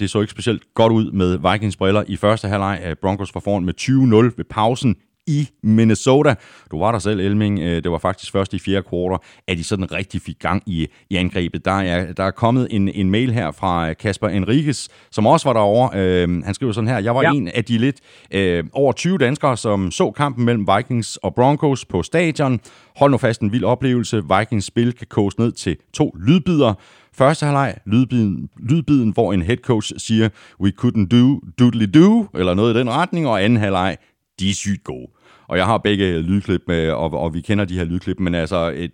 Det så ikke specielt godt ud med Vikings briller i første halvleg. Broncos var foran med 20-0 ved pausen i Minnesota. Du var der selv, Elming. Øh, Det var faktisk først i fjerde kvartal, at de sådan rigtig fik gang i, i angrebet. Der er, der er kommet en, en mail her fra Kasper Enriquez, som også var derovre. Øh, han skriver sådan her, jeg var. Ja. en af de lidt øh, over 20 danskere, som så kampen mellem Vikings og Broncos på stadion. Hold nu fast en vild oplevelse. Vikings spil kan koges ned til to lydbider. Første halvleg, lydbiden, lydbiden, hvor en head coach siger, we couldn't do doodly do, eller noget i den retning, og anden halvleg, de er sygt gode. Og jeg har begge lydklip med, og, og vi kender de her lydklip, men altså, et,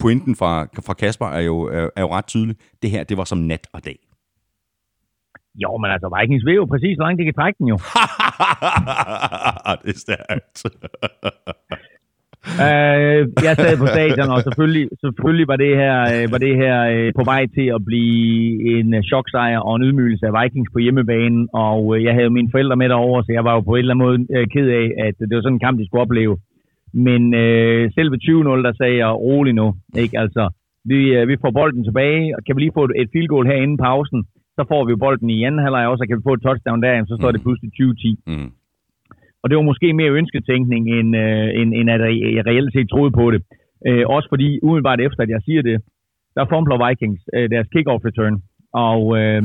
pointen fra, fra Kasper er jo, er, jo ret tydelig. Det her, det var som nat og dag. Jo, men altså, Vikings ved jo præcis, hvor langt de kan trække den jo. det er stærkt. Øh, jeg sad på stadion, og selvfølgelig, selvfølgelig var det her, øh, var det her øh, på vej til at blive en øh, choksejr og en ydmygelse af Vikings på hjemmebane, og øh, jeg havde mine forældre med derovre, så jeg var jo på en eller anden måde øh, ked af, at det var sådan en kamp, de skulle opleve. Men øh, selve 20-0, der sagde jeg rolig nu. Ikke? Altså, vi, øh, vi får bolden tilbage, og kan vi lige få et, et field goal her inden pausen, så får vi bolden i anden halvleg også, og kan vi få et touchdown der, så står det pludselig 20-10. Mm. Og det var måske mere ønsketænkning, end, øh, end, end at jeg reelt set troede på det. Øh, også fordi, umiddelbart efter, at jeg siger det, der fumbler Vikings øh, deres kick-off return, og øh,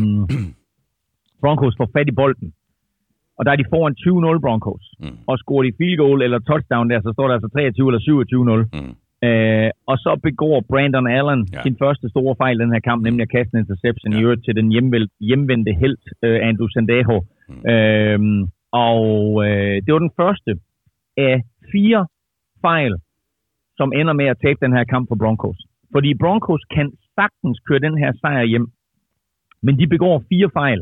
Broncos får fat i bolden. Og der er de foran 20-0 Broncos. Mm. Og scorer de field goal eller touchdown der, så står der altså 23 eller 27-0. Mm. Øh, og så begår Brandon Allen Ja. sin første store fejl i den her kamp, nemlig at kaste en interception ja. i øvrigt til den hjemvendte held, øh, Andrew Sandejo. Mm. Øh, og øh, det var den første af fire fejl, som ender med at tabe den her kamp for Broncos. Fordi Broncos kan sagtens køre den her sejr hjem, men de begår fire fejl,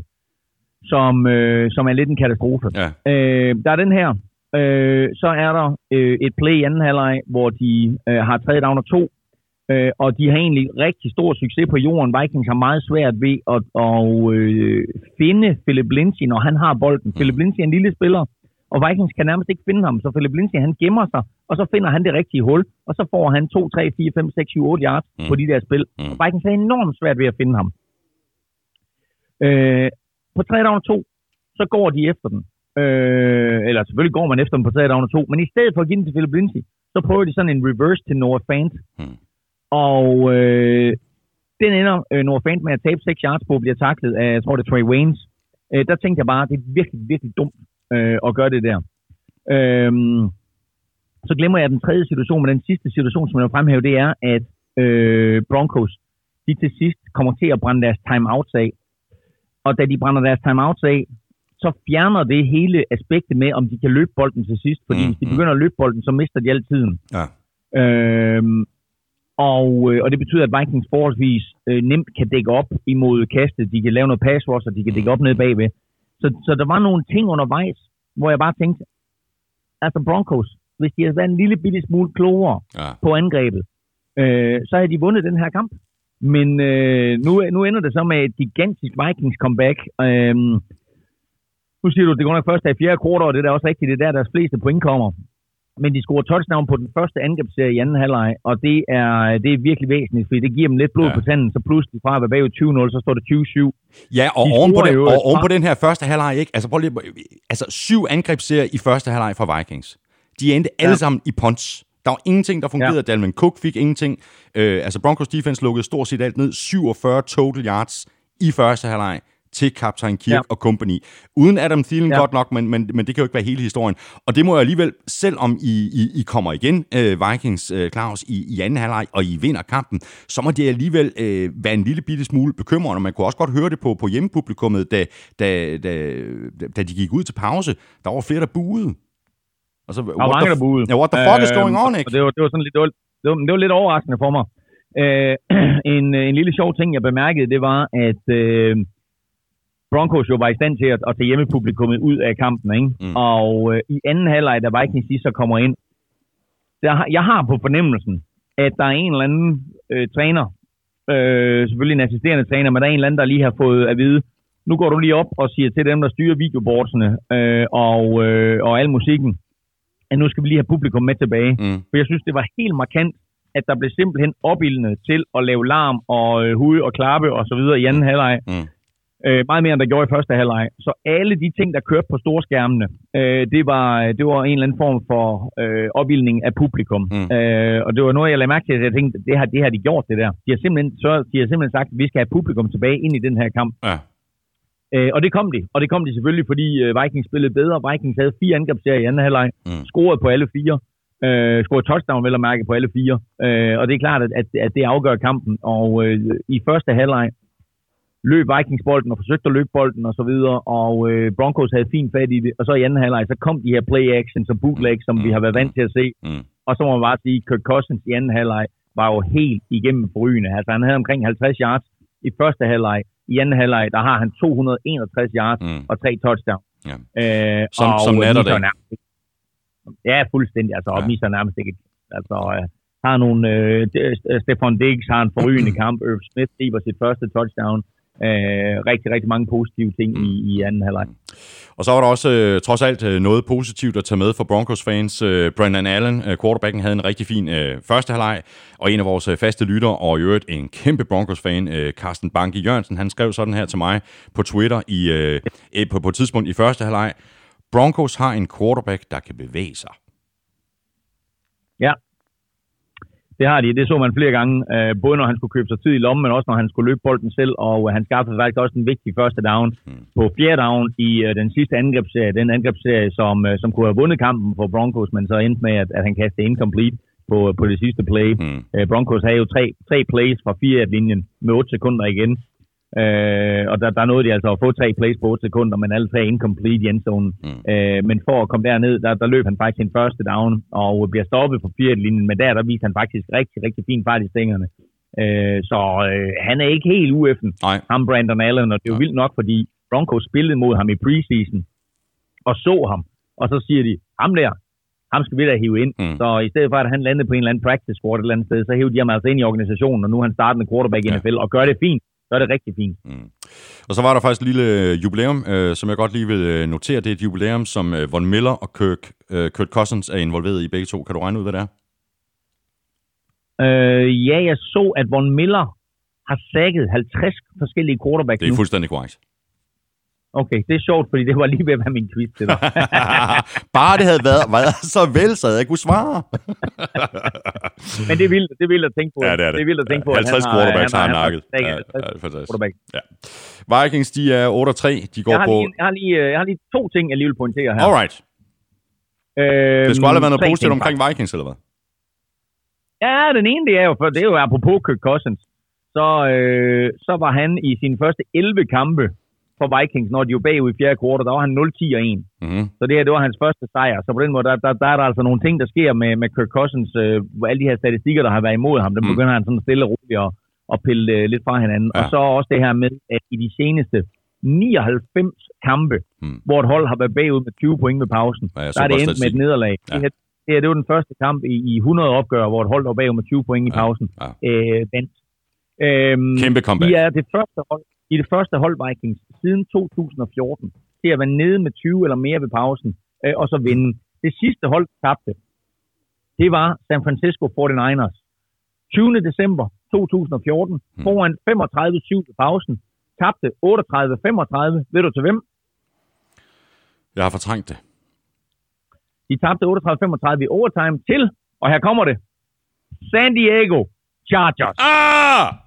som, øh, som er lidt en katastrofe. Ja. Øh, der er den her. Øh, så er der øh, et play i anden halvleg, hvor de øh, har tredje down og to. Øh, og de har egentlig rigtig stor succes på jorden. Vikings har meget svært ved at, at øh, finde Philip Lindsay, når han har bolden. Mm. Philip Lindsay er en lille spiller, og Vikings kan nærmest ikke finde ham. Så Philip Lindsay, han gemmer sig, og så finder han det rigtige hul, og så får han 2, 3, 4, 5, 6, 7, 8 yards mm. på de der spil. Mm. Og Vikings har enormt svært ved at finde ham. Øh, på 3 down og 2, så går de efter den. Øh, eller selvfølgelig går man efter dem på 3 down og 2, men i stedet for at give den til Philip Lindsay, så prøver de sådan en reverse til Noah Fant. Mm. Og øh, den ender øh, Noah Fant med at tabe 6 yards på, bliver taklet af, jeg tror det er Trey Waynes. Øh, der tænkte jeg bare, det er virkelig, virkelig dumt øh, at gøre det der. Øh, så glemmer jeg den tredje situation, men den sidste situation, som jeg vil fremhæve, det er, at øh, Broncos, de til sidst kommer til at brænde deres timeouts af. Og da de brænder deres timeouts af, så fjerner det hele aspektet med, om de kan løbe bolden til sidst. Fordi Mm, hvis de mm. begynder at løbe bolden, så mister de altid tiden. Ja. Øhm, og, øh, og det betyder, at Vikings forholdsvis øh, nemt kan dække op imod kastet. De kan lave noget pass rush, og de kan dække op ned bagved. Så, så der var nogle ting undervejs, hvor jeg bare tænkte, altså Broncos, hvis de havde været en lille bitte smule klogere Ja. på angrebet, øh, så havde de vundet den her kamp. Men øh, nu, nu ender det så med et gigantisk Vikings comeback. Øh, nu siger du, det går nok først af i fjerde kvartal, og det er da også rigtigt, det er der, deres fleste point kommer. Men de scorer touchdown på den første angrebsserie i anden halvleg, og det er, det er virkelig væsentligt, fordi det giver dem lidt blod Ja. på tanden, så pludselig fra at være bagud 20-0, så står det 20-7. Ja, og De oven på, den, og oven på den her første halvleg, ikke? Altså, prøv lige, altså syv angrebsserier i første halvleg fra Vikings. De endte alle Ja. sammen i punts. Der var ingenting, der fungerede. Ja. Dalvin Cook fik ingenting. Øh, altså, Broncos defense lukkede stort set alt ned. 47 total yards i første halvleg til kaptajn Kirk ja. Og company. Uden Adam Thielen ja. Godt nok, men, men, men det kan jo ikke være hele historien. Og det må jeg alligevel, selvom I, I, I kommer igen, øh, Vikings, øh, Claus, i, i anden halvleg, og I vinder kampen, så må det alligevel øh, være en lille bitte smule bekymrende. Man kunne også godt høre det på, på hjemmepublikummet, da, da, da, da de gik ud til pause. Der var flere, der buede. Altså, Der var mange, der buede. Ja, what the fuck is going on, og ikke? Det var, det var sådan lidt, det var, det var, det var lidt overraskende for mig. Øh, en, en lille sjov ting, jeg bemærkede, det var, at øh, Broncos jo var i stand til at, at tage hjemmepublikummet ud af kampen, ikke? Mm. Mm. Og øh, i anden halvleg, da Vikings lige så kommer ind, der, jeg har på fornemmelsen, at der er en eller anden øh, træner øh, selvfølgelig en assisterende træner, men der er en eller anden, der lige har fået at vide, nu går du lige op og siger til dem, der styrer videoboardsene øh, og, øh, og al musikken, at nu skal vi lige have publikum med tilbage. Mm. For jeg synes, det var helt markant, at der blev simpelthen opildnet til at lave larm og øh, hude og klappe og så videre i anden halvleg. Mm. Øh, meget mere, end der gjorde i første halvleg. Så alle de ting, der kørte på storskærmene, øh, det, var, det var en eller anden form for øh, opildning af publikum. Mm. Øh, og det var noget, jeg lagde mærke til, at jeg tænkte, det har, det har de gjort, det der. De har simpelthen, så, de har simpelthen sagt, at vi skal have publikum tilbage ind i den her kamp. Ja. Øh, og det kom de. Og det kom de selvfølgelig, fordi øh, Vikings spillede bedre. Vikings havde fire angrebsserier i anden halvleg. Mm. Scorede på alle fire. Øh, scorede touchdown, vel at mærke, på alle fire. Øh, og det er klart, at, at, at det afgør kampen. Og øh, i første halvleg løb Vikings bolden og forsøgte at løbe bolden og så videre, og øh, Broncos havde fint fat i det, og så i anden halvleg, så kom de her play actions og bootlegs, som vi har været vant til at se, Mm. og så må man bare sige, Kirk Cousins i anden halvleg var jo helt igennem forrygende. Altså han havde omkring 50 yards i første halvleg. I anden halvleg, der har han 261 yards Mm. og tre touchdown. Ja. Øh, Som- og som natter misser det. nærmest Ja, fuldstændig. Altså, og Ja. misser nærmest ikke. Altså, øh, har nogle, øh, Stefan Diggs har en forrygende kamp. Irv Smith griber sit første touchdown. Øh, rigtig, rigtig mange positive ting i, i anden halvleg. Og så var der også øh, trods alt øh, noget positivt at tage med for Broncos-fans. Øh, Brandon Allen, øh, quarterbacken, havde en rigtig fin øh, første halvleg, og en af vores øh, faste lyttere, og i øvrigt en kæmpe Broncos-fan, øh, Carsten Banke Jørgensen, han skrev sådan her til mig på Twitter i, øh, øh, på, på et tidspunkt i første halvleg. Broncos har en quarterback, der kan bevæge sig. Det har de. Det så man flere gange, øh, både når han skulle købe sig tid i lommen, men også når han skulle løbe bolden selv, og øh, han skaffede faktisk også en vigtig første down på fjerde down i øh, den sidste angrebsserie, den angrebsserie, som, øh, som kunne have vundet kampen for Broncos, men så endte med, at, at han kastede incomplete på, på det sidste play. Mm. Øh, Broncos havde jo tre, tre plays fra fire linjen med 8 sekunder igen. Øh, og der, der nåede de altså at få tre plays på 8 sekunder, men alle tre incomplete i endzonen. Mm. Øh, men for at komme derned, der, der løb han faktisk sin første down, og bliver stoppet på linjen, men der, der viste han faktisk rigtig, rigtig fin fart i stængerne. Øh, så øh, han er ikke helt ueffen, Nej. ham Brandon Allen, og det er jo Nej. vildt nok, fordi Broncos spillede mod ham i preseason, og så ham, og så siger de, ham der, ham skal vi da hive ind. Mm. Så i stedet for, at han landede på en eller anden practice squad et eller andet sted, så hævde de ham altså ind i organisationen, og nu er han startende quarterback i Ja. NFL, og gør det fint. Så er det rigtig fint. Mm. Og så var der faktisk et lille øh, jubilæum, øh, som jeg godt lige vil øh, notere. Det er et jubilæum, som øh, Von Miller og Kirk, øh, Kurt Cousins er involveret i begge to. Kan du regne ud, hvad det er? Øh, ja, jeg så, at Von Miller har sækket 50 forskellige quarterbacks Det er nu. fuldstændig korrekt. Okay, det er sjovt, fordi det var lige ved at være min quiz til dig. Bare det havde været, været så vel, så havde jeg kunne svare. Men det er vildt, det er vildt at tænke på. Ja, det er det. Det er vildt at tænke på, Ja, at 50 han quarterbacks har han nakket. Ja, 50 ja, fantastisk. quarterbacks. Ja. Vikings, de er 8 3. De går Jeg har, på... lige, jeg, har lige, øh, jeg har lige to ting, jeg lige vil pointere her. Alright. Øhm, Det skulle aldrig være noget positivt omkring Vikings, eller hvad? Ja, den ene det er jo, for det er jo apropos Kirk Cousins. Så, øh, så var han i sine første 11 kampe for Vikings, når de var bagud i fjerde kvartal, der var han 0-10 og 1. Mm-hmm. Så det her, det var hans første sejr. Så på den måde, der, der, der er der altså nogle ting, der sker med, med Kirk Cousins, øh, hvor alle de her statistikker, der har været imod ham, dem Mm. begynder han sådan stille og roligt at, at pille øh, lidt fra hinanden. Ja. Og så også det her med, at i de seneste 99 kampe, Mm. hvor et hold har været bagud med 20 point ved pausen, Ja, der er det endt med et nederlag. Ja. Det, her, det her, det var den første kamp i, i 100 opgør, hvor et hold var bagud med 20 point i Ja. pausen. Ja. Øh, vandt. Øhm, Kæmpe comeback. de er det første hold, er det første hold Vikings siden 2014 til at være nede med 20 eller mere ved pausen, øh, og så vinde. Det sidste hold, der tabte, det var San Francisco 49ers. 20. december 2014, foran 35-7 ved pausen, tabte 38-35. Ved du til hvem? Jeg har fortrængt det. De tabte 38-35 i overtime til, og her kommer det, San Diego Chargers. Ah!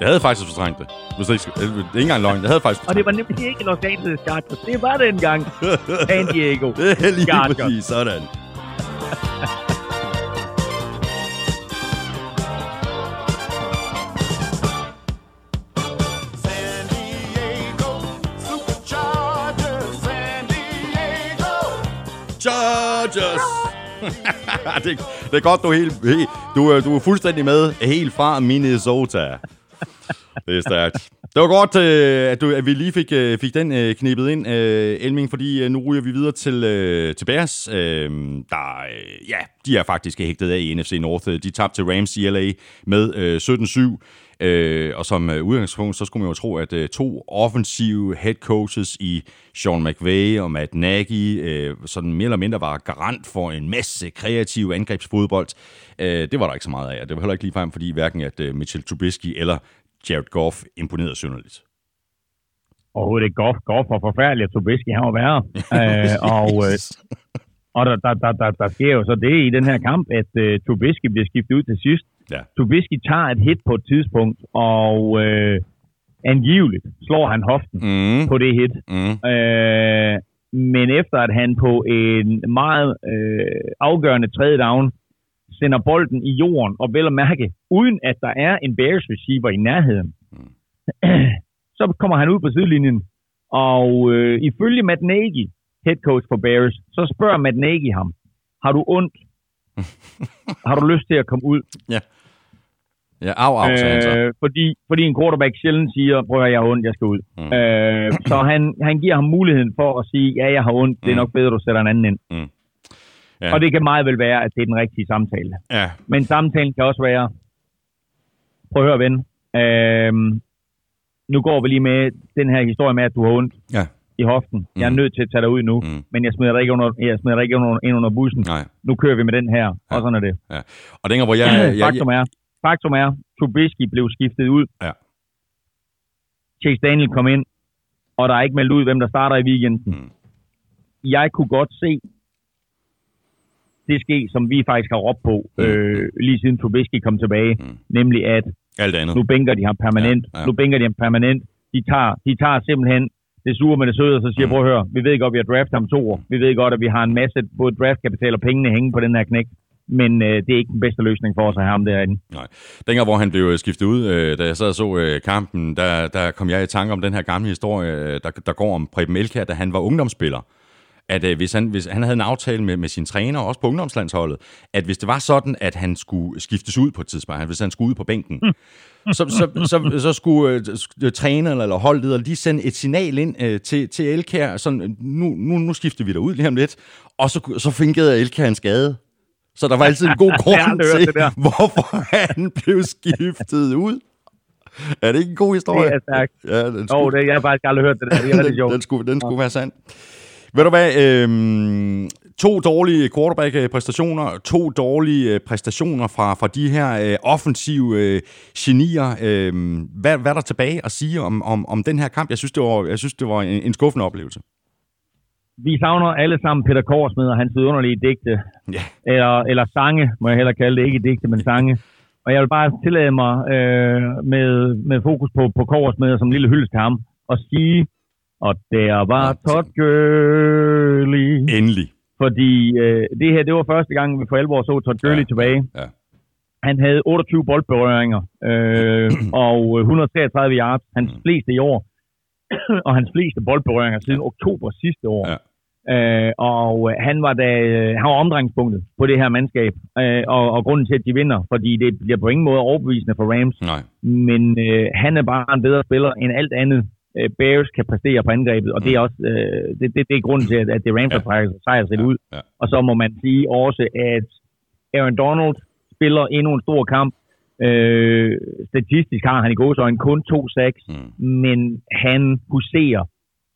Jeg havde faktisk fortrængt det. Hvis det ikke, skal- det er ikke engang løgn. Jeg havde faktisk Og det var nemlig ikke Los Angeles Chargers. Det var den gang San Diego det. Det er lige Chargers. præcis sådan. San Diego, Superchargers, San Diego. Chargers! det, det er godt, du er, helt, du, er, du er fuldstændig med helt fra Minnesota. Det er stærkt. Det var godt, øh, at, du, at vi lige fik, øh, fik den øh, knippet ind, Elming, fordi nu ryger vi videre til, til Bears. Øhm, der, ja, de er faktisk hægtet af i NFC North. De tabte til Rams i LA med 17-7. Øh, og som øh, udgangspunkt, så skulle man jo tro, at øh, to offensive head coaches i Sean McVay og Matt Nagy, øh, sådan mere eller mindre var garant for en masse kreativ angrebsfodbold. Øh, det var der ikke så meget af, og det var heller ikke ligefrem, fordi hverken at øh, Mitchell Trubisky eller Jared Goff imponerede synderligt. Overhovedet ikke Goff. Goff var forfærdelig, at Trubisky han var værre. øh, og øh, og der, der, der, der, der sker jo så det i den her kamp, at øh, Trubisky bliver skiftet ud til sidst. Ja. Trubisky tager et hit på et tidspunkt, og øh, angiveligt slår han hoften Mm. på det hit. Mm. Øh, men efter at han på en meget øh, afgørende tredje down sender bolden i jorden, og vel at mærke, uden at der er en Bears receiver i nærheden, så kommer han ud på sidelinjen, og øh, ifølge Matt Nagy, head coach for Bears, så spørger Matt Nagy ham, har du ondt? har du lyst til at komme ud? Ja, sagde han så. Øh, fordi, fordi en quarterback sjældent siger, prøv at jeg har ondt, jeg skal ud. Mm. Mm. Øh, så han, han giver ham muligheden for at sige, ja, jeg har ondt, det er Mm. nok bedre, du sætter en anden ind. Ja. Ja. Og det kan meget vel være, at det er den rigtige samtale. Ja, Men samtalen kan også være, prøv at høre, ven, øh, nu går vi lige med den her historie med, at du har ondt ja. i hoften. Jeg er Mm. nødt til at tage dig ud nu, Mm. men jeg smider dig ikke, under, jeg smider dig ikke under, ind under bussen. Nej. Nu kører vi med den her, og sådan er det. Ja. Og dengang, hvor jeg... jeg, jeg Faktum er, faktum er, Trubisky blev skiftet ud. Ja. Chase Daniel kom ind, og der er ikke meldt ud, hvem der starter i weekenden. Mm. Jeg kunne godt se det ske, som vi faktisk har råbt på, Mm. øh, lige siden Trubisky kom tilbage, Mm. nemlig at alt andet. nu bænker de ham permanent. Ja, ja. Nu bænker de ham permanent. De tager, de tager simpelthen det sure med det søde, og så siger, Mm. prøv at høre, vi ved godt, at vi har draftet ham to år. Vi ved godt, at vi har en masse både draftkapital og pengene hænge på den her knæk. Men øh, det er ikke den bedste løsning for os at have ham derinde. Nej. Dengang, hvor han blev øh, skiftet ud, øh, da jeg sad og så øh, kampen, der, der kom jeg i tanke om den her gamle historie, øh, der, der går om Preben Elkjær, da han var ungdomsspiller. At øh, hvis, han, hvis han havde en aftale med, med sin træner, også på ungdomslandsholdet, at hvis det var sådan, at han skulle skiftes ud på et tidspunkt, hvis han skulle ud på bænken, så, så, så, så skulle øh, sk- træneren eller holdleder lige sende et signal ind øh, til, til Elkjær, sådan, nu, nu, nu skifter vi dig ud lige om lidt, og så, så fingede Elkjær en skade. Så der var altid en god grund til, det der. hvorfor han blev skiftet ud. Er det ikke en god historie? Det er stærkt. Ja, den skulle, oh, det, jeg har faktisk aldrig hørt det der. Det er den, den skulle, den skulle være sand. Ved du hvad, øhm, to dårlige quarterback-præstationer, to dårlige øh, præstationer fra, fra de her øh, offensive øh, genier. Øh, hvad, hvad er der tilbage at sige om, om, om den her kamp? Jeg synes, det var, jeg synes, det var en, en skuffende oplevelse. Vi savner alle sammen Peter Korsmed og hans vidunderlige digte. Ja. Eller, eller sange, må jeg hellere kalde det. Ikke digte, men sange. Og jeg vil bare tillade mig øh, med, med fokus på, på Korsmed som en lille hyldest til ham, at sige, og der var Todd Gurley. Endelig. Fordi øh, det her, det var første gang, vi for alvor så Todd Gurley Ja, tilbage. ja. Han havde 28 boldberøringer øh, og 133 yards, hans Mm. fleste i år, og hans fleste boldberøringer siden oktober sidste år. Ja. Øh, og øh, han var da, øh, han var omdrejningspunktet på det her mandskab, øh, og, og grunden til, at de vinder, fordi det bliver på ingen måde overbevisende for Rams, Nej. men øh, han er bare en bedre spiller end alt andet. Øh, Bears kan præstere på angrebet, og det er også øh, det, det, det er grunden til, at, at det Rams Ja. har trækket sejr set Ja, ud. ja. Og så må man sige også, at Aaron Donald spiller endnu en stor kamp. Øh, statistisk har han i gåsøjne kun to sacks, Mm. men han huserer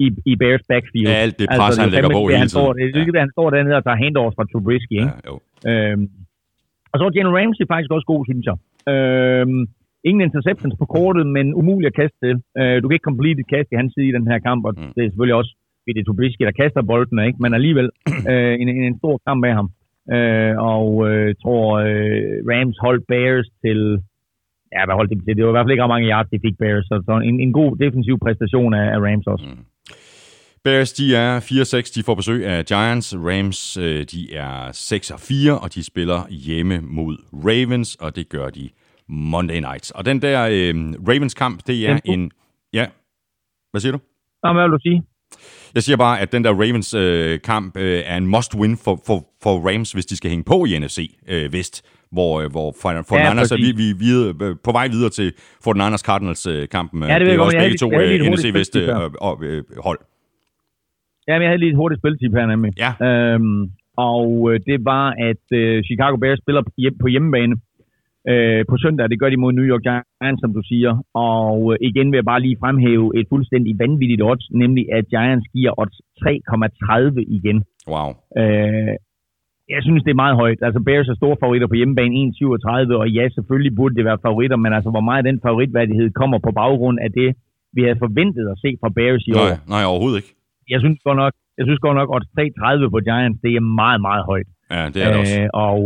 i, i Bears backfield. Ja, alt det pres, er han jo lægger på det, hele han står, tiden. det er det, han står dernede og tager handoffs fra Trubisky. Ikke? Ja, jo. Øhm, og så var Jalen Ramsey faktisk også god, synes jeg. Øhm, ingen interceptions på kortet, men umuligt at kaste til. Øh, du kan ikke complete et kast i hans side i den her kamp, og Mm. det er selvfølgelig også ved det Trubisky, der kaster bolden, ikke? men alligevel øh, en, en, en stor kamp med ham. Øh, og øh, tror øh, Rams holdt Bears til ja, hvad holdt de dem til? Det var i hvert fald ikke ret mange yards, de fik Bears, så, så en, en god defensiv præstation af, af Rams også. Mm. Bears, de er 4-6, de får besøg af Giants. Rams, øh, de er 6-4, og de spiller hjemme mod Ravens, og det gør de Monday Nights. Og den der øh, Ravens-kamp, det er en... Ja, hvad siger du? Nå, hvad vil du sige? Jeg siger bare, at den der Ravens-kamp øh, er en must-win for, for, for Rams, hvis de skal hænge på i NFC øh, Vest, hvor, øh, hvor Fortniners ja, er vi, vi, vi, vi, på vej videre til Fortniners Cardinals-kampen. Ja, det, det er også begge to NFC Vest hold. Ja, men jeg havde lige et hurtigt spiltip her nemlig. Ja. Øhm, og øh, det var, at øh, Chicago Bears spiller på hjemmebane øh, på søndag. Det gør de mod New York Giants, som du siger. Og øh, igen vil jeg bare lige fremhæve et fuldstændig vanvittigt odds, nemlig at Giants giver odds 3,30 igen. Wow. Øh, jeg synes, det er meget højt. Altså, Bears er store favoritter på hjemmebane 1,37, og ja, selvfølgelig burde det være favoritter, men altså, hvor meget af den favoritværdighed kommer på baggrund af det, vi havde forventet at se fra Bears i nej, år. Nej, overhovedet ikke. Jeg synes godt nok, jeg synes godt nok, at 3,30 på Giants, det er meget, meget højt. Ja, det er det også. Øh, og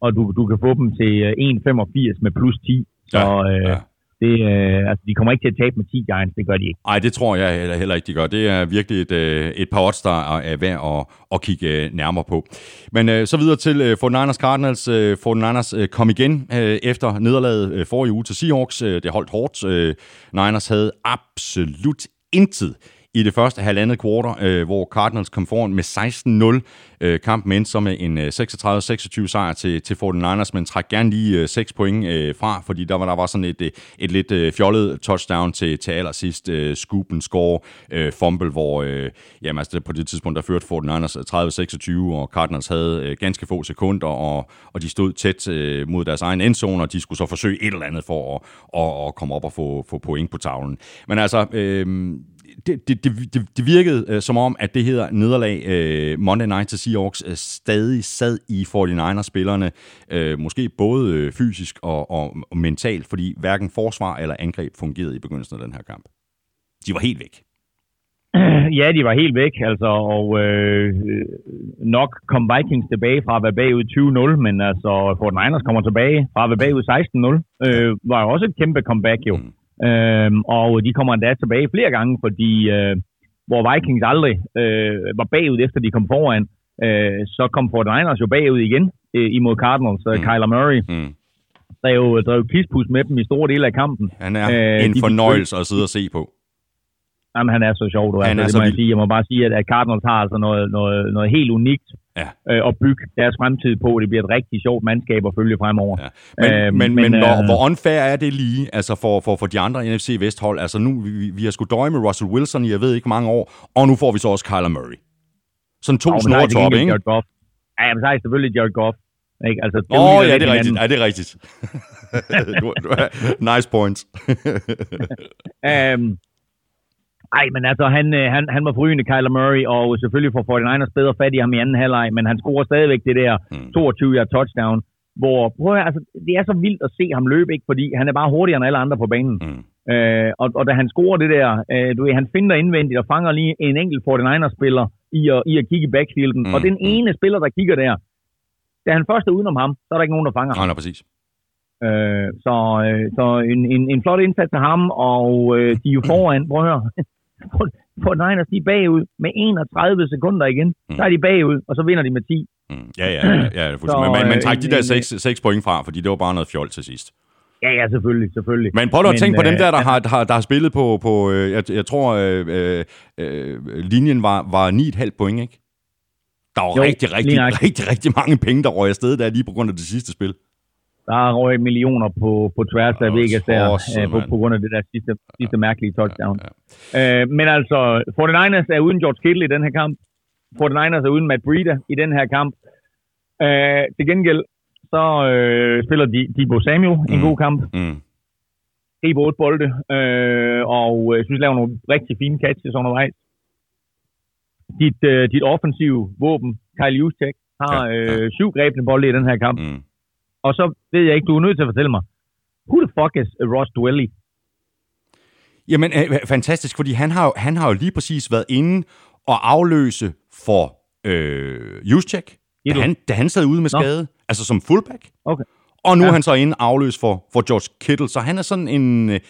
og du, du kan få dem til 1,85 med plus 10. Så ja, øh, ja. det, øh, altså, de kommer ikke til at tabe med 10 Giants, det gør de ikke. Nej, det tror jeg heller, heller ikke, de gør. Det er virkelig et, øh, et par odds, der er værd at, at kigge øh, nærmere på. Men øh, så videre til øh, 49ers Cardinals. Øh, 49ers øh, kom igen øh, efter nederlaget øh, forrige uge til Seahawks. Øh, det holdt hårdt. Øh, Niners havde absolut intet i det første halvandet kvartal, øh, hvor Cardinals kom foran med 16-0. Øh, kampen endte så med en øh, 36-26 sejr til, til 49ers, men træk gerne lige øh, 6 point øh, fra, fordi der var, der var sådan et, et, et lidt øh, fjollet touchdown til, til allersidst. Øh, scoop and score øh, fumble, hvor øh, jamen, altså, på det tidspunkt der førte 49ers 30-26, og Cardinals havde øh, ganske få sekunder, og, og de stod tæt øh, mod deres egen endzone, og de skulle så forsøge et eller andet for at, at, at komme op og få, få point på tavlen. Men altså... Øh, det, det, det, det virkede øh, som om, at det her nederlag øh, Monday Night til Seahawks øh, stadig sad i 49ers-spillerne, øh, måske både øh, fysisk og, og, og mentalt, fordi hverken forsvar eller angreb fungerede i begyndelsen af den her kamp. De var helt væk. Ja, de var helt væk, altså, og øh, nok kom Vikings tilbage fra at være bagud 20-0, men altså, Fort Niners kommer tilbage fra at være bagud 16-0. Øh, var jo også et kæmpe comeback jo. Mm. Øhm, og de kommer endda tilbage flere gange, fordi øh, hvor Vikings aldrig øh, var bagud, efter de kom foran, øh, så kom 49ers jo bagud igen øh, imod Cardinals. Mm. Kyler Murray mm. drev, drev kispus med dem i store dele af kampen. Han er øh, en fornøjelse at sidde og se på. Jamen, han er så sjov, du. Han altså, er det så må jeg, sige. jeg må bare sige, at Cardinals har altså noget, noget, noget helt unikt ja. øh, at bygge deres fremtid på. Det bliver et rigtig sjovt mandskab at følge fremover. Ja. Men, øh, men, men, men hvor, øh, hvor unfair er det lige altså for, for, for de andre NFC Vesthold? Altså nu, vi, vi har sgu døje med Russell Wilson i jeg ved ikke mange år, og nu får vi så også Kyler Murray. Sådan to snore top, ikke? Jared Goff. Ja, men så er det selvfølgelig Jared Goff. Ikke? Altså, Åh, oh, ja, det er rigtigt. Ja, det er rigtigt. nice points. um, ej, men altså, han, øh, han, han var forrygende, Kyler Murray, og selvfølgelig får 49ers bedre fat i ham i anden halvleg, men han scorer stadigvæk det der mm. 22-yard touchdown, hvor, prøv at, altså, det er så vildt at se ham løbe, ikke? fordi han er bare hurtigere end alle andre på banen. Mm. Øh, og, og da han scorer det der, øh, du ved, han finder indvendigt og fanger lige en enkelt 49ers-spiller i at, i at kigge i backfielden, mm. og den mm. ene spiller, der kigger der, da han først er udenom ham, så er der ikke nogen, der fanger ham. Nej, nej, præcis. Øh, så øh, så en, en, en flot indsats af ham, og øh, de er jo foran, prøv at høre, på Niners, de er bagud med 31 sekunder igen. Mm. Så er de bagud, og så vinder de med 10. Mm. Ja, ja, ja. ja så, men man, man trækker de der 6, 6 point fra, fordi det var bare noget fjol til sidst. Ja, ja, selvfølgelig, selvfølgelig. Men prøv at tænke på dem der, der, har, der, der har spillet på, på øh, jeg, jeg tror, øh, øh, øh, linjen var, var 9,5 point, ikke? Der var jo, rigtig, rigtig, rigtig, rigtig, rigtig mange penge, der røg afsted der lige på grund af det sidste spil. Der er røget millioner på, på tværs af Vegas der, øh, på, på grund af det der sidste, sidste ja, mærkelige touchdown. Ja, ja. Øh, men altså, 49ers er uden George Kittle i den her kamp. 49ers er uden Matt Breida i den her kamp. Øh, til gengæld, så øh, spiller de, Debo Samuel mm. en god kamp. Mm. Griber otte bolde, øh, og øh, jeg synes, laver nogle rigtig fine catches undervejs. Dit, øh, dit offensive våben, Kyle Juszczyk, har ja, ja. Øh, syv grebne bolde i den her kamp. Mm. Og så ved jeg ikke, du er nødt til at fortælle mig, who the fuck is Ross Dwelly? Jamen, øh, fantastisk, fordi han har, han har jo lige præcis været inde og afløse for øh, Juszczyk, da han, da han sad ude med skade, Nå. altså som fullback. Okay. Og nu ja. er han så inde afløs for, for George Kittle, så han er sådan en... Øh,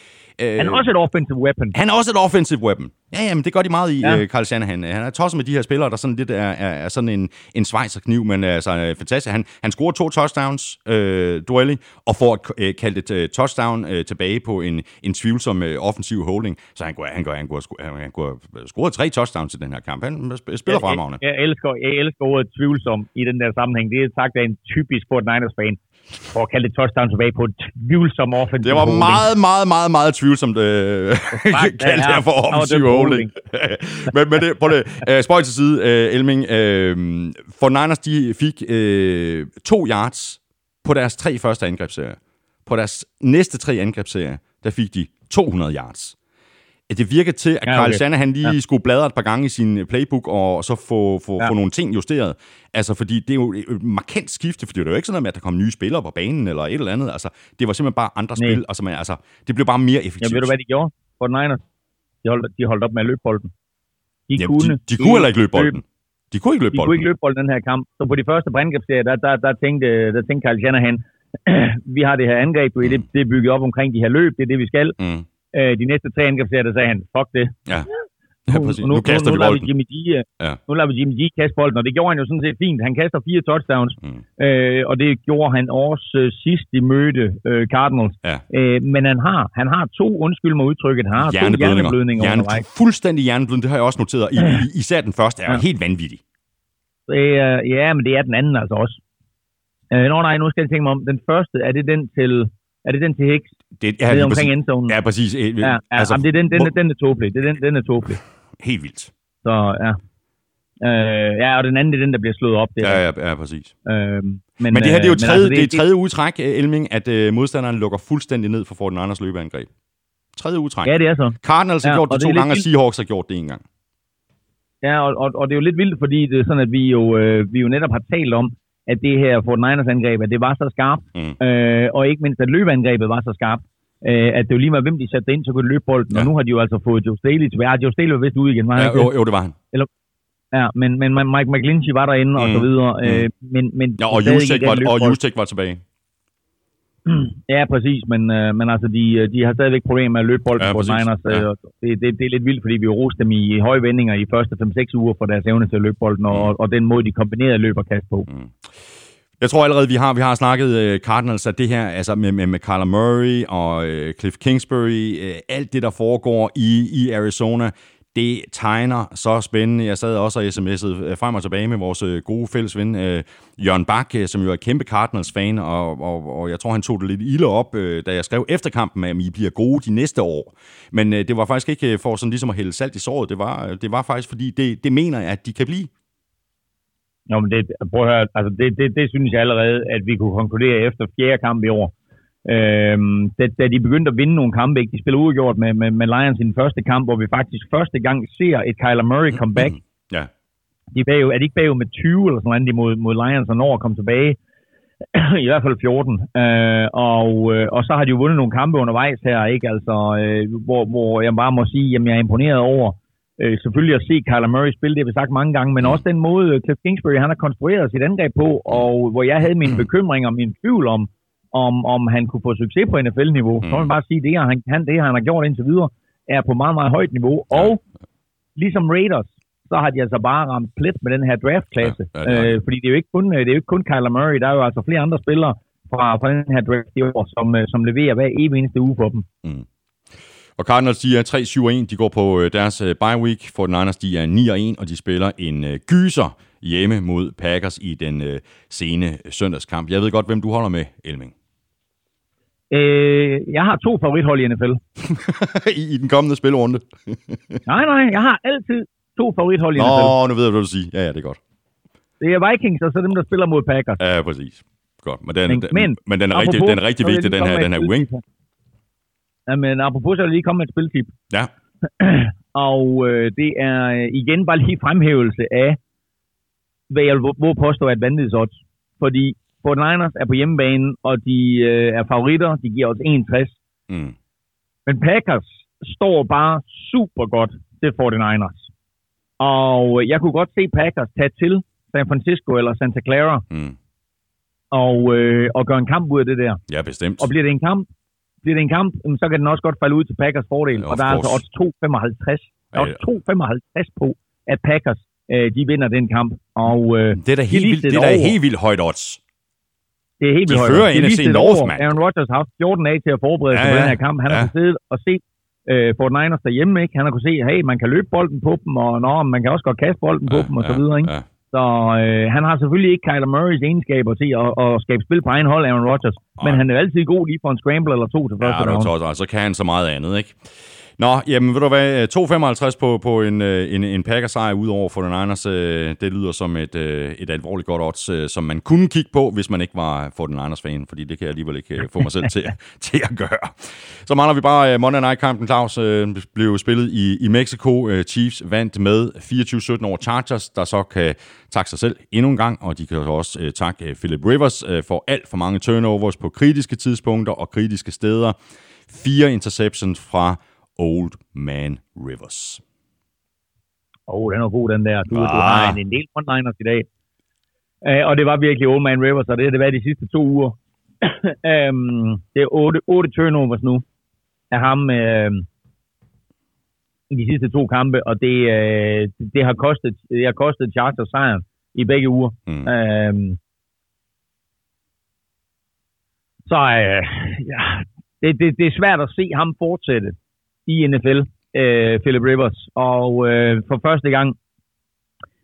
han er også et offensive weapon. Han er også et offensive weapon. Ja, jamen, det gør de meget i, ja. uh, Carl Shanahan. Han er tosset med de her spillere, der sådan lidt er, er, er sådan en, en svejserkniv, men altså fantastisk. Han, han scorer to touchdowns, uh, Duelli, og får et, uh, kaldt et uh, touchdown uh, tilbage på en, en tvivlsom uh, offensiv holding. Så han kunne, han kunne, han kunne, han kunne, han kunne score tre touchdowns i den her kamp. Han spiller fremragende. Jeg, jeg, elsker, jeg elsker ordet tvivlsom i den der sammenhæng. Det er sagt af en typisk Fort Niners-fan. For at kalde det touchdown tilbage på et tvivlsom offensiv Det var holding. meget, meget, meget, meget tvivlsomt øh, kaldt her for offensiv holding. men, men det, på det, øh, spøj til side, øh, Elming. Øh, for Niners, de fik øh, to yards på deres tre første angrebsserier. På deres næste tre angrebsserier, der fik de 200 yards. Det virker til, at Ja, Carl okay. Shanahan lige Ja. skulle bladre et par gange i sin playbook, og så få, få, Ja. få nogle ting justeret. Altså, fordi det er jo et markant skifte, for det er jo ikke sådan noget med, at der kom nye spillere på banen, eller et eller andet. Altså, det var simpelthen bare andre Nej. spil. Altså, man, altså, det blev bare mere Ja, effektivt. ved du hvad de gjorde for Niners? De holdt, de holdt op med at løbe bolden. De Jamen, kunne, de, de kunne heller ikke løbe bolden. De kunne ikke løbe De bolden. kunne ikke løbe bolden den her kamp. Så på de første brændgabsserier, der, der, der, tænkte, der tænkte Carl Shanahan, vi har det her angreb, det, det er bygget op omkring de her løb, det er det, vi skal. Mm. Øh, de næste tre angrebsserier, der sagde han, fuck det. Ja. ja, præcis. Nu, nu, kaster nu, vi bolden. Jimmy G, øh, Ja. nu lader vi Jimmy G kaste bolden, og det gjorde han jo sådan set fint. Han kaster fire touchdowns, Mm. øh, og det gjorde han også øh, sidst de mødte øh, Cardinals. Ja. Øh, men han har, han har to, undskyld mig udtrykket, han har to Hjerneblødninger. hjerneblødninger Hjerne, fuldstændig hjerneblødning, det har jeg også noteret. I, i, især den første er Ja. helt vanvittig. Det er, ja, men det er den anden altså også. Øh, nå nej, nu skal jeg tænke mig om. Den første, er det den til, er det den til Hicks? Det, ja, det er omkring endzonen. Ja, præcis. Ja, ja altså, jamen, det er den, den, hvor- den, er tåbelig. Det er den, den er tåbelig. Helt vildt. Så ja. Øh, ja, og den anden, det er den, der bliver slået op. Det Ja, ja, ja, præcis. Øh, men, Men det her det er jo øh, tredje, altså, det, er tredje udtræk, øh, Elming, at øh, modstanderen lukker fuldstændig ned for Fortin Anders løbeangreb. Tredje udtræk. Ja, det er så. Cardinals har Ja, gjort og det det to gange, og. Seahawks har gjort det en gang. Ja, og, og, og det er jo lidt vildt, fordi det er sådan, at vi jo, øh, vi jo netop har talt om, at det her Fort Niners angreb, at det var så skarpt, Mm. øh, og ikke mindst, at løbeangrebet var så skarpt, øh, at det jo lige var, hvem de satte ind, så kunne de løbe bolden, Ja. og nu har de jo altså fået Joe Staley tilbage. Ja, Joe Staley var vist ude igen, var han Ja, ikke jo, det? jo, det var han. Ja, men, men Mike McGlinchey var derinde og Mm. så videre, øh, men, men Ja, og Jusek var, og. Jusek var tilbage. Ja, præcis, men, øh, men altså, de, de har stadigvæk problemer med at løbe bolden Ja, på. Niners. Ja. Øh, det, det, det, er lidt vildt, fordi vi roste dem i høje vendinger i første 5-6 uger for deres evne til at løbe bolden, Mm. og, og den måde, de kombinerede løb og kast på. Jeg tror allerede, vi har, vi har snakket uh, Cardinals, at det her, altså med, med, med Kyler Murray og uh, Cliff Kingsbury, uh, alt det, der foregår i, i Arizona, det tegner så spændende. Jeg sad også og sms'ede øh, frem og tilbage med vores øh, gode fælles ven, øh, Jørgen Bak, øh, som jo er kæmpe Cardinals-fan, og, og, og jeg tror, han tog det lidt ilde op, øh, da jeg skrev efter kampen, at I bliver gode de næste år. Men øh, det var faktisk ikke for sådan ligesom at hælde salt i såret. Det var, det var faktisk, fordi det, det mener jeg, at de kan blive. Nå, men det, prøv at høre, altså det, det, det synes jeg allerede, at vi kunne konkludere efter fjerde kamp i år. Øhm, da, da de begyndte at vinde nogle kampe, ikke? de spillede uafgjort med, med, med Lions i den første kamp, hvor vi faktisk første gang ser et Kyler Murray comeback. Ja. De er, bagud, er de ikke bagud med 20 eller sådan noget mod, mod Lions, og når at komme tilbage? I hvert fald 14. Øh, og, øh, og så har de jo vundet nogle kampe undervejs her, ikke? Altså, øh, hvor, hvor jeg bare må sige, at jeg er imponeret over øh, selvfølgelig at se Kyler Murray spille, det har vi sagt mange gange, men også den måde, øh, Cliff Kingsbury han har konstrueret sit angreb på, og hvor jeg havde mine bekymringer og min tvivl om, om, om han kunne få succes på NFL-niveau. Så må man bare sige, at det, han, han, det han har gjort indtil videre, er på meget, meget højt niveau. Og ligesom Raiders, så har de altså bare ramt plet med den her draftklasse. Ja, ja, øh, fordi det er, jo ikke kun, det er jo ikke kun Kyler Murray, der er jo altså flere andre spillere fra, fra den her draft i år, som, øh, som leverer hver evig eneste uge for dem. Og Cardinals, de er 3-7-1. De går på øh, deres øh, bye week. For Niners, de er 9-1, og de spiller en øh, gyser hjemme mod Packers i den øh, sene søndagskamp. Jeg ved godt, hvem du holder med, Elming. Øh, jeg har to favorithold i NFL. I, I den kommende spillerunde. Nej, nej, jeg har altid to favorithold i NFL. Nå, nu ved jeg, hvad du siger. Ja, ja, det er godt. Det er Vikings, og så dem, der spiller mod Packers. Ja, præcis. Godt. Men den, Men- den, men, men den, er, rigtig, apropos, den er rigtig vigtig, den her, den her et wing. spiltip. Jamen, apropos, så vil jeg lige komme med et spiltip. Ja. Og øh, det er øh, igen bare lige fremhævelse af, hvad jeg vil hvor påstå er et vanvittigt Fordi Fort Niners er på hjemmebane, og de øh, er favoritter. De giver os 61. Mm. Men Packers står bare super godt til 49ers. Og jeg kunne godt se Packers tage til San Francisco eller Santa Clara Mm. og, øh, og gøre en kamp ud af det der. Ja, bestemt. Og bliver det en kamp, bliver det en kamp, så kan den også godt falde ud til Packers fordel. Of og der er altså odds 2,55. Der er odds 2,55 på, at Packers øh, de vinder den kamp. Og øh, Det er da helt, vildt, det er da helt vildt højt odds. Det er helt De vildt højt. fører Det er lige NFC North, mand. Aaron Rodgers har haft 14 dage til at forberede sig Ja, på ja. den her kamp. Han har Ja. ja. siddet og set øh, Fort Niners derhjemme. Ikke? Han har kunne se, hey, man kan løbe bolden på dem, og nå, man kan også godt kaste bolden på dem, og så videre. Ikke? Ja. Så øh, han har selvfølgelig ikke Kyler Murrays egenskaber til at, at skabe spil på egen hold, Aaron Rodgers. Men han er altid god lige for en scramble eller to til første Ja, round. tosset, og så kan han så meget andet, ikke? Nå, jamen ved du hvad, 2,55 på, på en, øh, en, en Packers-sejr ud over for den Niners, øh, det lyder som et, øh, et alvorligt godt odds, øh, som man kunne kigge på, hvis man ikke var for den Niners-fan, fordi det kan jeg alligevel ikke øh, få mig selv til, til at gøre. Så mangler vi bare øh, Monday Night-kampen, Claus, øh, blev spillet i, i Mexico. Øh, Chiefs vandt med 24-17 over Chargers, der så kan takke sig selv endnu en gang, og de kan også øh, takke øh, Philip Rivers øh, for alt for mange turnovers på kritiske tidspunkter og kritiske steder. Fire interceptions fra Old Man Rivers. Åh, oh, den er god, den der. Du, ah. du Ah. har en, en del frontliners i dag. Uh, og det var virkelig Old Man Rivers, og det har det været de sidste to uger. um, det er otte, otte turnovers nu af ham uh, i de sidste to kampe, og det, uh, det, har kostet, det har kostet Chargers sejren i begge uger. Mm. Um, så uh, ja, det, det, det er svært at se ham fortsætte i NFL, øh, Philip Rivers. Og øh, for første gang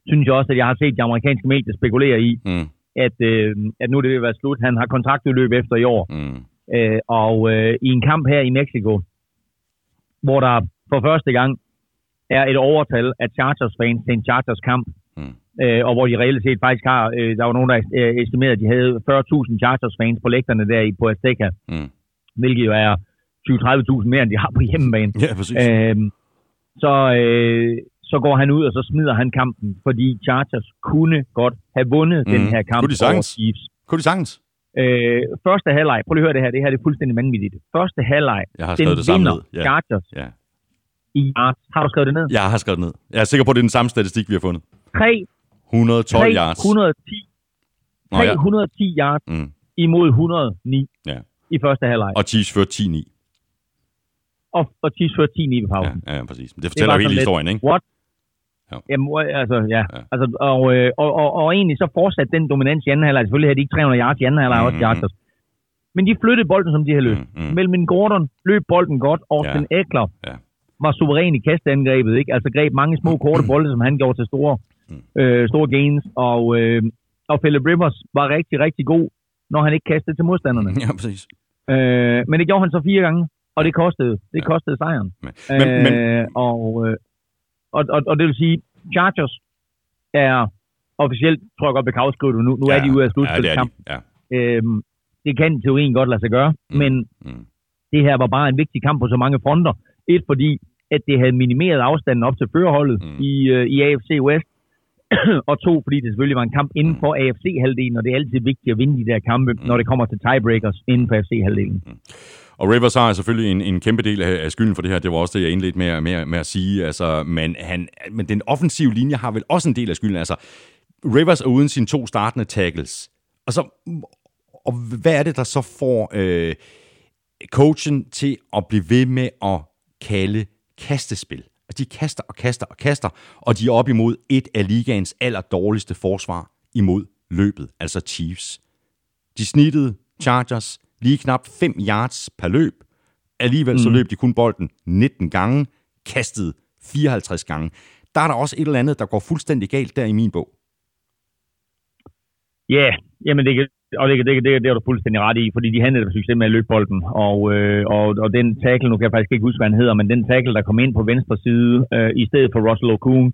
synes jeg også, at jeg har set de amerikanske medier spekulere i, Mm. at, øh, at nu er det ved at være slut. Han har kontraktudløb efter i år. Mm. Øh, og øh, i en kamp her i Mexico, hvor der for første gang er et overtal af Chargers-fans til en Chargers-kamp, Mm. øh, og hvor de reelt set faktisk har, øh, der var nogen, der øh, estimerede, at de havde 40.000 Chargers-fans på lægterne der i på Azteca, Mm. hvilket jo er 20-30.000 mere, end de har på hjemmebane. Ja, præcis. Øhm, så, øh, så går han ud, og så smider han kampen, fordi Chargers kunne godt have vundet mm. den her kamp Kunne de sagtens? Chiefs. Kunne de sagtens? Øh, første halvleg, prøv lige at høre det her, det her det er fuldstændig vanvittigt. Første halvleg, Jeg har den det vinder. Ja. Chargers Ja. i yards. Har du skrevet det ned? Jeg har skrevet det ned. Jeg er sikker på, at det er den samme statistik, vi har fundet. 3, 112 yards. 310, Nå, ja. 310 yards Mm. imod 109 Ja. i første halvleg. Og Chiefs førte 10-9. Og, og førte 10 i pausen. ja, ja, præcis. Det fortæller var jo hele sådan lidt- historien, ikke? What? Ja. Jamen, altså, ja. Ja. Altså, og, øh, og, og, og, egentlig så fortsatte den dominans i anden halvleg. Selvfølgelig havde de ikke 300 yards i anden halvleg, Mhm. også Chargers. Men de flyttede bolden, som de havde lyst. Mm, mm. Melvin Gordon løb bolden godt. Austin ja. Eckler Ja. var suveræn i kasteangrebet. Ikke? Altså greb mange små, korte bolde, som han gjorde til store, Mm. øh, store gains. Og, øh, og Philip Rivers var rigtig, rigtig god, når han ikke kastede til modstanderne. Ja, præcis. Øh, men det gjorde han så fire gange, og det kostede, det Ja. kostede sejren. Men, men, men Øh, og, øh, og, og, og det vil sige, Chargers er officielt, tror jeg godt, kan afskrive det nu. Nu ja, er de ude af Ja, det de. Ja. Øhm, det kan teorien godt lade sig gøre, Mm. men Mm. det her var bare en vigtig kamp på så mange fronter. Et, fordi at det havde minimeret afstanden op til førerholdet mm. i, øh, i AFC West. og to, fordi det selvfølgelig var en kamp inden for AFC-halvdelen, og det er altid vigtigt at vinde de der kampe, mm. når det kommer til tiebreakers inden for AFC-halvdelen. Og Rivers har selvfølgelig en, en kæmpe del af, af skylden for det her. Det var også det, jeg indledte med, med, med at sige. Altså, men, han, men den offensive linje har vel også en del af skylden. Altså, Rivers er uden sine to startende tackles. Og, så, og hvad er det, der så får øh, coachen til at blive ved med at kalde kastespil? De kaster og kaster og kaster, og de er op imod et af ligaens aller dårligste forsvar imod løbet, altså Chiefs. De snittede Chargers lige knap 5 yards per løb. Alligevel så løb de kun bolden 19 gange, kastede 54 gange. Der er der også et eller andet, der går fuldstændig galt der i min bog. Ja, yeah, jamen det kan, og det, det, det, det er du fuldstændig ret i, fordi de handlede succes med at løbe bolden, og, øh, og, og den tackle, nu kan jeg faktisk ikke huske, hvad han hedder, men den tackle, der kom ind på venstre side, øh, i stedet for Russell Okun,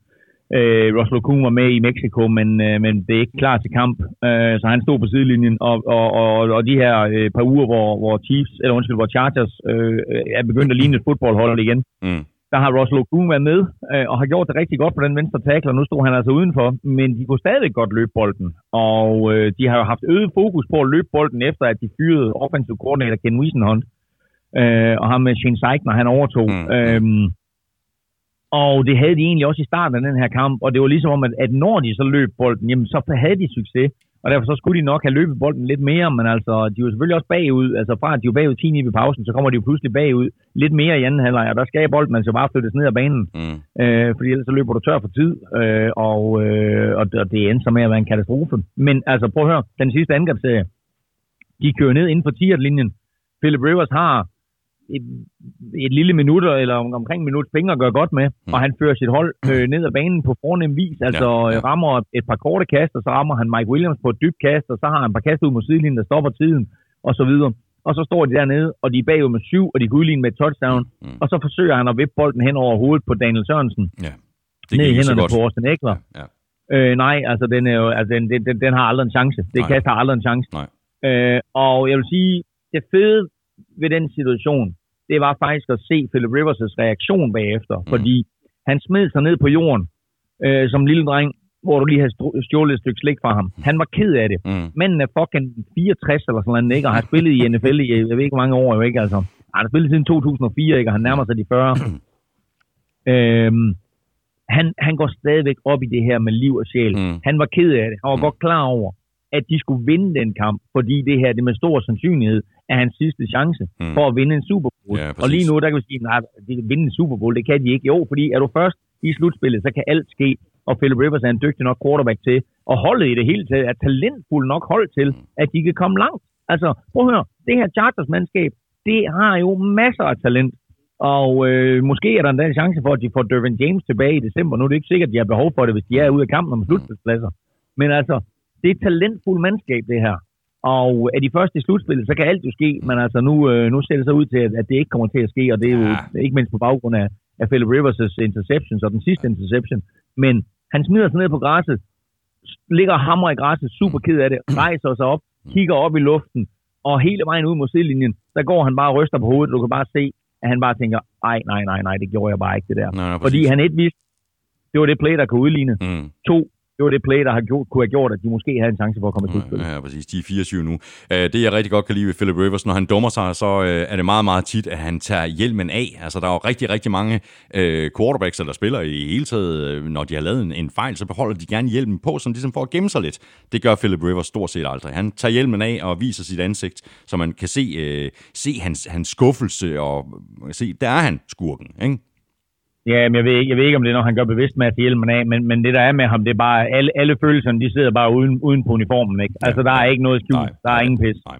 øh, Russell Okun var med i Mexico, men, øh, men det er ikke klar til kamp, øh, så han stod på sidelinjen, og, og, og, og de her øh, par uger, hvor, hvor Chiefs, eller undskyld, hvor Chargers øh, er begyndt at ligne et fodboldhold igen, Mm der har Russell Okung været med, øh, og har gjort det rigtig godt på den venstre tackle, og nu stod han altså udenfor, men de kunne stadig godt løbe bolden, og øh, de har jo haft øget fokus på at løbe bolden, efter at de fyrede offensive coordinator Ken Wiesenhunt, øh, og ham med Shane Seigner, han overtog. Mm. Mm. Øhm, og det havde de egentlig også i starten af den her kamp, og det var ligesom om, at, at når de så løb bolden, jamen så havde de succes, og derfor så skulle de nok have løbet bolden lidt mere, men altså, de var selvfølgelig også bagud, altså fra at de var bagud 10 i pausen, så kommer de jo pludselig bagud lidt mere i anden halvleg, og der skal bolden altså bare flyttes ned ad banen, Mm. øh, fordi ellers så løber du tør for tid, øh, og, øh, og, og det endte så med at være en katastrofe. Men altså, prøv at høre, den sidste angrebsserie, de kører ned inden for 10 linjen Philip Rivers har et, et lille minut, eller om- omkring minut fingre gør godt med, Mm. og han fører sit hold øh, ned ad banen på fornem vis. Altså Ja, ja, ja. ja. rammer et par korte kast, og så rammer han Mike Williams på et dybt kast, og så har han et par kast ud mod sidelinjen, der stopper tiden, og så videre. Og så står de dernede, og de er bagud med syv, og de kan udligne med et touchdown. Mm. Og så forsøger han at vippe bolden hen over hovedet på Daniel Sørensen, Ja. Det ned i gik ikke så hænderne godt. på Austin Eckler. Ja. Øh, nej, altså den, er jo, altså den, den, den, den har aldrig en chance. Det Nej. kast har aldrig en chance. Nej. Øh, og jeg vil sige, det fede ved den situation, det var faktisk at se Philip Rivers' reaktion bagefter. Mm. Fordi han smed sig ned på jorden øh, som lille dreng, hvor du lige har stro- stjålet et stykke slik fra ham. Han var ked af det. Mm. Manden er fucking 64 eller sådan noget, ikke? Og har spillet i NFL i, jeg ved ikke hvor mange år, jo ikke? Altså, han har spillet siden 2004, ikke? Og han nærmer sig de 40. øhm, han, han går stadigvæk op i det her med liv og sjæl. Mm. Han var ked af det. Han var Mm. godt klar over, at de skulle vinde den kamp, fordi det her, det med stor sandsynlighed, er hans sidste chance Mm. for at vinde en Super Bowl. Ja, og lige nu, der kan vi sige, nej, de kan vinde en Super Bowl, det kan de ikke. Jo, fordi er du først i slutspillet, så kan alt ske, og Philip Rivers er en dygtig nok quarterback til, og holdet i det hele taget er talentfuld nok hold til, at de kan komme langt. Altså, prøv at høre, det her Chargers-mandskab, det har jo masser af talent. Og øh, måske er der endda en chance for, at de får Dervin James tilbage i december. Nu er det ikke sikkert, at de har behov for det, hvis de er ude af kampen om slutspilspladser. Men altså, det er et talentfuldt mandskab, det her. Og er de første i slutspillet, så kan alt jo ske. Men altså, nu, øh, nu ser det så ud til, at, det ikke kommer til at ske. Og det er jo Ja. ikke mindst på baggrund af, af Philip Rivers' interceptions og den sidste interception. Men han smider sig ned på græsset, ligger og hamrer i græsset, super ked af det, rejser sig op, kigger op i luften, og hele vejen ud mod sidelinjen, der går han bare og ryster på hovedet. Du kan bare se, at han bare tænker, ej, nej, nej, nej, det gjorde jeg bare ikke det der. Nej, nej, Fordi han et vidste, det var det play, der kunne udligne. Mm. To, det var det play, der har gjort, kunne have gjort, at de måske havde en chance for at komme i slutspil. Ja, ja, præcis. De er 24 nu. Øh, det, jeg rigtig godt kan lide ved Philip Rivers, når han dummer sig, så øh, er det meget, meget tit, at han tager hjelmen af. Altså, der er jo rigtig, rigtig mange øh, quarterbacks, eller spillere i hele taget, når de har lavet en, fejl, så beholder de gerne hjelmen på, sådan ligesom for at gemme sig lidt. Det gør Philip Rivers stort set aldrig. Han tager hjelmen af og viser sit ansigt, så man kan se, se hans, hans skuffelse, og man kan se, der er han skurken, ikke? Ja, men jeg ved, ikke, jeg ved ikke, om det er, når han gør bevidst med at tage hjelmen af, men, men det der er med ham, det er bare, alle, alle følelserne, de sidder bare uden, uden på uniformen, ikke? Altså, der er ikke noget skjult. Der er nej, ingen pis. Nej.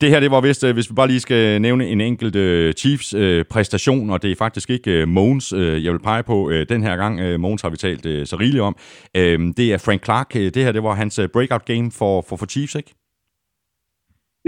Det her, det var vist, øh, hvis vi bare lige skal nævne en enkelt uh, Chiefs uh, præstation, og det er faktisk ikke uh, Mogens, uh, jeg vil pege på uh, den her gang. Uh, Mogens har vi talt uh, så rigeligt om. Uh, det er Frank Clark. Uh, det her, det var hans uh, breakout game for, for, for Chiefs, ikke?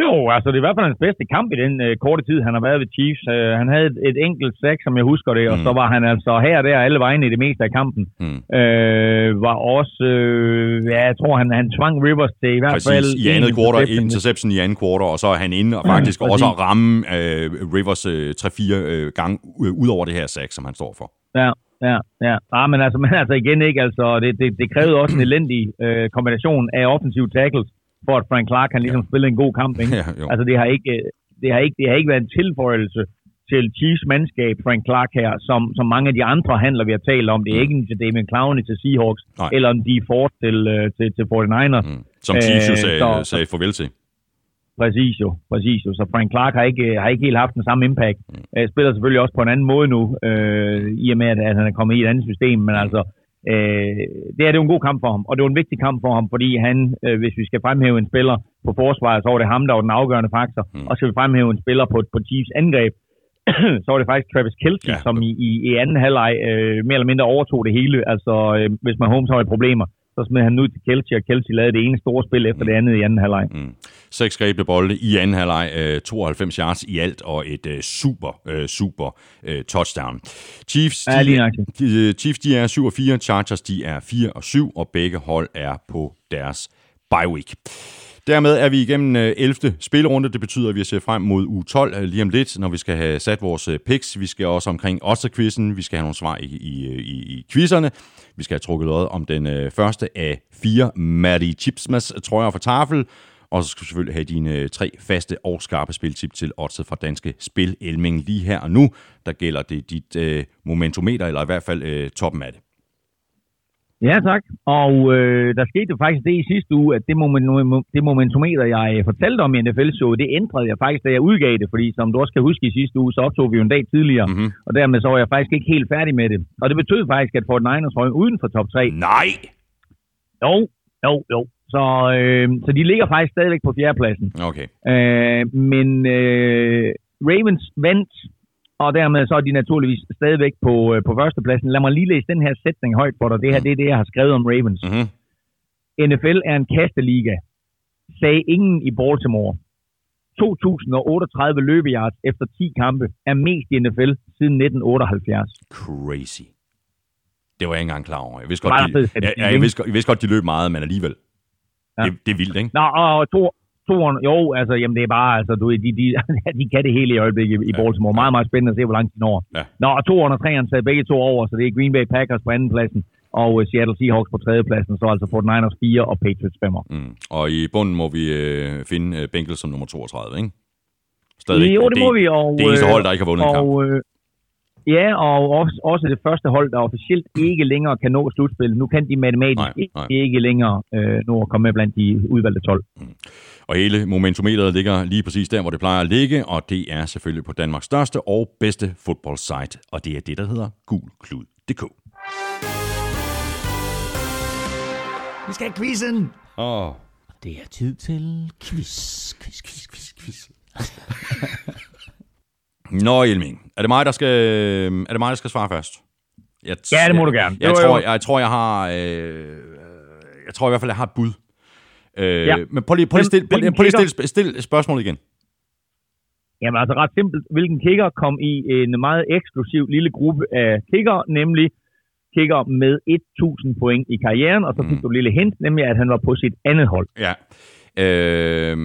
Jo, altså det er i hvert fald hans bedste kamp i den øh, korte tid, han har været ved Chiefs. Øh, han havde et, et enkelt sack, som jeg husker det, og Mm. så var han altså her og der alle vegne i det meste af kampen. Mm. Øh, var også, øh, ja, jeg tror, han, han tvang Rivers til i hvert fald... I andet quarter, interception. interception i andet quarter, og så er han inde og faktisk præcis. også at ramme uh, Rivers uh, 3-4 uh, gange uh, ud over det her sack, som han står for. Ja, ja, ja. Ah, men altså, men altså igen ikke, altså, det, det, det krævede også en elendig øh, kombination af offensive tackles, for at Frank Clark kan ligesom ja. spille en god kamp, ikke? Ja, jo. Altså, det har ikke, øh, det har ikke, det har ikke været en tilføjelse til Chiefs mandskab, Frank Clark her, som, som mange af de andre handler, vi har talt om. Det er Mm. ikke en til Damien Clowney til Seahawks, Nej. eller en Dee Ford til, øh, til, til 49ers. Mm. Som Chiefs jo Øh, sagde, så- sagde farvel til. Præcis jo, præcis jo. Så Frank Clark har ikke, har ikke helt haft den samme impact. Mm. Spiller selvfølgelig også på en anden måde nu, øh, i og med, at, at han er kommet i et andet system. Men altså, øh, det er det jo en god kamp for ham, og det var en vigtig kamp for ham, fordi han, øh, hvis vi skal fremhæve en spiller på forsvaret, så var det ham, der var den afgørende faktor. Mm. Mm. Og skal vi fremhæve en spiller på, på Chiefs angreb, så var det faktisk Travis Kelce, Ja, som i, i, i anden halvleg øh, mere eller mindre overtog det hele. Altså, øh, hvis man Holmes har problemer, så smed han ud til Kelce, og Kelce lavede det ene store spil efter det andet i anden halvleg. Mm. Seks grebne bolde i anden halvleg, øh, 92 yards i alt, og et øh, super, øh, super øh, touchdown. Chiefs, Ja, de, nøjagtigt. de, øh, Chiefs de er 7 og 4, Chargers de er 4 og 7, og begge hold er på deres bye week. Dermed er vi igennem øh, 11. spillerunde. Det betyder, at vi ser frem mod uge 12 øh, lige om lidt, når vi skal have sat vores øh, picks. Vi skal også omkring Oster-quizzen. Vi skal have nogle svar i, i, i, i quizzerne. Vi skal have trukket lod om den øh, første af fire Matty Chipsmas trøjer for tafel. Og så skal vi selvfølgelig have dine øh, tre faste og skarpe spiltip til oddset fra Danske Spil Elming lige her og nu. Der gælder det dit øh, momentometer, eller i hvert fald øh, toppen af det. Ja, tak. Og øh, der skete jo faktisk det i sidste uge, at det, moment, det momentometer, jeg fortalte om i NFL-showet, det ændrede jeg faktisk, da jeg udgav det. Fordi som du også kan huske i sidste uge, så optog vi jo en dag tidligere. Mhm. Og dermed så var jeg faktisk ikke helt færdig med det. Og det betød faktisk, at Fort Niners røg uden for top 3. Nej! Jo, jo, jo. Så, øh, så de ligger faktisk stadigvæk på fjerdepladsen. Okay. Øh, men øh, Ravens vandt, og dermed så er de naturligvis stadigvæk på, øh, på førstepladsen. Lad mig lige læse den her sætning højt for dig. Det her det er det, jeg har skrevet om Ravens. Mhm. NFL er en kasteliga, sagde ingen i Baltimore. 2038 løbeyards efter 10 kampe er mest i NFL siden 1978. Crazy. Det var jeg ikke engang klar over. Jeg vidste godt, de, de- ja, jeg, vidste, jeg vidste godt, de løb meget, men alligevel. Ja. Det, det er vildt, ikke? Nå, og to, toeren, jo, altså, jamen det er bare, altså, du, de, de, de kan det hele i øjeblikket i, i Ja. Baltimore. Meget, meget spændende at se, hvor langt de når. Ja. Nå, og toeren og treeren sad begge to over, så det er Green Bay Packers på anden pladsen, og uh, Seattle Seahawks på tredje pladsen, så altså 49ers 4 og Patriots 5'er. Mm. Og i bunden må vi øh, finde øh, Bengals som nummer 32, ikke? Stadigvæk. Jo, det må vi. Og, Det eneste øh, hold, der ikke har vundet en kamp. og, øh, Ja, og også, også det første hold, der officielt ikke længere kan nå slutspillet. Nu kan de matematisk Nej, nej. ikke længere øh, nå at komme med blandt de udvalgte 12. Og hele momentometeret ligger lige præcis der, hvor det plejer at ligge, og det er selvfølgelig på Danmarks største og bedste fodboldsite, og det er det, der hedder gulklud.dk. Vi skal have quizzen. Åh, Det er tid til quiz, quiz, quiz, quiz, quiz. Nå, Elming. Er det mig, der skal, er det mig, der skal svare først? Jeg t- Ja, det må du gerne. Jeg, var tror, jeg, jeg tror, jeg har... Øh, jeg tror i hvert fald, jeg har et bud. Øh, Ja. Men prøv lige, prøv lige, stille, prøv, prøv lige stille, stille spørgsmålet igen. Jamen altså ret simpelt. Hvilken kicker kom i en meget eksklusiv lille gruppe af kicker, nemlig kicker med 1000 point i karrieren, og så fik Mm. du et lille hint, nemlig at han var på sit andet hold. Ja. Øh,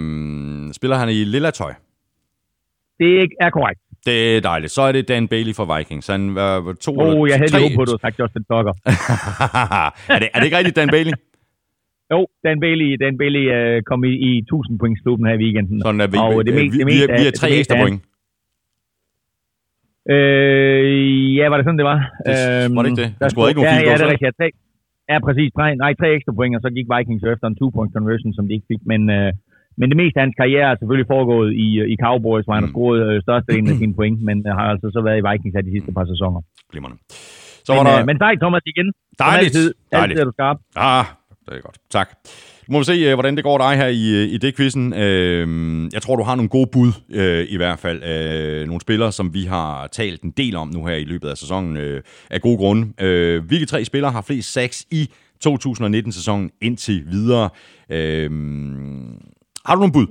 spiller han i lilla tøj? Det er ikke- er korrekt. Det er dejligt. Så er det Dan Bailey fra Vikings. Han var to Åh, oh, jeg havde tre- på, du sagt Justin Tucker. er, det, er det ikke rigtigt, Dan Bailey? Jo, Dan Bailey, Dan Bailey øh, kom i, i 1000 points klubben her i weekenden. Sådan er vi, Og det mest- vi, vi, vi, er tre ekstra point. Øh, ja, var det sådan, det var? Det- var det ikke det? Han der scorede ikke nogen ja, ja, det er rigtigt. Ja, præcis. Nej, tre ekstra point, og så gik Vikings efter en two-point conversion, som de ikke fik. Men, øh, men det meste af hans karriere er selvfølgelig foregået i, i Cowboys, hvor han har Mm. scoret øh, størstedelen af sine point, men øh, har altså så været i Vikings her de sidste par sæsoner. Glimrende. Så Men, var der... øh, men sej, Thomas, igen. Dejligt, Altid, dejligt. altid er du skarp. Ah, det er godt. Tak. Nu må vi se, øh, hvordan det går dig her i, øh, i det quizzen. Øh, jeg tror, du har nogle gode bud, øh, i hvert fald. Øh, nogle spillere, som vi har talt en del om nu her i løbet af sæsonen, øh, af gode grunde. Øh, hvilke tre spillere har flest sacks i 2019-sæsonen indtil videre? Øh, har du nogle bud?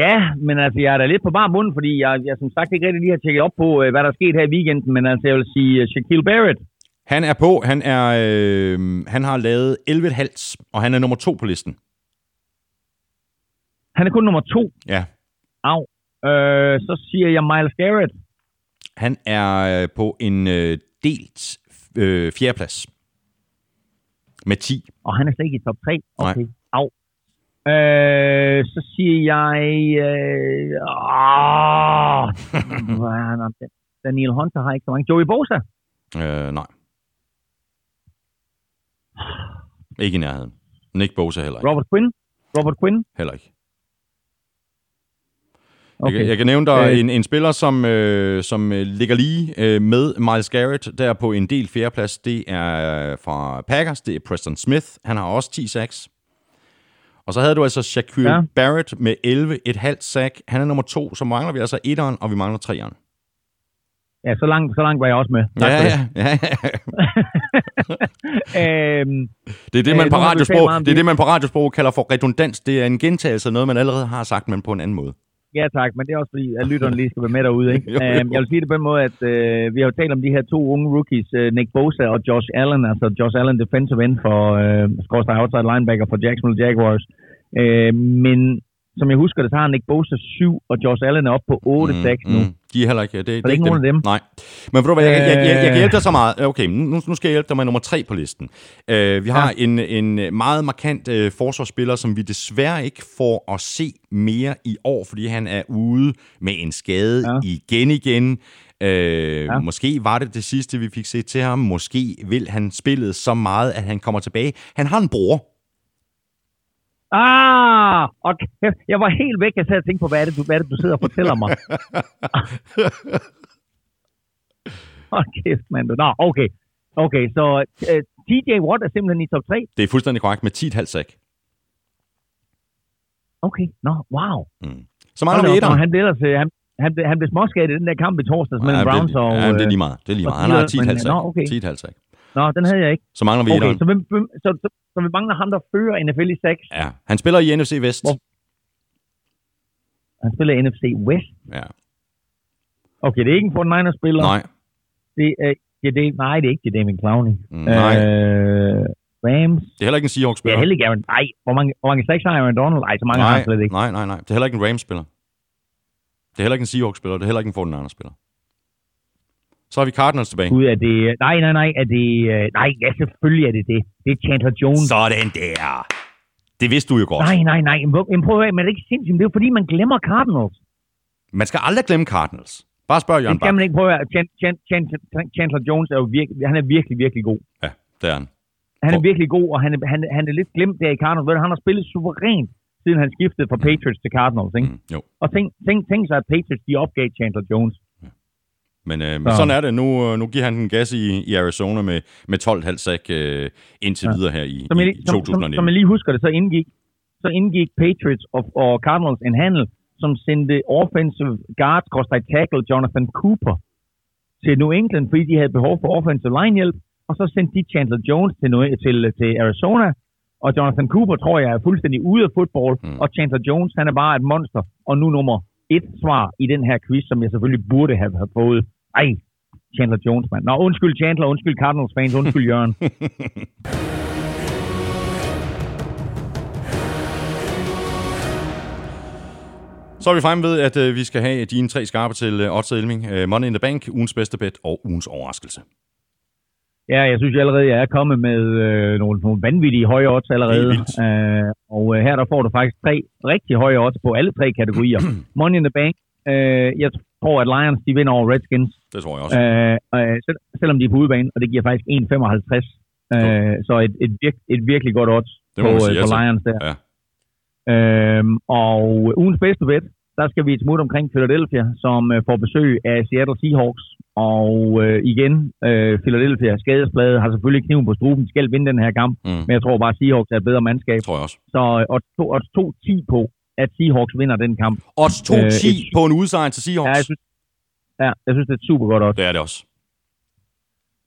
Ja, men altså, jeg er da lidt på bar mund, fordi jeg, jeg som sagt ikke rigtig lige har tjekket op på, øh, hvad der er sket her i weekenden, men altså, jeg vil sige uh, Shaquille Barrett. Han er på. Han, er, øh, han har lavet 11,5, og han er nummer to på listen. Han er kun nummer to. Ja. Au. Øh, så siger jeg Miles Garrett. Han er øh, på en øh, delt øh, fjerdeplads. Med 10. Og han er slet ikke i top 3. Nej. Okay. Au. Øh, så siger jeg... Øh, åh? Daniel Hunter har ikke så mange. Joey Bosa. Øh, nej. Ikke i nærheden. Nick Bosa heller ikke. Robert Quinn. Robert Quinn. Heller ikke. Okay. Jeg, kan- jeg kan nævne dig Øh. en, en spiller, som, øh, som øh, ligger lige øh, med Miles Garrett, der på en del fjerdeplads. Det er øh, fra Packers, det er Preston Smith. Han har også 10 sacks. Og så havde du altså Shaquille Ja. Barrett med 11, et halvt sack. Han er nummer to, så mangler vi altså etteren, og vi mangler treeren. Ja, så langt, så langt var jeg også med. Tak Ja, ja, ja, ja. øhm, Det er det, Øh, man nu på radiosprog, det er det. det, man på radiosprog kalder for redundans. Det er en gentagelse af noget, man allerede har sagt, men på en anden måde. Ja tak, men det er også fordi, at lytterne lige skal være med derude. Ikke? Jo, jo. Øhm, jeg vil sige det på en måde, at øh, vi har jo talt om de her to unge rookies, øh, Nick Bosa og Josh Allen, altså Josh Allen defensive end for øh, skorstræk outside linebacker for Jacksonville Jaguars. Øh, men som jeg husker det, så har Nick Bosa 7, og Josh Allen er oppe på 8 mm, sacks nu. Mm. De er heller ikke... Det, det, er ikke nogen af dem? Nej. Men ved du hvad, jeg, jeg, jeg, jeg kan Øh. hjælpe dig så meget. Okay, nu, nu skal jeg hjælpe dig med nummer tre på listen. Uh, vi har ja. en, en meget markant uh, forsvarsspiller, som vi desværre ikke får at se mere i år, fordi han er ude med en skade Ja. igen igen. Uh, ja. Måske var det det sidste, vi fik set til ham. Måske vil han spillet så meget, at han kommer tilbage. Han har en bror. Ah, og kæft, jeg var helt væk. Jeg sad og tænkte på, hvad er det, du, hvad er det, du sidder og fortæller mig? Hold kæft, mand. Nå, okay. Okay, så uh, TJ Watt er simpelthen i top 3. Det er fuldstændig korrekt med 10,5 sack. Okay, nå, wow. Mm. Så da op, etteren. Han blev, ellers, øh, han, han, han blev småskadet i den der kamp i torsdags mellem Browns og... ja, det er øh, lige meget. Det er lige meget. Han har Steelers, 10 men, nå, okay. 10 halvtræk. Nå, den havde jeg ikke. Så mangler vi Okay, etteren. så, hvem, hvem, så, så, så vi mangler ham, der fører NFL i 6. Ja, han spiller i NFC Vest. Hvor- Han spiller i NFC West. Ja. Okay, det er ikke en 49ers-spiller. Nej. Det er, det, er, det, nej, det er ikke det Damien Clowney. Mm, nej. Øh, Rams. Det er heller ikke en Det er Seahawks-spiller. heller ikke Aaron. Nej, hvor mange, hvor mange seks har Aaron Donald? Nej, så mange har nej, han slet ikke. nej, nej, nej. Det er heller ikke en Rams-spiller. Det er heller ikke en Seahawks-spiller. Det er heller ikke en 49ers-spiller. Så har vi Cardinals tilbage. Gud, er det... Nej, nej, nej. Er det... øh, Nej, ja, selvfølgelig er det det. Det er Chandler Jones. Sådan der. Det vidste du jo godt. Nej, nej, nej. Men prøv at høre, men det er ikke sindssygt. Det er jo fordi, man glemmer Cardinals. Man skal aldrig glemme Cardinals. Bare spørg Det Jørgen skal Bak. man ikke prøve at. Chan- Chan- Chan- Chandler Jones er jo virkelig... Han er virkelig, virkelig god. Ja, det er han. Han er virkelig god, og han er, han, han er lidt glemt der i Cardinals. Han har spillet suverænt, siden han skiftede fra Patriots til Cardinals. Ikke? Mm, jo. Og tænk, tænk, tænk sig, at Patriots de opgav Chandler Jones. Men, øh, men Så- sådan er det. Nu, øh, nu giver han den gas i, i Arizona med, med 12,5 sack øh, indtil Ja. videre her i, Som jeg, i lige- som, som, 2019. som jeg lige husker det, så indgik, så indgik Patriots og, og Cardinals en handel, som sendte offensive guard, cross tackle Jonathan Cooper til New England, fordi de havde behov for offensive line hjælp, og så sendte de Chandler Jones til, New, til, til Arizona, og Jonathan Cooper tror jeg er fuldstændig ude af fodbold, mm. og Chandler Jones, han er bare et monster, og nu nummer et svar i den her quiz, som jeg selvfølgelig burde have, fået. Ej, Chandler Jones, mand. Nå, undskyld Chandler, undskyld Cardinals fans, undskyld Jørgen. Så er vi fremme ved, at øh, vi skal have dine tre skarpe til øh, Odds Elming. Øh, Money in the Bank, ugens bedste bet og ugens overraskelse. Ja, jeg synes allerede, jeg er kommet med øh, nogle, nogle vanvittige høje odds allerede. Øh, og øh, her der får du faktisk tre rigtig høje odds på alle tre kategorier. Money in the Bank. Øh, jeg tror, at Lions de vinder over Redskins, Det tror jeg også. øh, øh, selv, selvom de er på udebane, og det giver faktisk 1,55. Øh, så et, et, virk, et virkelig godt odds på, sige øh, på til. Lions der. Ja. Øhm, og ugens bedste bet, der skal vi et smut omkring Philadelphia, som øh, får besøg af Seattle Seahawks. Og øh, igen, øh, Philadelphia skadesblade har selvfølgelig kniven på struben, de skal vinde den her kamp. Mm, Men jeg tror bare, at Seahawks er et bedre mandskab. tror jeg også. Så odds to- odds 2-10 på, at Seahawks vinder den kamp. Odds 2-10 Øh, et- på en udsejr til Ja, Seahawks. jeg synes, ja, jeg synes det er super godt odds. Det er det også.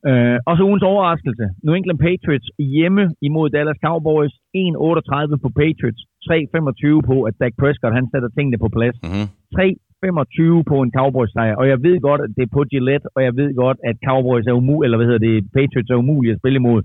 Øh, og så ugens overraskelse. New England Patriots hjemme imod Dallas Cowboys. 1,38 på Patriots. 3,25 på, at Dak Prescott han sætter tingene på plads. Mm-hmm. 3,25 på en Cowboys sejr. Og jeg ved godt, at det er på Gillette, og jeg ved godt, at Cowboys er umulige, eller hvad hedder det, Patriots er umulige at spille imod.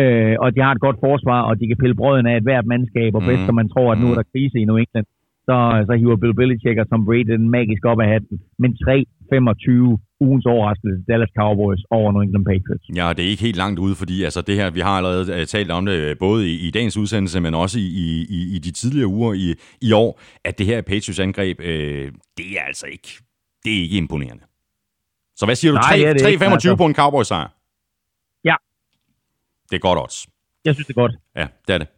Øh, og de har et godt forsvar, og de kan pille brøden af et hvert mandskab, og bedst Mhm. som man tror, at nu er der krise i New England, så, så hiver Bill Belichick og Tom Brady den magisk op af hatten. Men 3,25 ugens overraskelse Dallas Cowboys over New England Patriots. Ja, det er ikke helt langt ude, fordi altså, det her, vi har allerede uh, talt om det, øh, både i, i dagens udsendelse, men også i, i, i de tidligere uger i, i år, at det her Patriots-angreb, øh, det er altså ikke, det er ikke imponerende. Så hvad siger du? Nej, det er det 3, ikke, 3,25 altså. på en Cowboys-sejr? Ja. Det er godt odds. Jeg synes, det er godt. Ja, det er det.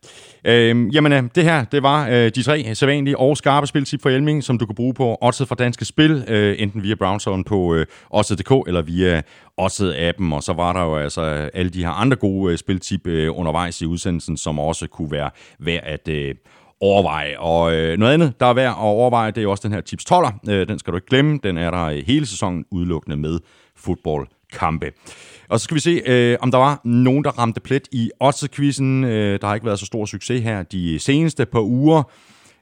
Øhm, øh, jamen, det her, det var øh, de tre sædvanlige og skarpe spiltip for Elming, som du kan bruge på Odset fra Danske Spil, øh, enten via Brownzone på øh, Odset.dk eller via Odset-appen, og så var der jo altså alle de her andre gode øh, spiltip øh, undervejs i udsendelsen, som også kunne være værd at øh, overveje. Og øh, noget andet, der er værd at overveje, det er jo også den her tips 12'er. Øh, den skal du ikke glemme. Den er der øh, hele sæsonen udelukkende med fodboldkampe. Og så skal vi se, øh, om der var nogen, der ramte plet i Odds-quizzen. Øh, der har ikke været så stor succes her de seneste par uger.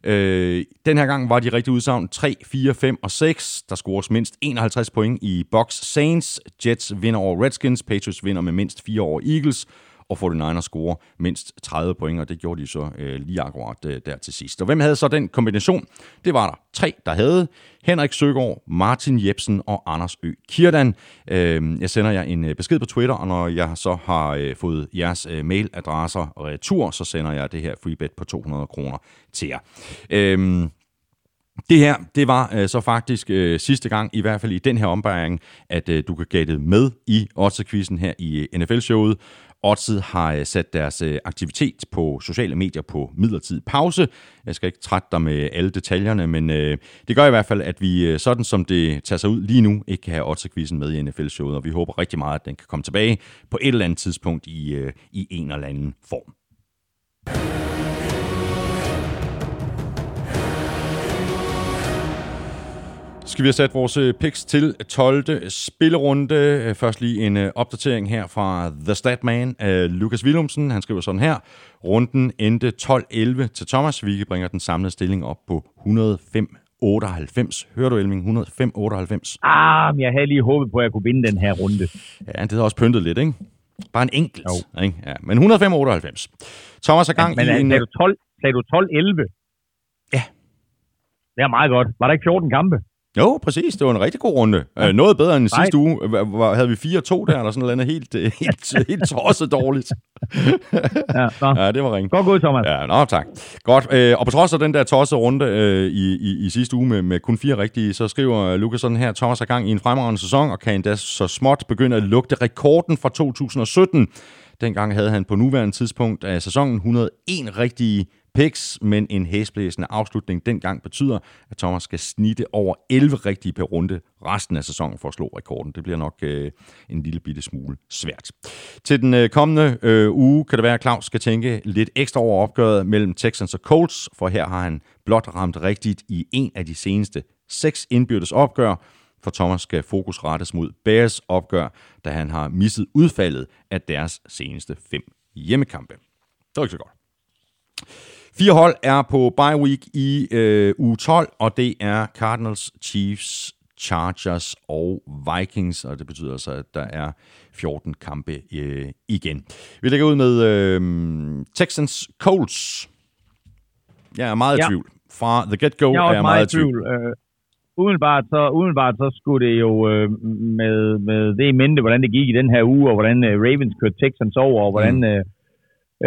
Øh, den her gang var de rigtige udsagn 3, 4, 5 og 6. Der scores mindst 51 point i Box Saints. Jets vinder over Redskins. Patriots vinder med mindst 4 over Eagles og 49ers scorer mindst 30 point, og det gjorde de så øh, lige akkurat øh, der til sidst. Og hvem havde så den kombination? Det var der tre, der havde. Henrik Søgaard, Martin Jebsen og Anders Ø. Kirdan. Øh, jeg sender jer en øh, besked på Twitter, og når jeg så har øh, fået jeres øh, mailadresser retur, så sender jeg det her freebet på 200 kroner til jer. Øh, det her, det var øh, så faktisk øh, sidste gang, i hvert fald i den her ombæring, at øh, du kan gætte med i Odds-quizzen her i øh, NFL-showet. Odset har øh, sat deres øh, aktivitet på sociale medier på midlertidig pause. Jeg skal ikke trætte dig med alle detaljerne, men øh, det gør i hvert fald, at vi, sådan som det tager sig ud lige nu, ikke kan have Odset-quizzen med i NFL-showet, og vi håber rigtig meget, at den kan komme tilbage på et eller andet tidspunkt i, i en eller anden form. Skal vi have sat vores øh, picks til 12. spillerunde. Øh, Først lige en øh, opdatering her fra The Statman Lukas Willumsen. Han skriver sådan her. Runden endte 12-11 til Thomas. Vi bringer den samlede stilling op på 105 98. Hører du, Elming? 105 98. Ah, men jeg havde lige håbet på, at jeg kunne vinde den her runde. Ja, det har også pyntet lidt, ikke? Bare en enkelt. Ikke? Ja, men 105 98. Thomas har gang Men i en... sagde du 12, sagde du 12-11? Ja. Det er meget godt. Var der ikke 14 kampe? Jo, præcis. Det var en rigtig god runde. Ja. Noget bedre end Nej. sidste uge. Hva- Havde vi 4-2 der, eller sådan noget helt, øh, helt, helt tosset dårligt. Ja, nå. Ja, det var ringe. Godt gået, Thomas. Ja, nå, tak. Godt. Øh, og på trods af den der tossede runde øh, i, i, i sidste uge med, med kun fire rigtige, så skriver Lukas sådan her, Thomas er gang i en fremragende sæson, og kan endda så småt begynde at lugte rekorden fra 2017. Dengang havde han på nuværende tidspunkt af sæsonen 101 rigtige picks, men en hæsblæsende afslutning dengang betyder, at Thomas skal snitte over 11 rigtige per runde resten af sæsonen for at slå rekorden. Det bliver nok øh, en lille bitte smule svært. Til den øh, kommende øh, uge kan det være, at Claus skal tænke lidt ekstra over opgøret mellem Texans og Colts, for her har han blot ramt rigtigt i en af de seneste seks indbyrdes opgør, for Thomas skal fokus rettes mod Bears opgør, da han har misset udfaldet af deres seneste fem hjemmekampe. Det var ikke så godt. Fire hold er på bye week i øh, uge 12, og det er Cardinals, Chiefs, Chargers og Vikings, og det betyder altså, at der er 14 kampe øh, igen. Vi lægger ud med øh, Texans Colts. Jeg er meget i Ja. tvivl. Fra the get-go Jeg er jeg meget i tvivl. Øh, umiddelbart, så, umiddelbart så skulle det jo øh, med, med det i mente, hvordan det gik i den her uge, og hvordan øh, Ravens kørte Texans over, og hvordan øh,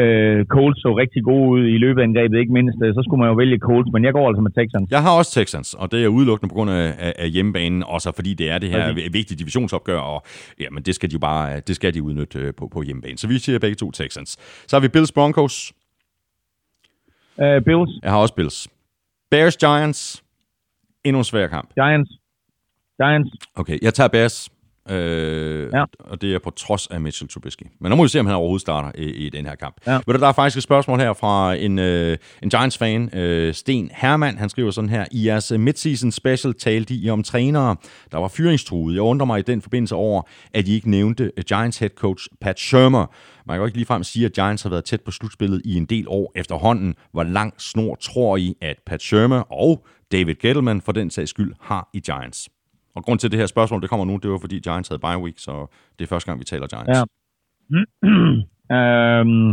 øh, Colts så rigtig gode ud i løbet angrebet, ikke mindst, øh, så skulle man jo vælge Colts, men jeg går altså med Texans. Jeg har også Texans, og det er udelukkende på grund af, af, af hjemmebanen, og så fordi det er det her Okay. vigtige divisionsopgør, og jamen, det skal de jo bare det skal de udnytte øh, på, på hjemmebane. Så vi siger begge to Texans. Så har vi Bills Broncos. Øh, Bills, Jeg har også Bills. Bears Giants. Endnu en svær kamp. Giants, Giants, Okay, jeg tager Bears. Øh, Ja. Og det er på trods af Mitchell Trubisky. Men nu må vi se, om han overhovedet starter i, i den her kamp. Ja. Ved du, der er faktisk et spørgsmål her fra en, øh, en Giants-fan, øh, Sten Hermann. Han skriver sådan her. I jeres øh, midseason special talte I om trænere, der var fyringstruede. Jeg undrer mig i den forbindelse over, at I ikke nævnte øh, Giants head coach Pat Shermer. Man kan jo ikke ligefrem sige, at Giants har været tæt på slutspillet i en del år efterhånden. Hvor lang snor tror I, at Pat Shermer og David Gettleman for den sags skyld har i Giants? Og grund til det her spørgsmål, det kommer nu, det var fordi Giants havde bye week, så det er første gang, vi taler Giants. Ja. Øhm,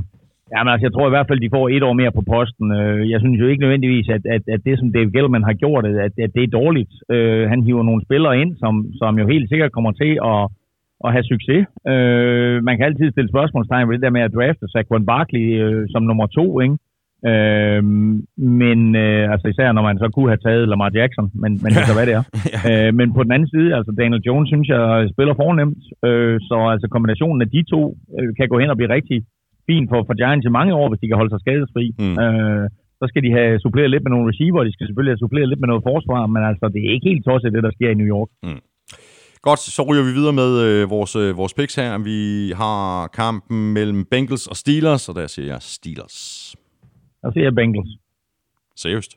jamen, altså, jeg tror i hvert fald, de får et år mere på posten. Øh, jeg synes jo ikke nødvendigvis, at, at, at det, som Dave Gellman har gjort, at, at det er dårligt. Øh, han hiver nogle spillere ind, som, som jo helt sikkert kommer til at, at have succes. Øh, man kan altid stille spørgsmålstegn ved det der med at drafte Saquon Barkley øh, som nummer to, ikke? Øh, men øh, altså især når man så kunne have taget Lamar Jackson, men, men det er så hvad det er. øh, men på den anden side, altså Daniel Jones synes jeg spiller fornemt, øh, så altså kombinationen af de to øh, kan gå hen og blive rigtig fin for, for Giants i mange år, hvis de kan holde sig skadesfri. Mm. Mm. Øh, så skal de have suppleret lidt med nogle receiver, de skal selvfølgelig have suppleret lidt med noget forsvar, men altså det er ikke helt tosset, det der sker i New York. Godt, så ryger vi videre med øh, vores, øh, vores picks her. Vi har kampen mellem Bengals og Steelers, og der siger jeg Steelers. Der siger jeg Bengals. Seriøst?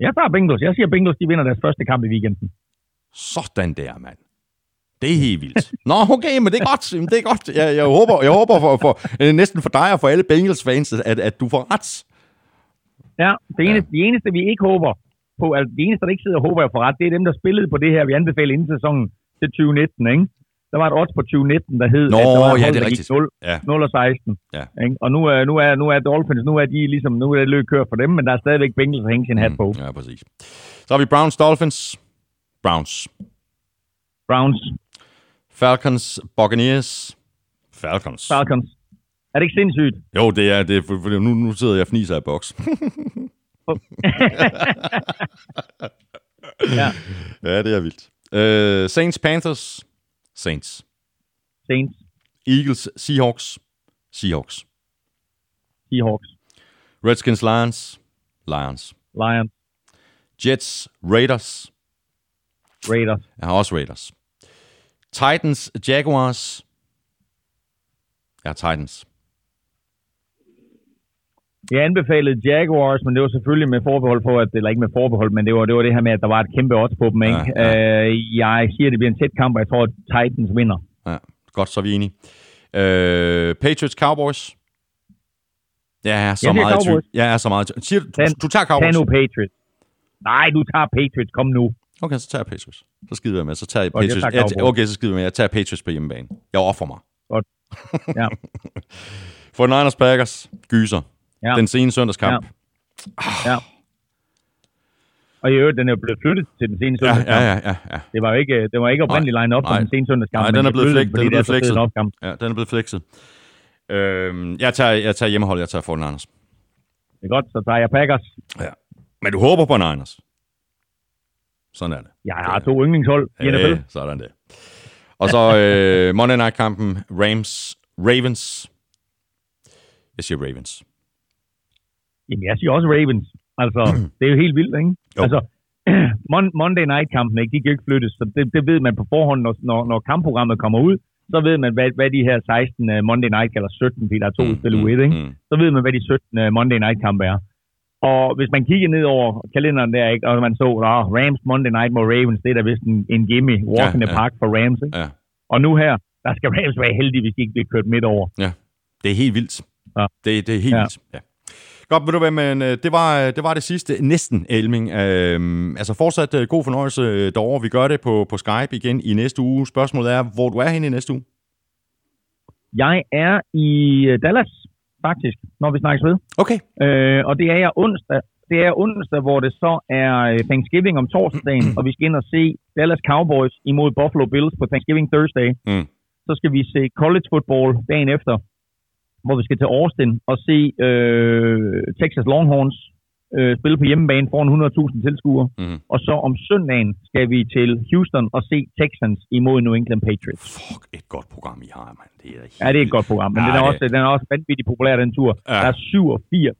Jeg tager Bengals. Jeg siger Bengals, de vinder deres første kamp i weekenden. Sådan der, mand. Det er helt vildt. Nå, okay, men det er godt. Det er godt. Jeg, jeg håber, jeg håber for, for, øh, næsten for dig og for alle Bengals-fans, at, at du får ret. Ja, det eneste, ja. de eneste, vi ikke håber på, altså de eneste, der ikke sidder og håber, jeg får ret, det er dem, der spillede på det her, vi anbefalede inden sæsonen til 2019, ikke? Der var et odds på 2019, der hed, Nå, at der var ja, hold, det er rigtigt. gik 0, Ja. 0 og 16. Ja. Ikke? Og nu er, nu, er, nu er Dolphins, nu er de ligesom, nu er det løb kørt for dem, men der er stadigvæk Bengals at hænge sin hat på. Ja, præcis. Så har vi Browns Dolphins. Browns. Browns, Falcons Buccaneers. Falcons. Falcons. Er det ikke sindssygt? Jo, det er det. er For, for nu, nu sidder jeg og fniser i boks. Ja. ja, det er vildt. Uh, Saints Panthers. Saints. Saints, Eagles Seahawks. Seahawks. Seahawks, Redskins Lions. Lions. Lions, Jets Raiders. Raiders, Jeg har også Raiders. Titans Jaguars. Jeg har Titans. Jeg anbefalede Jaguars, men det var selvfølgelig med forbehold på, at, eller ikke med forbehold, men det var det, var det her med, at der var et kæmpe odds på dem. Ikke? Ja, ja. Øh, jeg siger, det bliver en tæt kamp, og jeg tror, at Titans vinder. Ja, godt, så er vi enige. Øh, Patriots, Cowboys. Jeg er så Jeg meget i tvivl. Jeg er så meget i tvivl. Siger du, Den- du, tager Tag Cowboys? nu Patriots. Nej, du tager Patriots. Kom nu. Okay, så tager jeg Patriots. Så skider jeg med. Så tager jeg Patriots. tager Jeg, Cowboys. okay, så skider jeg med. Jeg tager Patriots på hjemmebane. Jeg offrer mig. Godt. Ja. For Niners Packers, gyser. Ja. Den sene søndagskamp. ja. Og i øvrigt, den er blevet flyttet til den seneste Ja, søndagskamp. ja, ja, ja, ja. Det var ikke, det var ikke oprindeligt line op for den seneste søndagskamp. Nej, den er blevet flæk- den er blevet flexet. Ja, den er blevet flexet. Øhm, jeg, tager, jeg tager hjemmehold, jeg tager 49ers. Det er godt, så tager jeg Packers. Ja. Men du håber på Niners. Sådan er det. Jeg har to yndlingshold i NFL. Ja, sådan det. Og så øh, Monday Night-kampen, Rams, Ravens. Jeg siger Ravens. Jamen, jeg siger også Ravens. Altså, det er jo helt vildt, ikke? Jo. Altså, Mon- Monday Night-kampen, ikke? De kan jo ikke flyttes, så det, det ved man på forhånd, når, når, når kampprogrammet kommer ud. Så ved man, hvad, hvad de her 16 uh, Monday Night, eller 17, fordi der er to mm, spil ud, ikke? Mm. Så ved man, hvad de 17 uh, Monday Night-kampe er. Og hvis man kigger ned over kalenderen der, ikke? og man så, at Rams Monday Night mod Ravens, det er da vist en, en gimme, walk Ja, in the ja. park for Rams, ikke? Ja. Og nu her, der skal Rams være heldige, hvis de ikke bliver kørt midt over. Det er helt vildt. Ja. Det, det er helt Ja. vildt. Ja. Godt, ved du hvad, men øh, det var, det var det sidste, næsten, Elming. Øhm, altså fortsat øh, god fornøjelse øh, derovre. Vi gør det på, på Skype igen i næste uge. Spørgsmålet er, hvor du er henne i næste uge? Jeg er i øh, Dallas, faktisk, når vi snakkes ved. Okay. Øh, og det er jeg onsdag. Det er onsdag, hvor det så er øh, Thanksgiving om torsdagen, og vi skal ind og se Dallas Cowboys imod Buffalo Bills på Thanksgiving Thursday. Mm. Så skal vi se college football dagen efter, hvor vi skal til Austin og se øh, Texas Longhorns øh, spille på hjemmebane foran 100.000 tilskuere. Mm. Og så om søndagen skal vi til Houston og se Texans imod New England Patriots. Fuck, et godt program, I har, mand. Det er Ja, det er et godt program, men Ja, den, er det- også, den er også vanvittigt populær, den tur. Ja. Der er 87,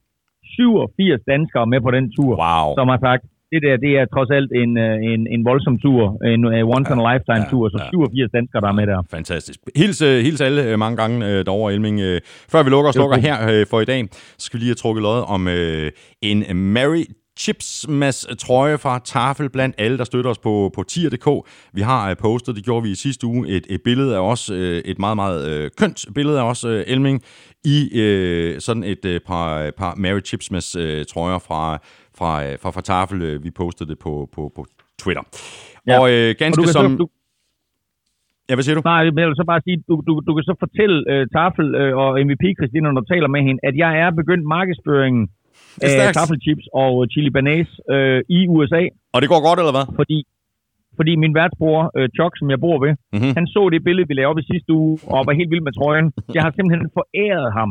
87 danskere med på den tur, Wow. som har sagt, det der, det er trods alt en, øh, en, en voldsom tur, en uh, once in a lifetime ja, tur, så ja. 87 danskere, der er med der. Fantastisk. Hils, øh, hils alle øh, mange gange øh, derovre, Elming. Øh, før vi lukker og slukker her øh, for i dag, så skal vi lige have trukket lod om øh, en Mary Chipsmas trøje fra Tafel blandt alle, der støtter os på, på tier.dk. Vi har øh, postet, det gjorde vi i sidste uge, et, et billede af os, øh, et meget, meget øh, kønt billede af os, øh, Elming, i øh, sådan et øh, par, par Mary Chipsmas øh, trøjer fra, fra, øh, fra, fra Tafel. Øh, Vi postede det på, på, på Twitter. Ja. Og øh, Og ganske du kan, som... så, du, Ja, hvad siger du? nej, men jeg vil så bare sige, du, du, du kan så fortælle uh, Tafel uh, og MVP Christina, når du taler med hende, at jeg er begyndt markedsføringen af taffelchips og chili banæs uh, i USA, Og det går godt, eller hvad? fordi fordi min værtsbror, øh, Chuck, som jeg bor ved, Mhm. mm-hmm. han så det billede, vi lavede op i sidste uge, og var helt vild med trøjen. Jeg har simpelthen foræret ham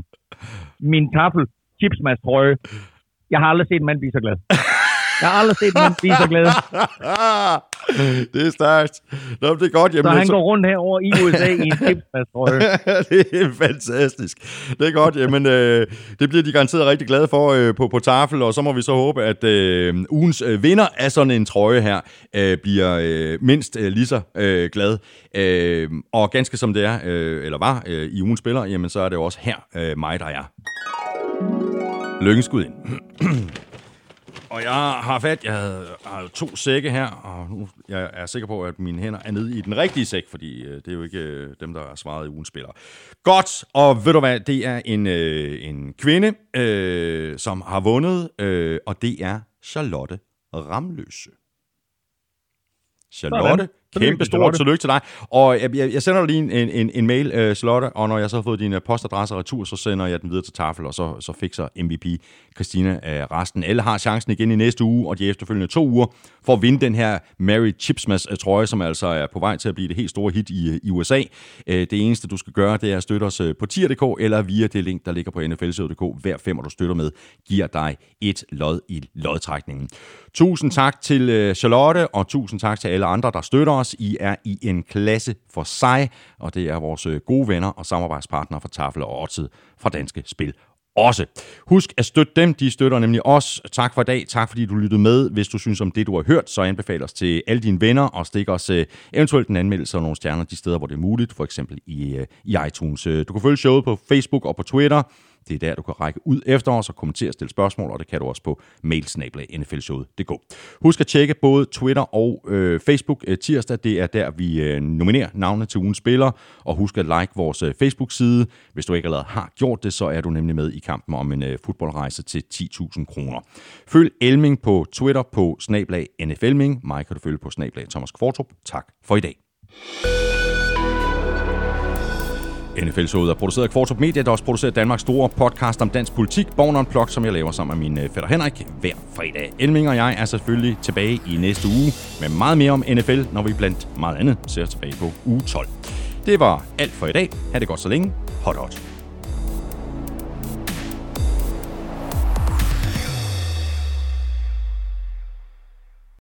min tafel chipsmas trøje. Jeg har aldrig set en mand blive så glad. Jeg har aldrig set en mand blive så glad. det er stærkt. Nå, det er godt. Så Jamen, han går rundt herover i USA i en chipsmas trøje. det er fantastisk. Det er godt. Jamen, øh, det bliver de garanteret rigtig glade for øh, på, på tafel, og så må vi så håbe, at øh, ugens øh, vinder af sådan en trøje her øh, bliver øh, mindst øh, lige så øh, glad. Øh, og ganske som det er, øh, eller var øh, i ugens spiller, jamen så er det jo også her øh, mig, der er. Lykkenskud ind. Og jeg har fat, jeg har to sække her, og nu jeg er sikker på, at mine hænder er nede i den rigtige sæk, fordi øh, det er jo ikke øh, dem, der har svaret i ugens spiller. Godt, og ved du hvad, det er en, øh, en kvinde, øh, som har vundet, øh, og det er Charlotte Ramløse. Charlotte, Sådan kæmpe stort tillykke til dig. Og jeg, jeg, jeg sender dig lige en, en, en mail, øh, Charlotte, og når jeg så har fået din øh, postadresse retur, så sender jeg den videre til Tafel, og så, så fikser MVP Christina øh, resten. Alle har chancen igen i næste uge, og de efterfølgende to uger, for at vinde den her Mary Chipsmas øh, som altså er på vej til at blive det helt store hit i, øh, i USA. Øh, det eneste, du skal gøre, det er at støtte os på tier.dk, eller via det link, der ligger på nflsød.dk. Hver femmer, du støtter med, giver dig et lod i lodtrækningen. Tusind tak til øh, Charlotte, og tusind tak til alle andre, der støtter os. I er i en klasse for sig, og det er vores øh, gode venner og samarbejdspartnere fra Tafel og Odset fra Danske Spil også. Husk at støtte dem, de støtter nemlig os. Tak for i dag, tak fordi du lyttede med. Hvis du synes om det, du har hørt, så anbefal os til alle dine venner, og stik os øh, eventuelt en anmeldelse og nogle stjerner de steder, hvor det er muligt, for eksempel i, øh, i iTunes. Øh, du kan følge showet på Facebook og på Twitter. Det er der, du kan række ud efter os og kommentere og stille spørgsmål, og det kan du også på mailsnablag.nflshowet.dk. Husk at tjekke både Twitter og øh, Facebook øh, tirsdag. Det er der, vi øh, nominerer navne til ugens spillere. Og husk at like vores øh, Facebook-side. Hvis du ikke allerede har gjort det, så er du nemlig med i kampen om en øh, fodboldrejse til 10.000 kroner. Følg Elming på Twitter på snablag NFLming. Mig kan du følge på snablag Thomas Kvartrup. Tak for i dag. NFL-showet er produceret af Kvartrup Media, der også producerer Danmarks store podcast om dansk politik, Born Unplugged, som jeg laver sammen med min øh, fætter Henrik hver fredag. Elming og jeg er selvfølgelig tilbage i næste uge med meget mere om NFL, når vi blandt meget andet ser tilbage på uge 12. Det var alt for i dag. Ha' det godt så længe. Hot hot.